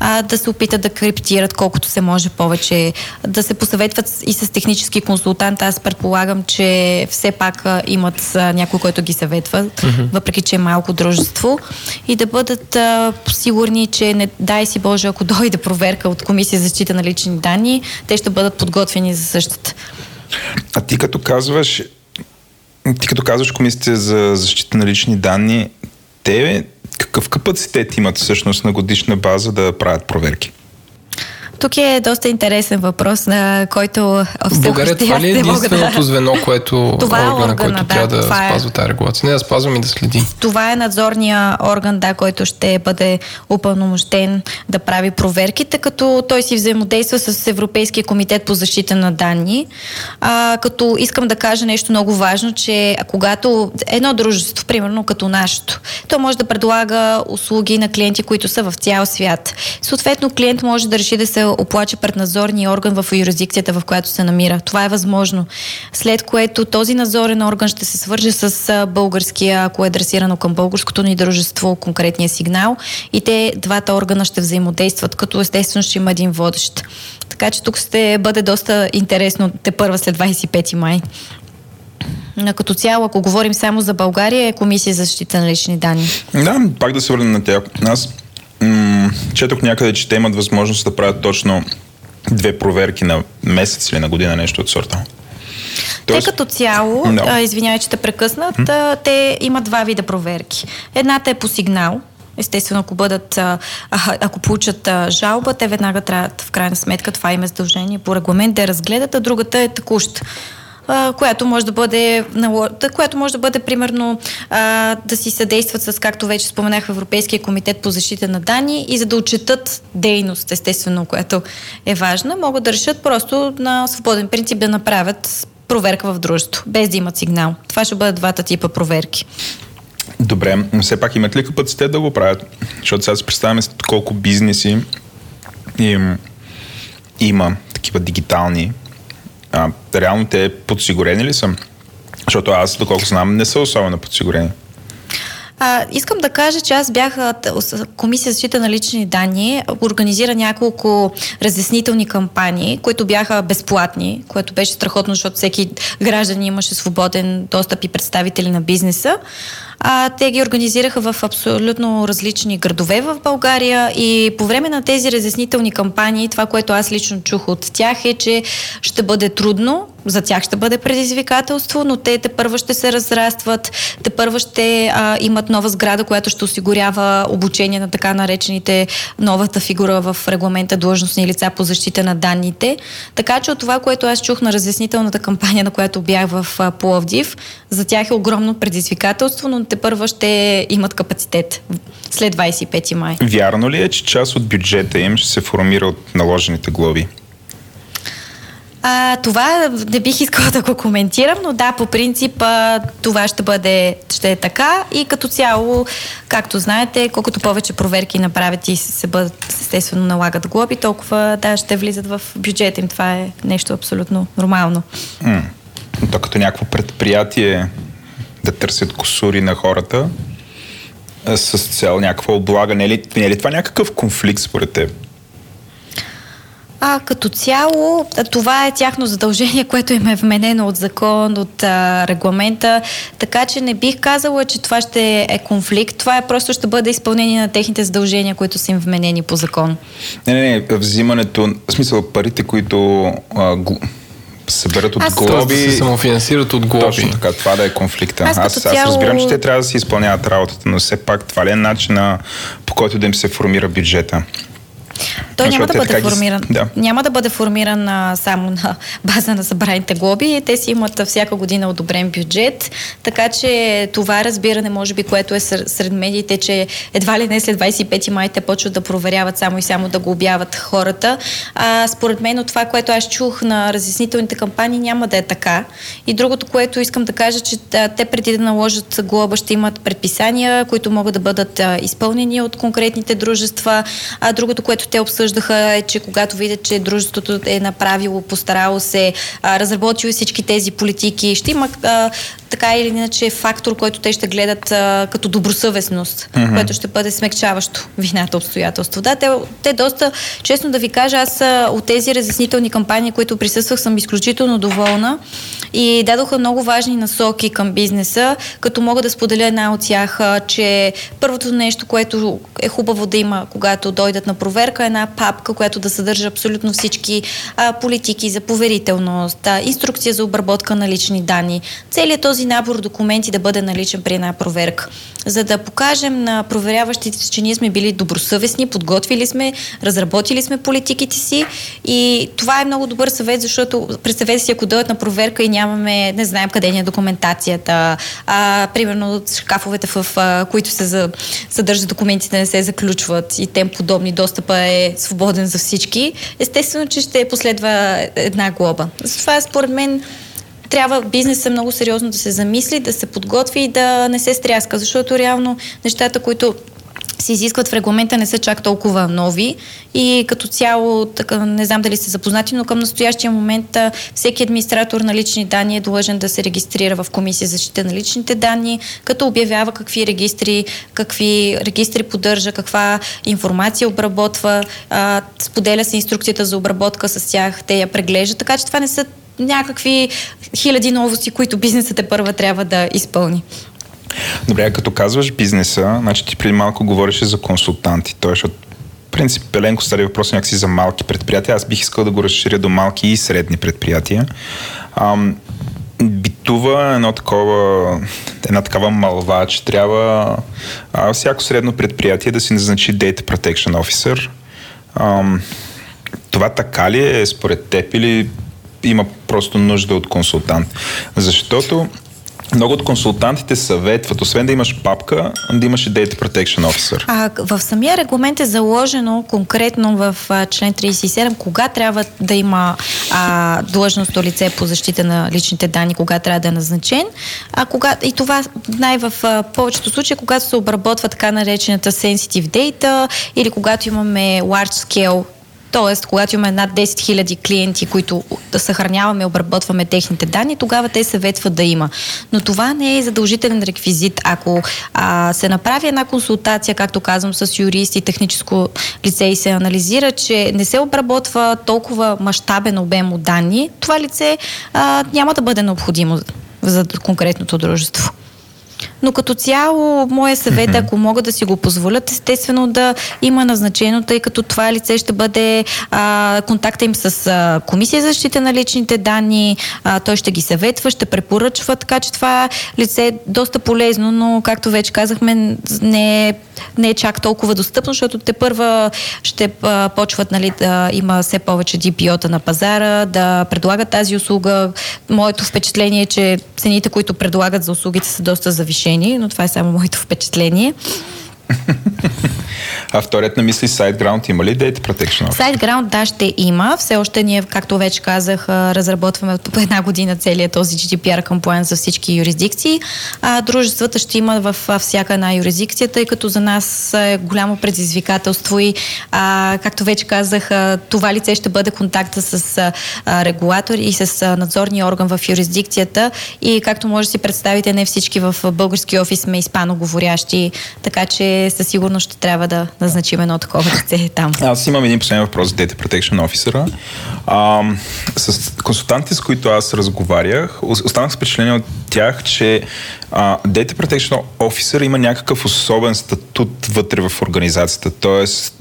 Speaker 6: А, да се опитат да криптират колкото се може повече, да се посъветват и с технически консултант. Аз предполагам, че все пак имат някой, който ги съветва, mm-hmm. въпреки че е малко дружество и да бъдат а, сигурни, че не дай си Боже, ако [laughs] дойде проверка от Комисия за защита на лични данни, те ще бъдат подготвени за същата.
Speaker 2: А ти като казваш, ти като казваш Комисията за защита на лични данни, те какъв капацитет имат всъщност на годишна база да правят проверки?
Speaker 6: Тук е доста интересен въпрос, на който
Speaker 1: В България това ли е единственото да... звено, което
Speaker 6: това е органа,
Speaker 1: който
Speaker 6: да,
Speaker 1: трябва да
Speaker 6: това е-
Speaker 1: спазва тази регулация? Не да спазвам и да следи.
Speaker 6: Това е надзорния орган, да, който ще бъде упълномощен да прави проверките, като той си взаимодейства с Европейския комитет по защита на данни. А, като искам да кажа нещо много важно, че когато едно дружество, примерно като нашето, то може да предлага услуги на клиенти, които са в цял свят. Съответно, клиент може да реши да се оплаче пред надзорния орган в юрисдикцията, в която се намира. Това е възможно. След което този надзорен орган ще се свърже с българския, ако е адресирано към българското ни дружество, конкретния сигнал и те двата органа ще взаимодействат, като естествено ще има един водещ. Така че тук ще бъде доста интересно те първа след 25 май. Като цяло, ако говорим само за България, е Комисия за защита на лични данни.
Speaker 2: Да, пак да се върнем на тях. Аз м- четох някъде, че те имат възможност да правят точно две проверки на месец или на година, нещо от сорта.
Speaker 6: Те като цяло, а, извинявай, че те прекъснат, а, те имат два вида проверки. Едната е по сигнал. Естествено, ако бъдат, а, ако получат а, жалба, те веднага трябва, в крайна сметка, това им е задължение по регламент да я разгледат, а другата е текущ която може да бъде, която може да бъде примерно да си съдействат с, както вече споменах, Европейския комитет по защита на данни и за да отчетат дейност, естествено, която е важна, могат да решат просто на свободен принцип да направят проверка в дружеството, без да имат сигнал. Това ще бъдат двата типа проверки.
Speaker 2: Добре, но все пак имат ли капацитет да го правят? Защото сега си представяме колко бизнеси им, има такива дигитални. А, реално те подсигурени ли са? Защото аз, доколко знам, не са особено подсигурени.
Speaker 6: А, искам да кажа, че аз бях Комисия за защита на лични данни, организира няколко разяснителни кампании, които бяха безплатни, което беше страхотно, защото всеки граждан имаше свободен достъп и представители на бизнеса. А, те ги организираха в абсолютно различни градове в България и по време на тези разяснителни кампании, това, което аз лично чух от тях е, че ще бъде трудно, за тях ще бъде предизвикателство, но те те първо ще се разрастват, те първо ще а, имат нова сграда, която ще осигурява обучение на така наречените новата фигура в регламента длъжностни лица по защита на данните. Така че от това, което аз чух на разяснителната кампания, на която бях в а, Пловдив, за тях е огромно предизвикателство, но те първо ще имат капацитет след 25 май.
Speaker 2: Вярно ли е, че част от бюджета им ще се формира от наложените глоби?
Speaker 6: А, това не бих искала да го коментирам, но да, по принцип а, това ще бъде ще е така и като цяло, както знаете, колкото повече проверки направят и се бъдат естествено налагат глоби, толкова да, ще влизат в бюджета им. Това е нещо абсолютно нормално.
Speaker 2: М. То като някакво предприятие да търсят косури на хората с цел някаква облага. Не е ли, не е ли това някакъв конфликт според теб?
Speaker 6: А като цяло, това е тяхно задължение, [laughs] което им е вменено от закон, от а, регламента, така че не бих казала, че това ще е конфликт. Това е просто ще бъде изпълнение на техните задължения, които са им вменени по закон.
Speaker 2: Не, не, не, взимането, в смисъл парите, които а, гл съберат от
Speaker 6: Аз-
Speaker 2: глоби.
Speaker 1: Да се самофинансират от глоби.
Speaker 2: Точно така, това да е конфликта.
Speaker 6: Аз
Speaker 2: Аз, аз, разбирам, че те трябва да си изпълняват работата, но все пак това ли е начина по който да им се формира бюджета?
Speaker 6: Той няма
Speaker 2: Защото
Speaker 6: да бъде
Speaker 2: така ги-
Speaker 6: формиран.
Speaker 2: Да.
Speaker 6: Няма да бъде формиран а, само на [laughs] база на събраните глоби. Те си имат всяка година одобрен бюджет, така че това разбиране, може би, което е сред медиите, че едва ли не след 25 май те почват да проверяват само и само да глобяват хората. А, според мен от това, което аз чух на разяснителните кампании, няма да е така. И другото, което искам да кажа, че а, те преди да наложат глоба ще имат предписания, които могат да бъдат а, изпълнени от конкретните дружества. А другото, което те обсъждаха е, че когато видят, че дружеството е направило, постарало се, а, разработило всички тези политики, ще има така или иначе фактор, който те ще гледат а, като добросъвестност, mm-hmm. което ще бъде смягчаващо вината обстоятелство. Да, те, те доста, честно да ви кажа, аз а, от тези разяснителни кампании, които присъствах, съм изключително доволна и дадоха много важни насоки към бизнеса, като мога да споделя една от тях, а, че първото нещо, което е хубаво да има, когато дойдат на проверка, е една папка, която да съдържа абсолютно всички а, политики за поверителност, а, инструкция за обработка на лични данни. Целият този набор документи да бъде наличен при една проверка. За да покажем на проверяващите, че ние сме били добросъвестни, подготвили сме, разработили сме политиките си и това е много добър съвет, защото представете си, ако дойдат на проверка и нямаме, не знаем къде ни е документацията, а, примерно шкафовете, в а, които се съдържат документите, не се заключват и тем подобни, достъпа е свободен за всички, естествено, че ще последва една глоба. Затова според мен трябва бизнесът много сериозно да се замисли, да се подготви и да не се стряска, защото реално нещата, които се изискват в регламента не са чак толкова нови. И като цяло, така, не знам дали сте запознати, но към настоящия момент всеки администратор на лични данни е длъжен да се регистрира в Комисия за защита на личните данни, като обявява какви регистри, какви регистри поддържа, каква информация обработва, а, споделя се инструкцията за обработка с тях, те я преглеждат, така че това не са някакви хиляди новости, които бизнесът е първа трябва да изпълни.
Speaker 2: Добре, като казваш бизнеса, значи ти преди малко говореше за консултанти. Той, защото принцип Пеленко стари въпрос някакси за малки предприятия. Аз бих искал да го разширя до малки и средни предприятия. Ам, битува едно такова, една такава малва, че трябва а, всяко средно предприятие да си назначи Data Protection Officer. Ам, това така ли е според теб или има просто нужда от консултант? Защото много от консултантите съветват, освен да имаш папка, да имаш и Data Protection Officer.
Speaker 6: А, в самия регламент е заложено конкретно в а, член 37 кога трябва да има а, длъжностно лице по защита на личните данни, кога трябва да е назначен. А, кога, и това най в повечето случаи, когато се обработва така наречената sensitive data или когато имаме large scale Тоест, когато имаме над 10 000 клиенти, които да съхраняваме обработваме техните данни, тогава те съветват да има. Но това не е задължителен реквизит. Ако а, се направи една консултация, както казвам, с юрист и техническо лице и се анализира, че не се обработва толкова мащабен обем от данни, това лице а, няма да бъде необходимо за конкретното дружество. Но като цяло, моя съвет, mm-hmm. ако могат да си го позволят, естествено да има назначено, тъй като това лице ще бъде а, контакта им с а, Комисия за защита на личните данни, а, той ще ги съветва, ще препоръчва, така че това лице е доста полезно, но както вече казахме, не е, не е чак толкова достъпно, защото те първа ще а, почват нали, да има все повече DPO-та на пазара, да предлагат тази услуга. Моето впечатление е, че цените, които предлагат за услугите са доста завишени, но това е само моето впечатление. [laughs]
Speaker 2: А вторият на мисли SiteGround има ли Data Protection Officer?
Speaker 6: SiteGround, да, ще има. Все още ние, както вече казах, разработваме по една година целият този GDPR compliance за всички юрисдикции. А, дружествата ще има в всяка една юрисдикция, тъй като за нас е голямо предизвикателство и, а, както вече казах, това лице ще бъде контакта с а, регулатор и с надзорния орган в юрисдикцията и както може да си представите, не всички в български офис сме испаноговорящи, така че със сигурност ще трябва да назначим едно такова лице там.
Speaker 2: Аз имам един последен въпрос за Data Protection Officer. А, с консултантите, с които аз разговарях, останах с впечатление от тях, че а, Data Protection Officer има някакъв особен статут вътре в организацията. Тоест,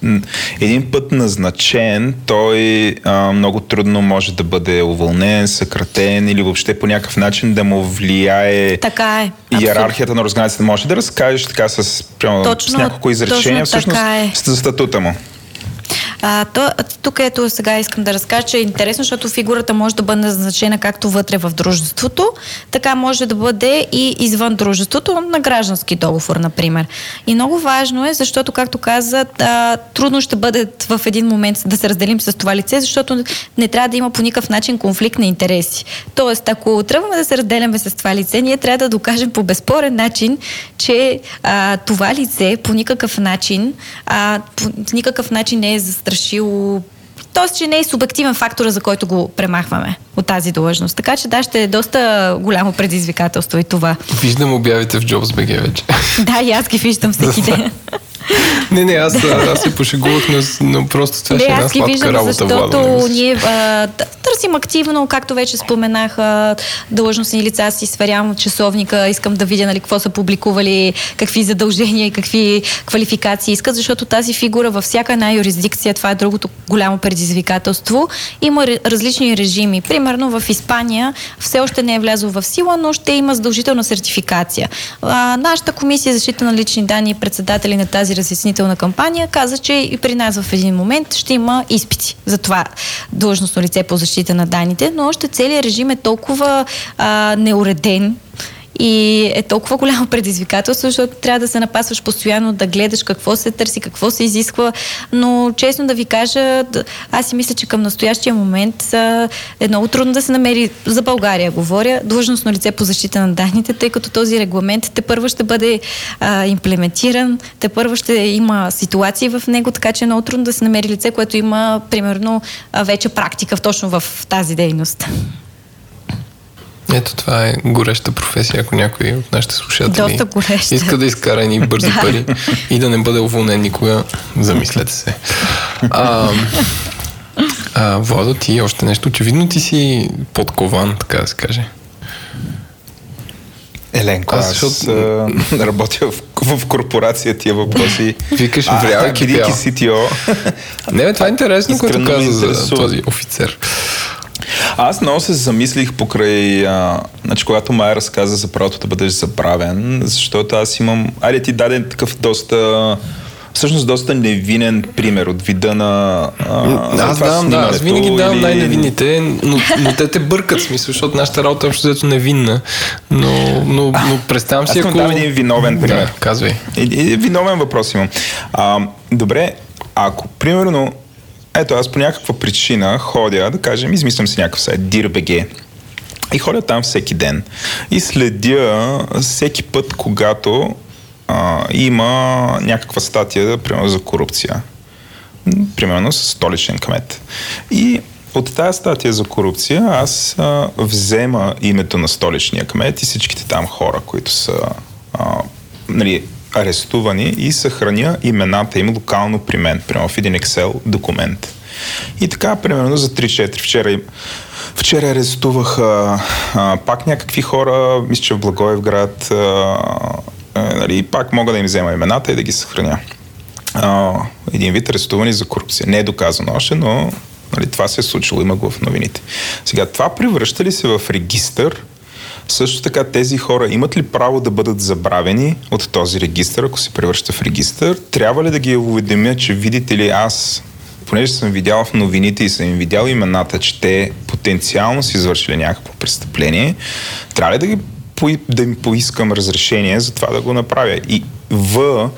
Speaker 2: един път назначен, той а, много трудно може да бъде уволнен, съкратен или въобще по някакъв начин да му влияе
Speaker 6: така е.
Speaker 2: иерархията на организацията. Може да разкажеш така с, прямо, точно, с няколко изречения всъщност е. за статута му?
Speaker 6: А, то, тук ето сега искам да разкажа, че е интересно, защото фигурата може да бъде назначена както вътре в дружеството, така може да бъде и извън дружеството, на граждански договор, например. И много важно е, защото, както казат, а, трудно ще бъде в един момент да се разделим с това лице, защото не трябва да има по никакъв начин конфликт на интереси. Тоест, ако тръгваме да се разделяме с това лице, ние трябва да докажем по безспорен начин, че а, това лице по никакъв начин, а, по никакъв начин не е застрашило Тоест, че не е субективен фактора, за който го премахваме от тази длъжност. Така че да, ще е доста голямо предизвикателство и това.
Speaker 1: Виждам обявите в JobsBG вече.
Speaker 6: Да, и аз ги виждам всеки ден. [laughs]
Speaker 1: не, не, аз, аз се пошегувах, но, но просто това ще е една сладка виждам, работа,
Speaker 6: защото Владо, ние а, търсим активно, както вече споменах, а, длъжностни лица си сверявам часовника, искам да видя нали, какво са публикували, какви задължения и какви квалификации искат, защото тази фигура във всяка една юрисдикция, това е другото голямо предизвикателство, има различни режими. Примерно в Испания все още не е влязло в сила, но ще има задължителна сертификация. А, нашата комисия за защита на лични данни и председатели на тази разяснителна кампания каза, че и при нас в един момент ще има изпити за това длъжностно лице по защита на данните, но още целият режим е толкова а, неуреден, и е толкова голямо предизвикателство, защото трябва да се напасваш постоянно, да гледаш какво се търси, какво се изисква. Но честно да ви кажа, аз си мисля, че към настоящия момент е много трудно да се намери за България, говоря, длъжностно лице по защита на данните, тъй като този регламент те първо ще бъде а, имплементиран, те първо ще има ситуации в него, така че е много трудно да се намери лице, което има примерно вече практика точно в тази дейност.
Speaker 1: Ето това е гореща професия, ако някой от нашите слушатели
Speaker 6: Доста гореща.
Speaker 1: иска да изкара ни бързи да. пари и да не бъде уволнен никога, замислете се. А, а, Владо, ти още нещо. Очевидно ти си подкован, така да се каже.
Speaker 2: Еленко, аз, аз защото... работя в, в корпорация тия въпроси.
Speaker 1: Викаш, врявайки
Speaker 2: бидейки CTO.
Speaker 1: Не, бе, това е интересно, което каза за този офицер.
Speaker 2: Аз много се замислих покрай, а, значи, когато Майя разказа за правото да бъдеш забравен, защото аз имам, айде ти даде такъв доста всъщност доста невинен пример от вида на
Speaker 1: а, Аз давам, да, аз винаги давам или... най-невинните, но, но те те бъркат смисъл, защото нашата работа е общо взето невинна. Но, но, но представям си,
Speaker 2: ако... Аз един виновен пример. Да,
Speaker 1: казвай.
Speaker 2: И, виновен въпрос имам. А, добре, ако примерно ето, аз по някаква причина ходя, да кажем, измислям си някакъв сайт, DIRBG. И ходя там всеки ден. И следя всеки път, когато а, има някаква статия, примерно за корупция. Примерно с столичен кмет. И от тази статия за корупция аз а, взема името на столичния кмет и всичките там хора, които са а, нали, арестувани и съхраня имената им локално при мен, прямо в един Excel документ. И така, примерно за 3-4. Вчера, вчера арестувах а, а, пак някакви хора, мисля, че в Благоевград, а, а, нали, пак мога да им взема имената и да ги съхраня. А, един вид арестувани за корупция. Не е доказано още, но нали, това се е случило, има го в новините. Сега, това превръща ли се в регистър също така тези хора имат ли право да бъдат забравени от този регистр, ако се превръща в регистр? Трябва ли да ги уведомя, че видите ли аз, понеже съм видял в новините и съм им видял имената, че те потенциално са извършили някакво престъпление, трябва ли да ги да им поискам разрешение за това да го направя. И В,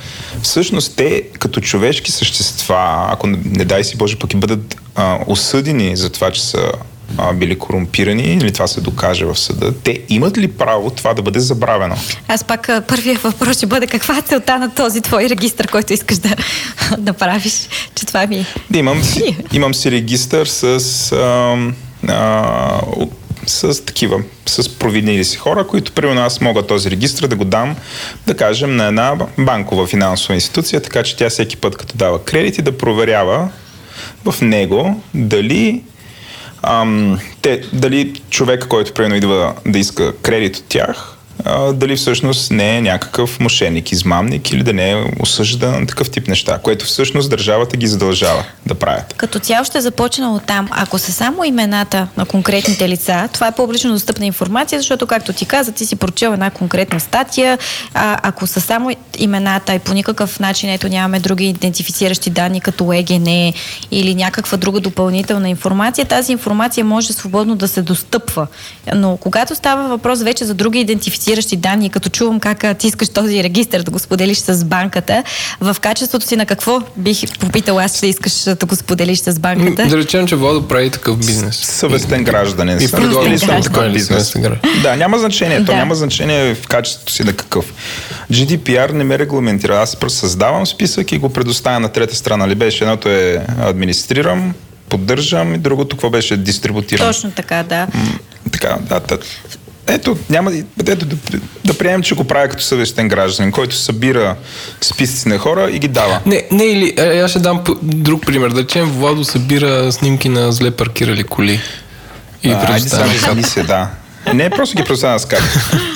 Speaker 2: всъщност те като човешки същества, ако не дай си Боже, пък и бъдат а, осъдени за това, че са а, били корумпирани или това се докаже в съда, те имат ли право това да бъде забравено?
Speaker 6: Аз пак първият въпрос ще бъде каква е целта на този твой регистр, който искаш да [laughs] направиш, че това ми
Speaker 2: е. Имам си, [laughs] имам си регистър с а, а, с такива, с провиднили си хора, които примерно аз мога този регистр да го дам, да кажем, на една банкова финансова институция, така че тя всеки път, като дава кредити, да проверява в него дали ам, те, дали човека, който примерно идва да иска кредит от тях, а, дали всъщност не е някакъв мошенник, измамник или да не е осъждан такъв тип неща, което всъщност държавата ги задължава да правят.
Speaker 6: Като цяло ще започна от там. Ако са само имената на конкретните лица, това е публично достъпна информация, защото, както ти каза, ти си прочел една конкретна статия. А, ако са само имената и по никакъв начин ето нямаме други идентифициращи данни, като ЕГН или някаква друга допълнителна информация, тази информация може свободно да се достъпва. Но когато става въпрос вече за други идентифициращи идентифициращи данни, като чувам как ти искаш този регистр да го споделиш с банката, в качеството си на какво бих попитал аз, че искаш да го споделиш с банката?
Speaker 1: Да речем, че Владо прави такъв бизнес.
Speaker 2: Съвестен гражданин.
Speaker 1: И предлага
Speaker 2: съм такъв бизнес. Да, няма значение. Да. То няма значение в качеството си на какъв. GDPR не ме регламентира. Аз просто създавам списък и го предоставя на трета страна. Ли беше едното е администрирам, поддържам и другото какво беше дистрибутирам.
Speaker 6: Точно така, да.
Speaker 2: М- така, да. да. Ето, няма, ето да, да приемем, че го прави като съвестен гражданин, който събира списъци на хора и ги дава.
Speaker 1: Не, не или, е, аз ще дам друг пример. Да речем, Владо събира снимки на зле паркирали коли.
Speaker 2: И а, айде сега се, да. Не, просто ги представя на скайп.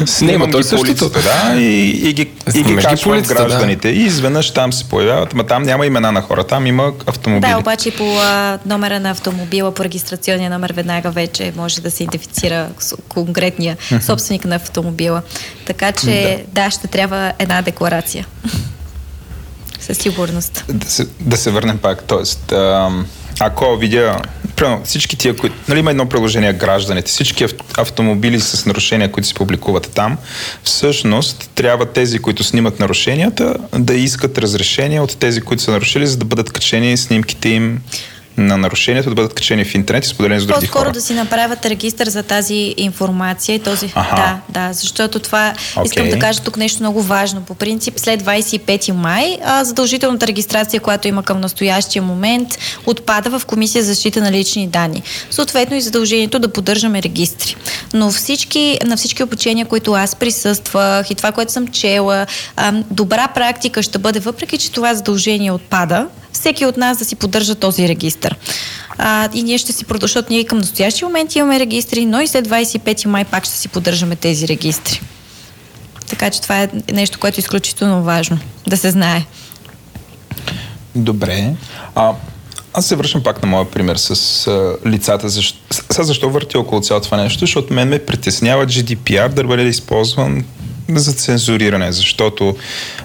Speaker 2: Снимам ги по улицата, да, и, и ги, и ги качвам гражданите. Да. И изведнъж там се появяват, ма там няма имена на хора, там има автомобили.
Speaker 6: Да, обаче по а, номера на автомобила, по регистрационния номер веднага вече може да се идентифицира конкретния собственик на автомобила. Така че, да, да ще трябва една декларация. [laughs] Със сигурност.
Speaker 2: Да се, да се върнем пак, т.е. ако видя примерно, всички тия, които, нали има едно приложение гражданите, всички автомобили с нарушения, които се публикуват там, всъщност трябва тези, които снимат нарушенията, да искат разрешение от тези, които са нарушили, за да бъдат качени снимките им на нарушението да бъдат качени в интернет и споделени с други
Speaker 6: По-скоро хора. да си направят регистър за тази информация и този... Аха. Да, да, защото това... Okay. Искам да кажа тук нещо много важно. По принцип, след 25 май, а, задължителната регистрация, която има към настоящия момент, отпада в Комисия за защита на лични данни. Съответно и задължението да поддържаме регистри. Но всички, на всички обучения, които аз присъствах и това, което съм чела, а, добра практика ще бъде, въпреки че това задължение отпада, всеки от нас да си поддържа този регистр. А, и ние ще си продължим, защото ние към настоящия момент имаме регистри, но и след 25 май пак ще си поддържаме тези регистри. Така че това е нещо, което е изключително важно да се знае.
Speaker 2: Добре. А, аз се връщам пак на моя пример с а, лицата. Защо, сега защо върти около цялото това нещо? Защото мен ме притеснява GDPR да бъде използван за цензуриране, защото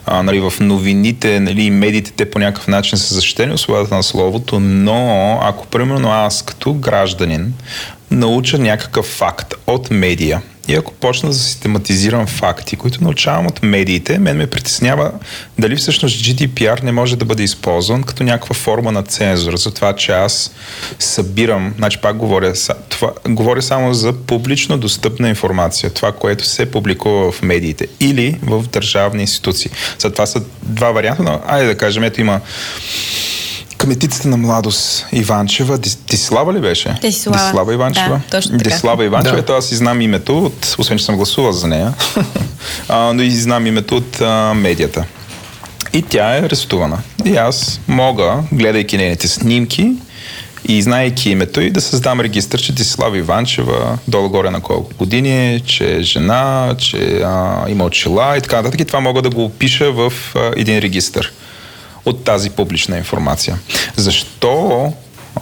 Speaker 2: а, нали, в новините нали, медиите те по някакъв начин са защитени свободата на словото, но ако примерно аз като гражданин науча някакъв факт от медия, и ако почна да систематизирам факти, които научавам от медиите, мен ме притеснява дали всъщност GDPR не може да бъде използван като някаква форма на цензура, за това, че аз събирам, значи пак говоря, това, говоря само за публично достъпна информация, това, което се публикува в медиите или в държавни институции. За това са два варианта, но айде да кажем, ето има Кметицата на младост Иванчева, Дислава ли беше?
Speaker 6: Дислава.
Speaker 2: Дислава Иванчева.
Speaker 6: Да, точно така.
Speaker 2: Дислава Иванчева, да. ето аз и знам името, от, освен че съм гласувал за нея, [laughs] а, но и знам името от а, медията. И тя е арестувана. И аз мога, гледайки нейните снимки и знаейки името и да създам регистър, че Дислава Иванчева, долу-горе на колко години, че е жена, че а, има очила и така нататък. И това мога да го опиша в а, един регистър от тази публична информация. Защо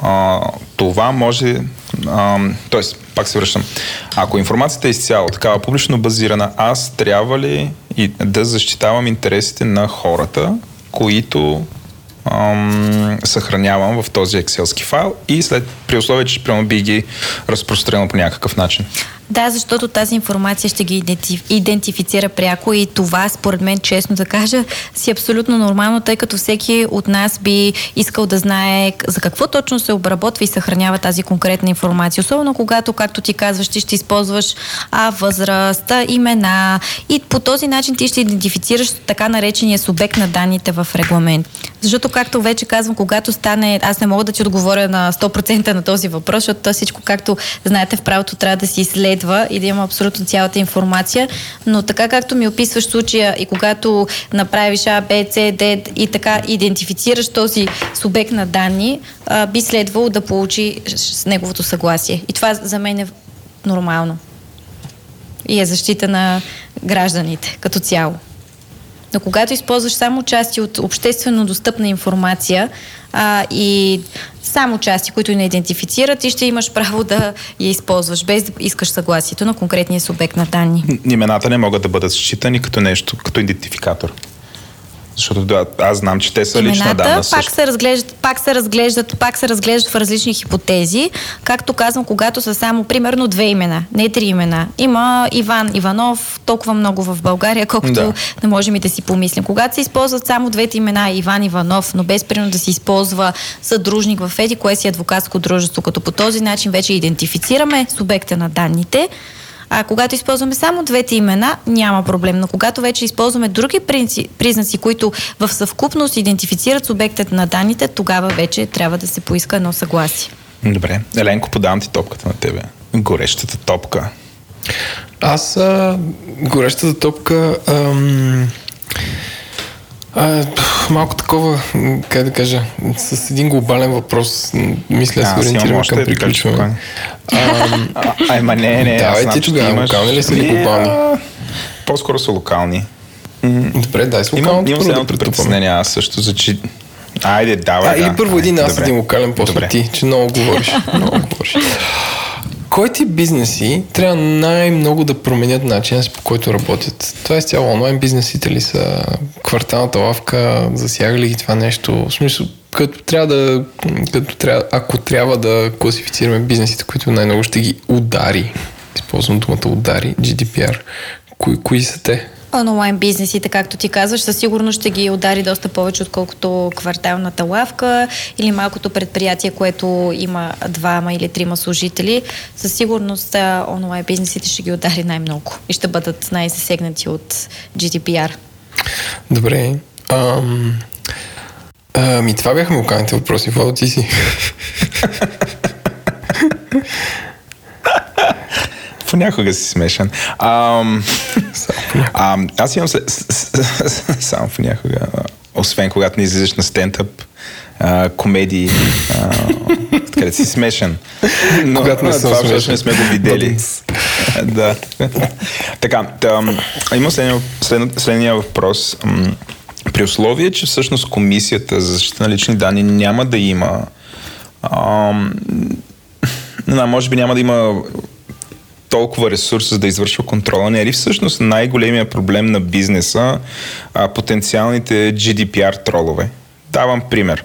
Speaker 2: а, това може. А, тоест, пак се връщам. Ако информацията е изцяло такава публично базирана, аз трябва ли и да защитавам интересите на хората, които ам, съхранявам в този екселски файл и след при условие, че прямо би ги разпространил по някакъв начин.
Speaker 6: Да, защото тази информация ще ги идентифицира пряко и това, според мен, честно да кажа, си абсолютно нормално, тъй като всеки от нас би искал да знае за какво точно се обработва и съхранява тази конкретна информация. Особено когато, както ти казваш, ти ще използваш а, възраст, имена и по този начин ти ще идентифицираш така наречения субект на данните в регламент. Защото както вече казвам, когато стане, аз не мога да ти отговоря на 100% на този въпрос, защото то всичко, както знаете, в правото трябва да се изследва и да има абсолютно цялата информация, но така както ми описваш случая и когато направиш А, Б, С, Д и така идентифицираш този субект на данни, а, би следвало да получи с неговото съгласие. И това за мен е нормално. И е защита на гражданите като цяло. Но когато използваш само части от обществено достъпна информация а, и само части, които не идентифицират, ти ще имаш право да я използваш, без да искаш съгласието на конкретния субект на данни.
Speaker 2: Имената не могат да бъдат считани като нещо, като идентификатор. Защото да, аз знам, че те са
Speaker 6: Имената
Speaker 2: лична данна.
Speaker 6: пак
Speaker 2: също.
Speaker 6: се, разглеждат, пак, се разглеждат, пак се разглеждат в различни хипотези. Както казвам, когато са само примерно две имена, не три имена. Има Иван Иванов, толкова много в България, колкото
Speaker 2: Да.
Speaker 6: не можем и да си помислим. Когато се използват само двете имена Иван Иванов, но без примерно да се използва съдружник в еди кое си адвокатско дружество, като по този начин вече идентифицираме субекта на данните, а когато използваме само двете имена, няма проблем. Но когато вече използваме други признаци, които в съвкупност идентифицират субектът на данните, тогава вече трябва да се поиска едно съгласие.
Speaker 2: Добре. Еленко, подавам ти топката на тебе. Горещата топка.
Speaker 1: Аз а, горещата топка ам, а, малко такова, как да кажа, с един глобален въпрос, мисля,
Speaker 2: А,
Speaker 1: се
Speaker 2: имам
Speaker 1: ориентираме към
Speaker 2: да
Speaker 1: приключване.
Speaker 2: спокойно.
Speaker 1: Ам,
Speaker 2: А, Айма не, не.
Speaker 1: Давай ти тогава,
Speaker 2: имаш-
Speaker 1: локални ли са или глобални?
Speaker 2: а, По-скоро са локални.
Speaker 1: Добре, дай с
Speaker 2: Имам,
Speaker 1: локалното
Speaker 2: имам
Speaker 1: първо да
Speaker 2: притеснение аз също, за че... Айде, давай,
Speaker 1: А,
Speaker 2: да.
Speaker 1: или първо един, аз един локален, после
Speaker 2: Добре.
Speaker 1: ти, че много говориш. [laughs] много говориш. Кой ти бизнеси трябва най-много да променят начина си по който работят? Това е цяло онлайн бизнесите ли са? Кварталната лавка, засяга ли ги това нещо? В смисъл, като трябва да, като трябва, ако трябва да класифицираме бизнесите, които най-много ще ги удари, използвам думата удари, GDPR, кои, кои са те?
Speaker 6: Онлайн бизнесите, както ти казваш, със сигурност ще ги удари доста повече, отколкото кварталната лавка или малкото предприятие, което има двама или трима служители. Със сигурност онлайн бизнесите ще ги удари най-много и ще бъдат най-засегнати от GDPR.
Speaker 1: Добре. Ам, ами това бяха локалните въпроси. Владо, ти си. [laughs]
Speaker 2: Понякога си смешен. Ам, ам, аз имам... [laughs] Само понякога. Освен когато не излизаш на стендъп, а, комедии, а, където си смешен. Но
Speaker 1: Когато не
Speaker 2: това всъщност не сме го видели. [laughs] да. така, тъм, има следния, след, следния въпрос. При условие, че всъщност комисията за защита на лични данни няма да има ам, [laughs] не знам, може би няма да има толкова ресурс, за да извършва контрола. Не е ли всъщност най-големия проблем на бизнеса а, потенциалните GDPR тролове? Давам пример.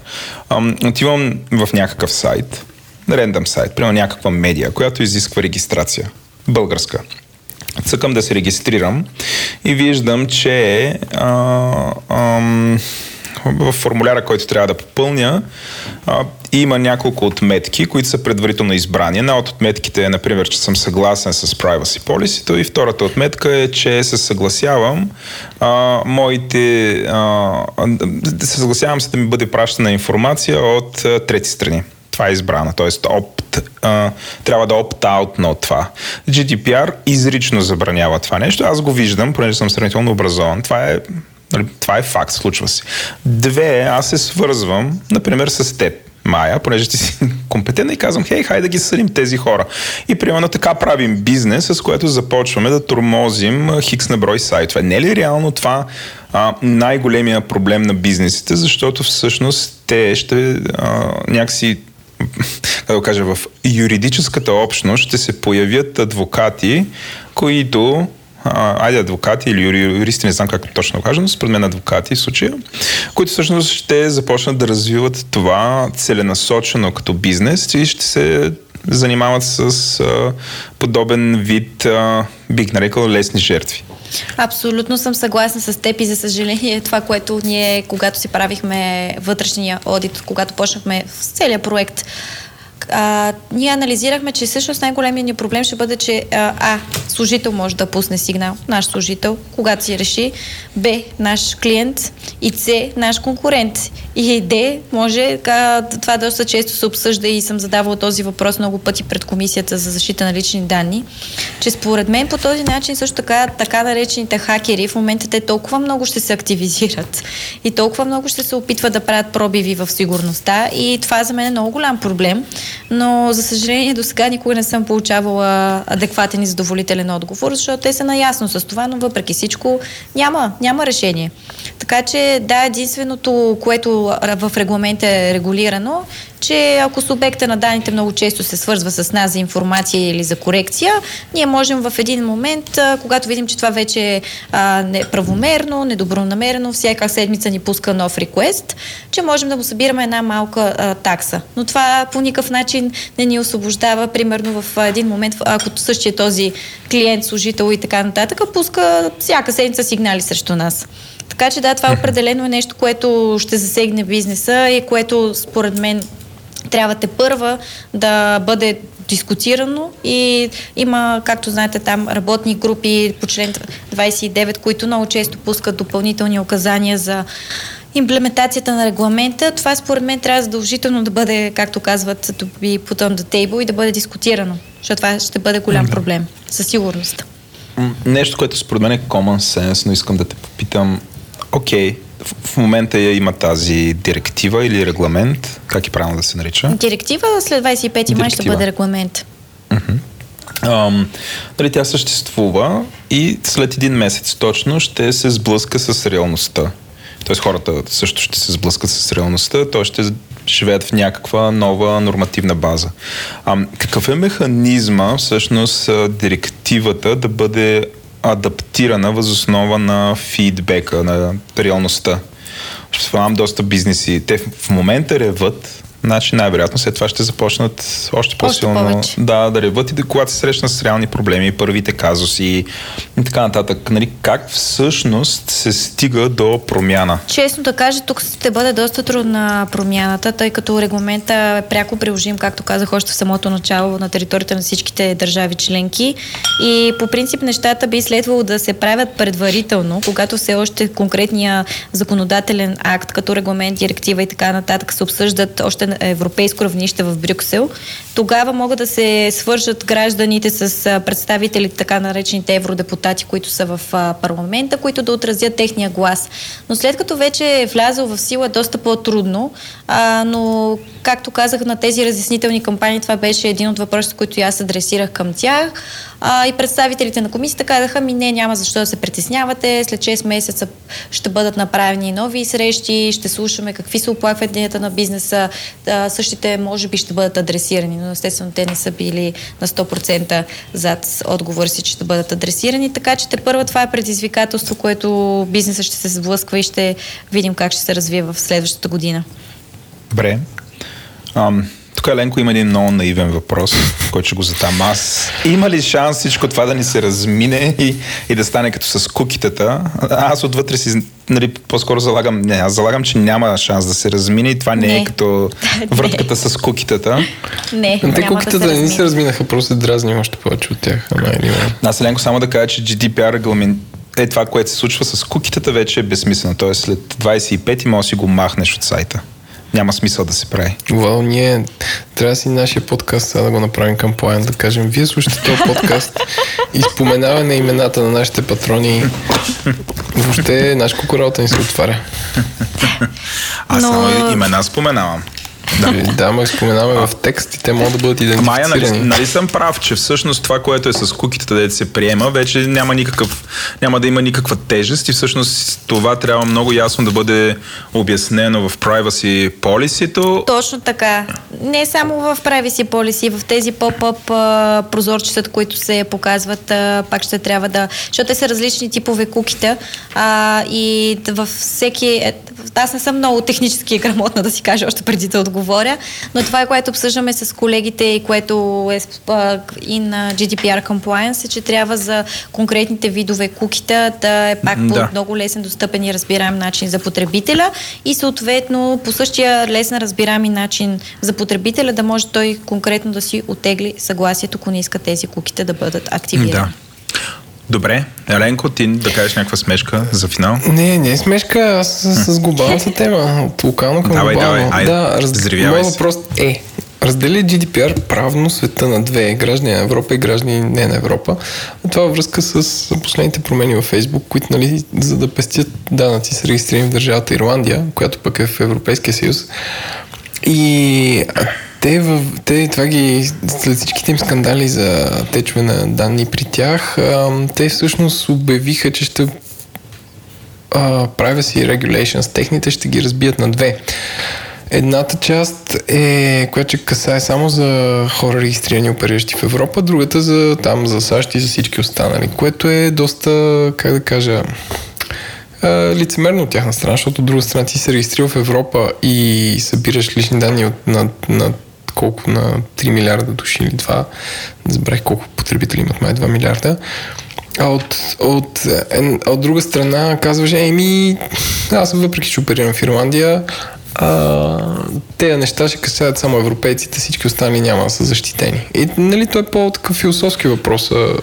Speaker 2: Ам, отивам в някакъв сайт, рендъм сайт, примерно някаква медия, която изисква регистрация. Българска. Цъкам да се регистрирам и виждам, че а, ам, в формуляра, който трябва да попълня, а, има няколко отметки, които са предварително избрани. Една от отметките е, например, че съм съгласен с privacy policy и втората отметка е, че се съгласявам а, моите... А, се съгласявам се да ми бъде пращана информация от а, трети страни. Това е избрано, т.е. Опт, а, трябва да опт-аут от това. GDPR изрично забранява това нещо. Аз го виждам, понеже съм сравнително образован. Това е, нали, това е факт, случва се. Две, аз се свързвам, например, с теб. Майя, понеже ти си [laughs] компетентна и казвам, хей, хайде да ги съдим тези хора. И примерно така правим бизнес, с което започваме да тормозим хикс на брой сайтове. Не е ли реално това а, най-големия проблем на бизнесите, защото всъщност те ще а, някакси [laughs] как да кажа, в юридическата общност ще се появят адвокати, които айде адвокати или юри, юристи, не знам как точно кажа, но според мен адвокати в случая, които всъщност ще започнат да развиват това целенасочено като бизнес и ще се занимават с а, подобен вид, а, бих нарекал, лесни жертви.
Speaker 6: Абсолютно съм съгласна с теб и за съжаление това, което ние, когато си правихме вътрешния одит, когато почнахме с целият проект, а, ние анализирахме, че всъщност най-големият ни проблем ще бъде, че а, а, служител може да пусне сигнал, наш служител, когато си реши, Б, наш клиент и С, наш конкурент. И Д, може, а, това доста често се обсъжда и съм задавала този въпрос много пъти пред Комисията за защита на лични данни, че според мен по този начин също така, така наречените хакери в момента те толкова много ще се активизират и толкова много ще се опитват да правят пробиви в сигурността и това за мен е много голям проблем, но за съжаление до сега никога не съм получавала адекватен и задоволителен отговор, защото те са наясно с това, но въпреки всичко няма, няма решение. Така че да, единственото, което в регламента е регулирано, че ако субекта на данните много често се свързва с нас за информация или за корекция, ние можем в един момент, когато видим, че това вече е неправомерно, недобронамерено, всяка седмица ни пуска нов реквест, че можем да му събираме една малка а, такса. Но това по никакъв начин не ни освобождава, примерно в един момент, ако същия този клиент, служител и така нататък, пуска всяка седмица сигнали срещу нас. Така че да, това [laughs] определено е нещо, което ще засегне бизнеса и което според мен трябва те първа да бъде дискутирано и има, както знаете, там работни групи по член 29, които много често пускат допълнителни указания за имплементацията на регламента. Това според мен трябва задължително да бъде, както казват, to be put on the table и да бъде дискутирано, защото това ще бъде голям проблем, със сигурност.
Speaker 2: Нещо, което според мен е common sense, но искам да те попитам, окей, okay, в момента има тази директива или регламент, как е правилно да се нарича?
Speaker 6: Директива след 25 май ще бъде регламент.
Speaker 2: Um, нали, тя съществува и след един месец точно ще се сблъска с реалността. Тоест хората също ще се сблъскат с реалността, т.е. ще живеят в някаква нова нормативна база. А, какъв е механизма всъщност директивата да бъде адаптирана възоснова на фидбека, на реалността. Спомням доста бизнеси. Те в момента реват, Значи най-вероятно след това ще започнат още по-силно
Speaker 6: още
Speaker 2: да, да реват и да, когато се срещнат с реални проблеми, първите казуси и така нататък. Нали, как всъщност се стига до промяна?
Speaker 6: Честно да кажа, тук ще бъде доста трудна промяната, тъй като регламента е пряко приложим, както казах още в самото начало, на територията на всичките държави членки. И по принцип нещата би следвало да се правят предварително, когато все още конкретния законодателен акт, като регламент, директива и така нататък се обсъждат още европейско равнище в Брюксел, тогава могат да се свържат гражданите с представителите, така наречените евродепутати, които са в парламента, които да отразят техния глас. Но след като вече е влязъл в сила е доста по-трудно, а, но както казах на тези разяснителни кампании, това беше един от въпросите, които аз адресирах към тях. А, и представителите на комисията казаха, ми не, няма защо да се притеснявате, след 6 месеца ще бъдат направени нови срещи, ще слушаме какви са оплакванията на бизнеса, същите може би ще бъдат адресирани, но естествено те не са били на 100% зад отговори си, че ще бъдат адресирани, така че те първо това е предизвикателство, което бизнеса ще се сблъсква и ще видим как ще се развие в следващата година.
Speaker 2: Добре. Um, тук Еленко има един много наивен въпрос, който ще го задам аз. Има ли шанс всичко това да ни се размине и, и да стане като с кукитата? Аз отвътре си, нали, по-скоро залагам, не, аз залагам, че няма шанс да се размине и това не, не. е като [laughs] вратката с кукитата.
Speaker 6: Не,
Speaker 1: Те кукитата да не ни се разминаха, просто дразни още повече от тях. Ама,
Speaker 2: аз Еленко само да кажа, че GDPR регламент е това, което се случва с кукитата, вече е безсмислено. Тоест след 25 може да си го махнеш от сайта няма смисъл да се прави.
Speaker 1: Вау, ние трябва да си нашия подкаст сега да го направим кампания, да кажем, вие слушате този подкаст и споменаване имената на нашите патрони. Въобще, наш кукуралта ни се отваря.
Speaker 2: Аз Но... само имена споменавам.
Speaker 1: Да, да ме споменаваме в текст и те могат да бъдат идентифицирани.
Speaker 2: Майя, нали, нали съм прав, че всъщност това, което е с куките, да се приема, вече няма, никакъв, няма да има никаква тежест и всъщност това трябва много ясно да бъде обяснено в privacy policy
Speaker 6: Точно така. Не само в privacy policy, в тези поп-ъп прозорчетата, които се показват, пак ще трябва да... Защото те са различни типове куките а, и във всеки, е, аз не съм много технически грамотна да си кажа още преди да отговоря, но това е което обсъждаме с колегите и което е и на GDPR compliance, е, че трябва за конкретните видове кукита да е пак по
Speaker 2: Да.
Speaker 6: много лесен, достъпен и разбираем начин за потребителя и съответно по същия лесен, разбираем и начин за потребителя да може той конкретно да си отегли съгласието, ако не иска тези куките да бъдат активирани.
Speaker 2: Да. Добре, Еленко, ти да кажеш някаква смешка за финал?
Speaker 1: Не, не е смешка, аз с, с глобалната тема. От локално към
Speaker 2: Давай,
Speaker 1: глобално.
Speaker 2: давай,
Speaker 1: да,
Speaker 2: взривявай
Speaker 1: моят въпрос е, раздели GDPR правно света на две граждани на Европа и граждани не на Европа. Това във връзка с последните промени във Facebook, които, нали, за да пестят данъци, са регистрирани в държавата Ирландия, която пък е в Европейския съюз. И те, в, те това ги, след всичките им скандали за течове на данни при тях, те всъщност обявиха, че ще а, privacy regulations, техните ще ги разбият на две. Едната част е, която касае само за хора регистрирани опериращи в Европа, другата за там, за САЩ и за всички останали, което е доста, как да кажа, лицемерно от тяхна страна, защото от друга страна ти се регистрирал в Европа и събираш лични данни от, на, на колко на 3 милиарда души или 2, не забравих колко потребители имат, май 2 милиарда. А от, от, е, от друга страна казваш, еми, аз въпреки, че оперирам в Ирландия, а, тези неща ще касаят само европейците, всички останали няма да са защитени. И нали, той е по-такъв философски въпрос. А,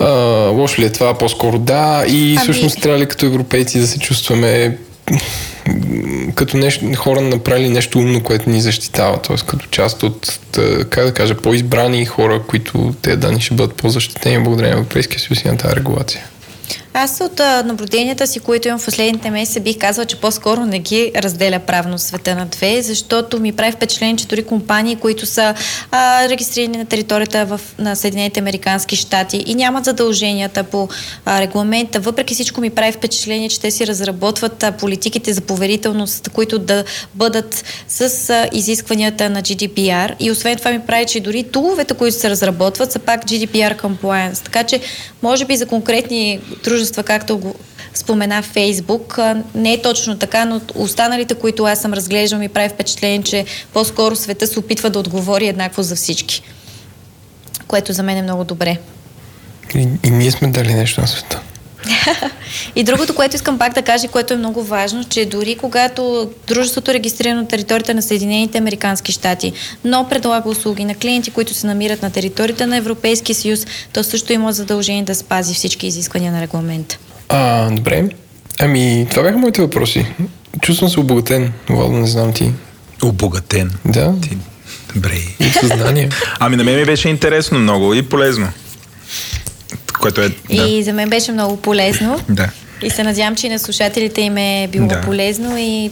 Speaker 1: а, лошо ли е това? По-скоро да. И
Speaker 6: Ами-
Speaker 1: всъщност трябва ли като европейци да се чувстваме като нещо, хора направили нещо умно, което ни защитава, т.е. като част от, как да кажа, по-избрани хора, които тези данни ще бъдат по-защитени благодарение на Европейския съюз и на тази регулация.
Speaker 6: Аз от наблюденията си, които имам в последните месеци, бих казала, че по-скоро не ги разделя правно света на две, защото ми прави впечатление, че дори компании, които са а, регистрирани на територията в, на Съединените Американски щати и нямат задълженията по а, регламента, въпреки всичко ми прави впечатление, че те си разработват а, политиките за поверителност, които да бъдат с а, изискванията на GDPR. И освен това ми прави, че дори туловете, които се разработват, са пак GDPR compliance. Така че, може би за конкретни дружества, както го спомена Фейсбук, не е точно така, но останалите, които аз съм разглеждал, ми прави впечатление, че по-скоро света се опитва да отговори еднакво за всички. Което за мен е много добре.
Speaker 1: И, и ние сме дали нещо на света.
Speaker 6: И другото, което искам пак да кажа, което е много важно, че дори когато дружеството е регистрирано на територията на Съединените Американски щати, но предлага услуги на клиенти, които се намират на територията на Европейския съюз, то също има задължение да спази всички изисквания на регламента.
Speaker 1: А, добре. Ами, това бяха моите въпроси. Чувствам се обогатен, Владо, не знам ти.
Speaker 2: Обогатен.
Speaker 1: Да,
Speaker 2: Ти, добре.
Speaker 1: и съзнание.
Speaker 2: Ами на мен ми беше интересно много и полезно. Което е... Да.
Speaker 6: И за мен беше много полезно.
Speaker 2: да.
Speaker 6: И се надявам, че и на слушателите им е било
Speaker 2: Да.
Speaker 6: полезно и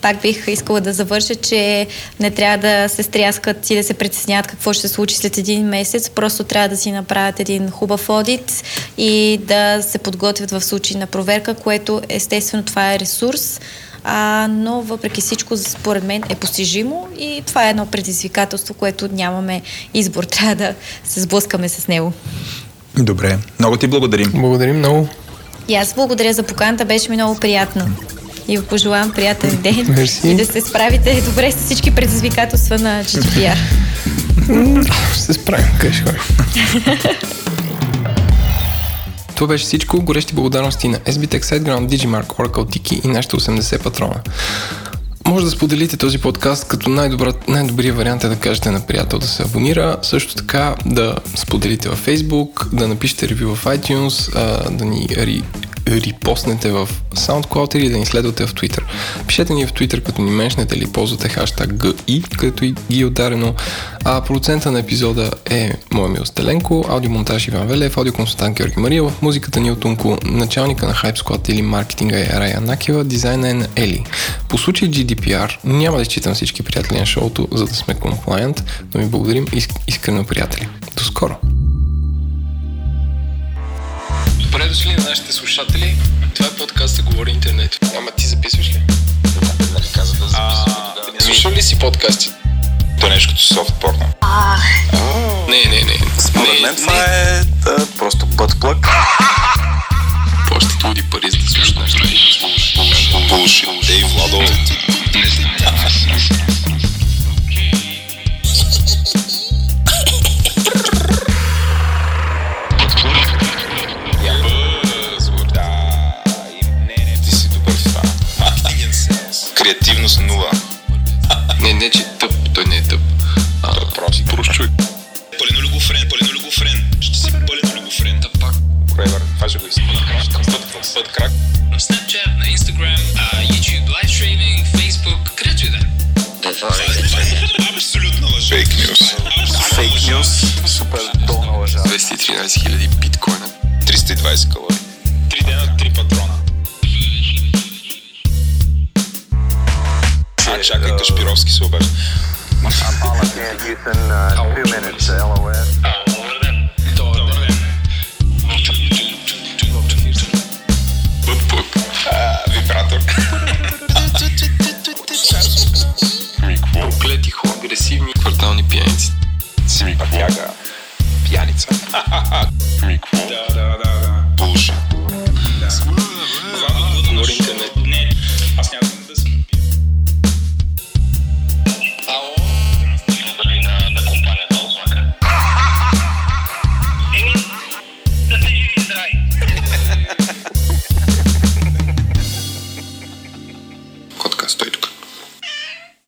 Speaker 6: пак бих искала да завърша, че не трябва да се стряскат и да се притесняват какво ще се случи след един месец. Просто трябва да си направят един хубав одит и да се подготвят в случай на проверка, което естествено това е ресурс. А, но въпреки всичко, според мен е постижимо и това е едно предизвикателство, което нямаме избор. Трябва да се сблъскаме с него.
Speaker 2: Добре. Много ти благодарим.
Speaker 1: Благодарим много.
Speaker 6: И аз благодаря за поканата, беше ми много приятно. И ви пожелавам приятен ден.
Speaker 1: Мерси.
Speaker 6: И да се справите добре с всички предизвикателства на GDPR.
Speaker 1: Се справим, ще ходим. [laughs] Това беше всичко. Горещи благодарности на SBTech, SiteGround, Digimark, Oracle Tiki и нашите 80 патрона. Може да споделите този подкаст, като най-добрият вариант е да кажете на приятел да се абонира. Също така да споделите във Facebook, да напишете ревю в iTunes, да ни ри, репостнете в SoundCloud или да ни следвате в Twitter. Пишете ни в Twitter, като ни меншнете или ползвате хаштаг GI, където и ги е ударено. А продуцента на епизода е моя мил Стеленко, аудиомонтаж Иван Велев, аудиоконсултант Георги Марилов, музиката ни е от Унко, началника на Hype Squad или маркетинга е Рая Накева, дизайна е на Ели. По случай GDPR няма да изчитам всички приятели на шоуто, за да сме compliant, но ми благодарим иск- искрено приятели. До скоро! Добре дошли на нашите слушатели. Това е подкаста Говори Интернет. Ама ти записваш ли?
Speaker 2: Нали каза да
Speaker 1: Слушал ли си подкасти?
Speaker 2: То е нещо като софт порно.
Speaker 1: Не, не, не.
Speaker 7: Според мен това е да, просто бътплък.
Speaker 1: Плащат луди пари, за да слушат.
Speaker 2: Ей, Владо. Да. И- Не, не, ти си добър в това. Marketing and sales. Креативност нула.
Speaker 1: Не, не, че тъп, той не е тъп. А,
Speaker 2: Прост.
Speaker 1: прост човек.
Speaker 2: Полинолюбофрен, полинолюбофрен. Фрейвър, това ще го изпълня. Път, път, крак.
Speaker 7: на Snapchat, на Instagram, YouTube Live Streaming, Facebook, където и да е.
Speaker 2: Абсолютно лъжа. Фейк нюс. Фейк нюс. Супер долна лъжа.
Speaker 1: 213 хиляди биткоина.
Speaker 2: 320 калории. Три дена, три патрона. А, чакай, Кашпировски се обажда.
Speaker 8: Paula Can Houston, uh, two minutes LOS.
Speaker 2: Вибратор.
Speaker 1: Проклети хора, агресивни квартални пияници.
Speaker 2: Пътяга. Пияница. Да, да, да, да. Булшит.